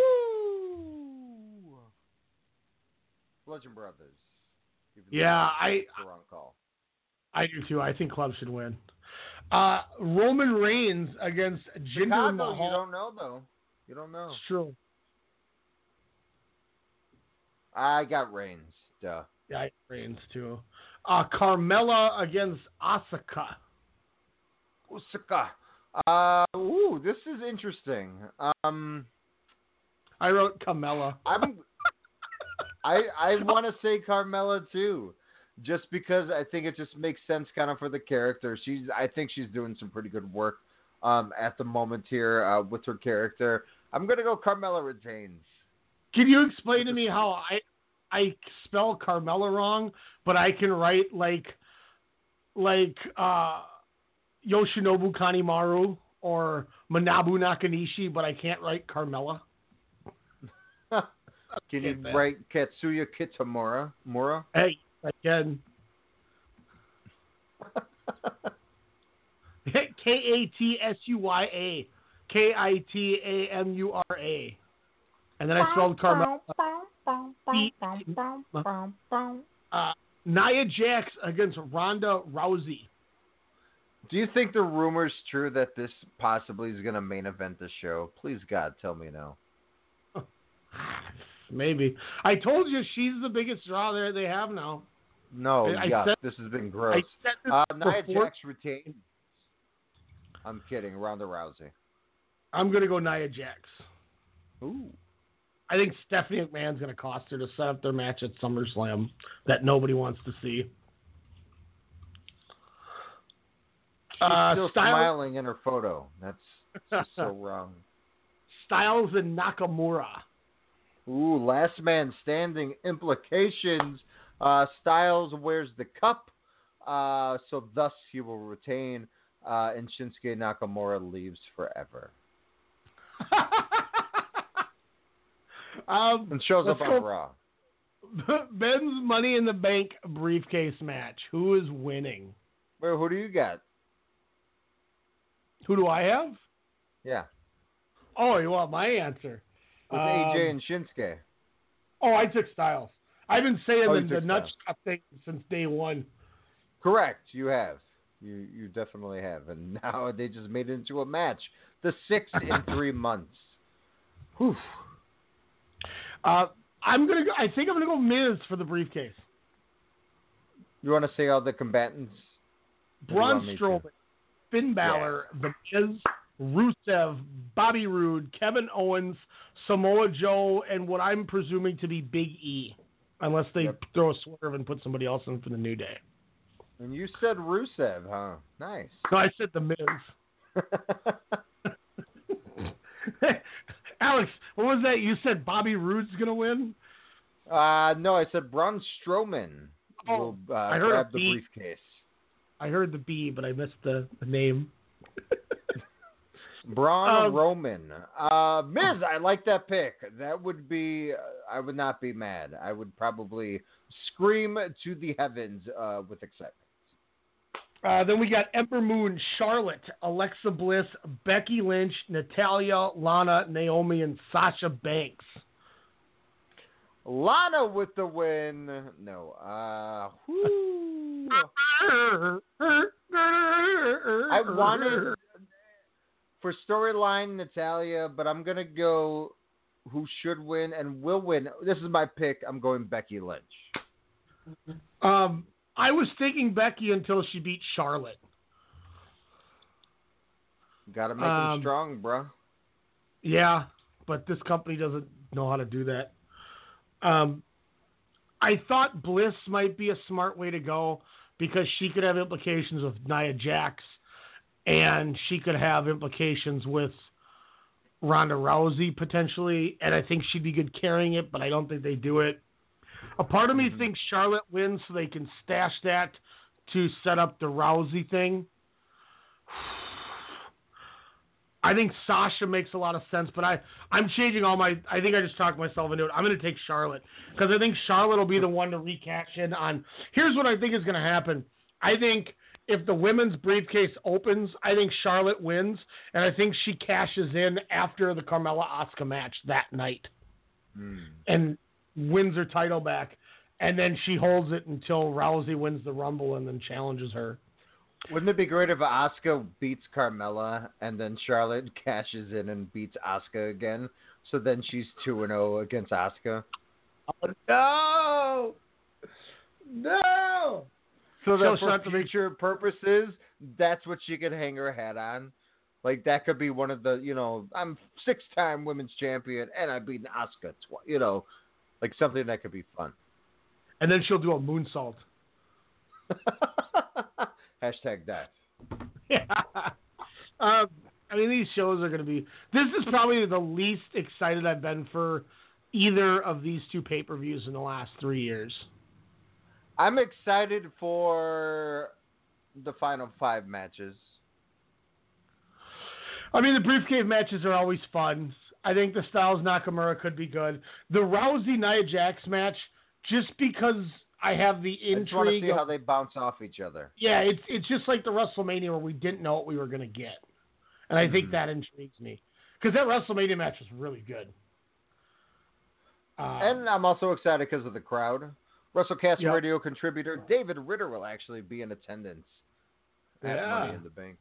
Bludgeon Brothers. Yeah, I wrong call. I do too. I think Club should win. Uh, Roman Reigns against Jinder Chicago, Mahal. you don't know though. You don't know. It's true. I got Reigns. Duh. Yeah, I Reigns too. Uh, Carmella against Asuka. Osaka. Uh, ooh, this is interesting. Um, I wrote Carmella. I'm. I I want to say Carmella too, just because I think it just makes sense kind of for the character. She's I think she's doing some pretty good work um at the moment here uh, with her character. I'm gonna go Carmella retains. Can you explain to me how I I spell Carmella wrong, but I can write like like uh, Yoshinobu Kanemaru or Manabu Nakanishi, but I can't write Carmella. Can you write Katsuya Kitamura? Mura? Hey, Can. K A T S U Y A. K I T A M U R A. And then I spelled Carmella. Uh, Nia Jax against Ronda Rousey. Do you think the rumor's true that this possibly is going to main event the show? Please, God, tell me no. Maybe. I told you she's the biggest draw there they have now. No, I yeah, said- this has been gross. said this Uh, Nia before. Jax retained. I'm kidding. Ronda Rousey. I'm gonna go Nia Jax. Ooh. I think Stephanie McMahon's gonna cost her to set up their match at SummerSlam that nobody wants to see. She's Uh, still Styles- smiling in her photo. That's just so wrong. Styles and Nakamura. Ooh, last man standing implications. Uh, Styles wears the cup, uh, so thus he will retain, uh, and Shinsuke Nakamura leaves forever Um, and shows up on Raw. Ben's Money in the Bank briefcase match. Who is winning? Wait, who do you got? Who do I have? Yeah, Oh, you want my answer? with Um, AJ and Shinsuke. Oh, I took Styles. I've been saying Oh, the, the took nuts cup thing since day one. Correct, you have. You you definitely have, and now they just made it into a match. The sixth in three months. Whew. Uh, I'm gonna. Go, I think I'm gonna go Miz for the briefcase. You want to say all the combatants? Or do you want Braun? Strowman, Finn Balor, The Miz, Rusev, Bobby Roode, Kevin Owens, Samoa Joe, and what I'm presuming to be Big E, unless they throw a swerve and put somebody else in for the New Day. And you said Rusev, huh? Nice. No, I said The Miz. Alex, what was that? You said Bobby Roode's gonna win. Uh, no, I said Braun Strowman Oh, will uh, I heard grab the B. briefcase. I heard the B, but I missed the, the name. Braun Um, Roman. Uh, Miz, I like that pick. That would be, I would not be mad. I would probably scream to the heavens uh, with excitement. Uh, then we got Ember Moon, Charlotte, Alexa Bliss, Becky Lynch, Natalya, Lana, Naomi, and Sasha Banks. Lana with the win. No. Uh. I wanted for storyline Natalya, but I'm gonna go who should win and will win. This is my pick. I'm going Becky Lynch. Um, I was thinking Becky until she beat Charlotte. Got to make Um, them strong, bro. Yeah, but this company doesn't know how to do that. Um, I thought Bliss might be a smart way to go because she could have implications with Nia Jax, and she could have implications with Ronda Rousey potentially, and I think she'd be good carrying it, but I don't think they do it. A part of me mm-hmm. thinks Charlotte wins so they can stash that to set up the Rousey thing. I think Sasha makes a lot of sense, but I I'm changing all my. I think I just talked myself into it. I'm going to take Charlotte because I think Charlotte will be the one to recash in on. Here's what I think is going to happen. I think if the women's briefcase opens, I think Charlotte wins, and I think she cashes in after the Carmella Asuka match that night hmm. and wins her title back, and then she holds it until Rousey wins the Rumble and then challenges her. Wouldn't it be great if Asuka beats Carmella and then Charlotte cashes in and beats Asuka again? So then she's two and zero against Asuka. Oh no, no. So She'll that for shut the- future purposes, that's what she could hang her hat on. Like that could be one of the, you know, I'm six-time women's champion and I beat Asuka, tw- you know, like something that could be fun. And then she'll do a moonsault. Hashtag that. Yeah. Um, I mean, these shows are going to be. This is probably the least excited I've been for either of these two pay per views in the last three years. I'm excited for the final five matches. I mean, the briefcase matches are always fun. I think the Styles Nakamura could be good. The Rousey Nia Jax match, just because I have the intrigue. I just want to see of- how they bounce off each other. yeah, it's it's just like the WrestleMania where we didn't know what we were going to get, and I think that intrigues me because that WrestleMania match was really good. Uh, And I'm also excited because of the crowd. WrestleCast Yep. radio contributor David Ritter will actually be in attendance at Yeah. Money in the Bank.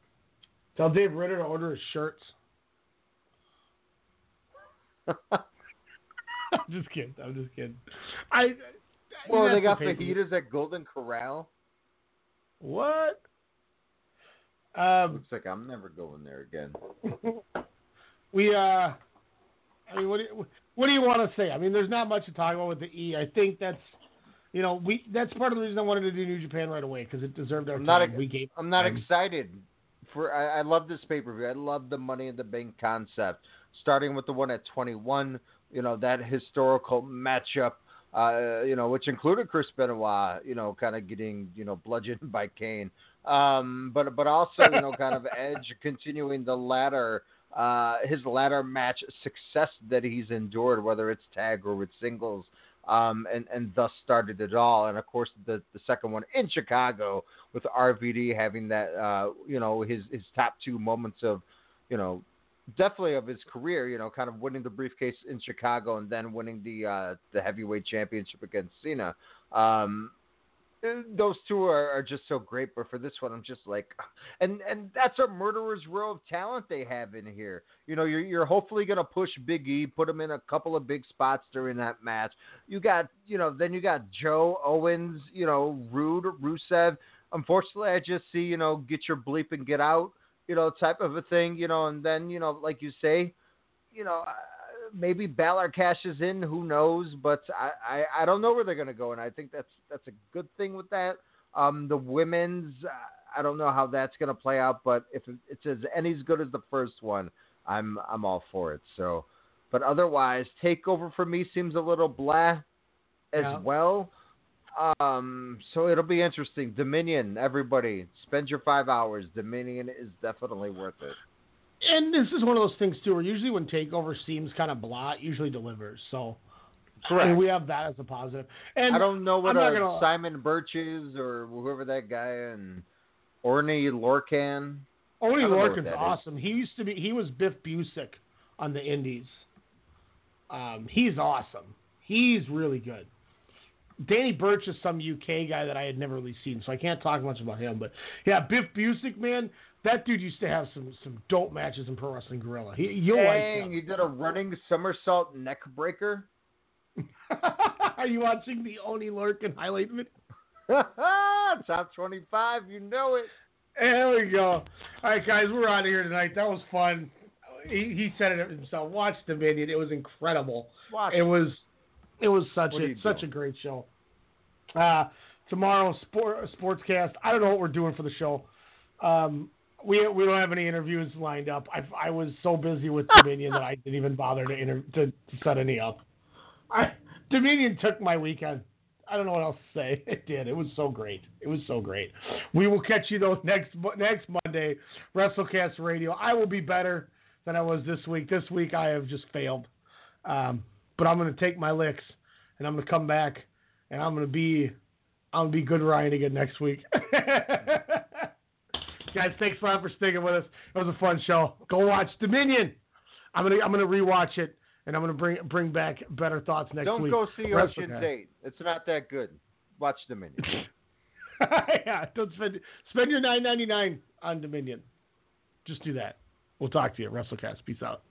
tell Dave Ritter to order his shirts. I'm just kidding. I'm just kidding. I. I- Well, they got fajitas at Golden Corral. What? Um, Looks like I'm never going there again. we uh, I mean, what do you, what do you want to say? I mean, there's not much to talk about with the E. I think that's, you know, we that's part of the reason I wanted to do New Japan right away because it deserved our I'm not. time. ex- we gave. I'm not time. excited for. I, I love this pay per view. I love the Money in the Bank concept. Starting with the one at 21, you know that historical matchup. Uh, you know, which included Chris Benoit. You know, kind of getting you know bludgeoned by Kane. Um, but but also you know kind of Edge continuing the ladder. Uh, his ladder match success that he's endured, whether it's tag or with singles, um, and and thus started it all. And of course, the the second one in Chicago with RVD having that, uh, you know, his his top two moments of, you know, definitely of his career. You know, kind of winning the briefcase in Chicago and then winning the uh, the heavyweight championship against Cena. Um, those two are, are just so great, but for this one, I'm just like, and and that's a murderer's row of talent they have in here. You know, you're you're hopefully gonna push Big E, put him in a couple of big spots during that match. You got, you know, then you got Joe Owens, you know, Roode, Rusev. Unfortunately, I just see, you know, get your bleep and get out, you know, type of a thing, you know, and then, you know, like you say, you know, uh, maybe Balor cashes in. Who knows? But I, I, I don't know where they're gonna go, and I think that's that's a good thing with that. Um, the women's, uh, I don't know how that's gonna play out, but if it's as any as good as the first one, I'm I'm all for it. So, but otherwise, Takeover for me seems a little blah as Yeah. well. Um, so it'll be interesting. Dominion, everybody, spend your five hours. Dominion is definitely worth it. And this is one of those things too, where usually when Takeover seems kind of blah, it usually delivers. So, I mean, we have that as a positive. And I don't know what gonna- Simon Birch is or whoever that guy and Oney Lorcan. Oney I don't know what Lorcan's that is. awesome. He used to be. He was Biff Busick on the Indies. Um, he's awesome. He's really good. Danny Burch is some UK guy that I had never really seen, so I can't talk much about him. But yeah, Biff Busick, man, that dude used to have some some dope matches in Pro Wrestling Guerrilla. He, like Dang, him. did a running somersault neck breaker. Are you watching the Oney Lorcan highlight video? Top twenty-five, you know it. There we go. All right, guys, we're out of here tonight. That was fun. He, he said it himself. Watch Dominion. It was incredible. Watch It was it was such What a such doing? a great show. Uh, tomorrow, sport sportscast. I don't know what we're doing for the show. Um, we we don't have any interviews lined up. I I was so busy with Dominion that I didn't even bother to inter- to, to set any up. I Dominion took my weekend. I don't know what else to say. It did. It was so great. It was so great. We will catch you though next next Monday, WrestleCast Radio. I will be better than I was this week. This week I have just failed, um, but I'm going to take my licks and I'm going to come back and I'm going to be I'm going to be good Ryan again next week. Guys, thanks a lot for sticking with us. It was a fun show. Go watch Dominion. I'm gonna I'm gonna rewatch it and I'm gonna bring bring back better thoughts next week. Don't go see. Ocean's Eight. It's not that good. Watch Dominion. yeah, don't spend spend your nine ninety nine on Dominion. Just do that. We'll talk to you. WrestleCast. Peace out.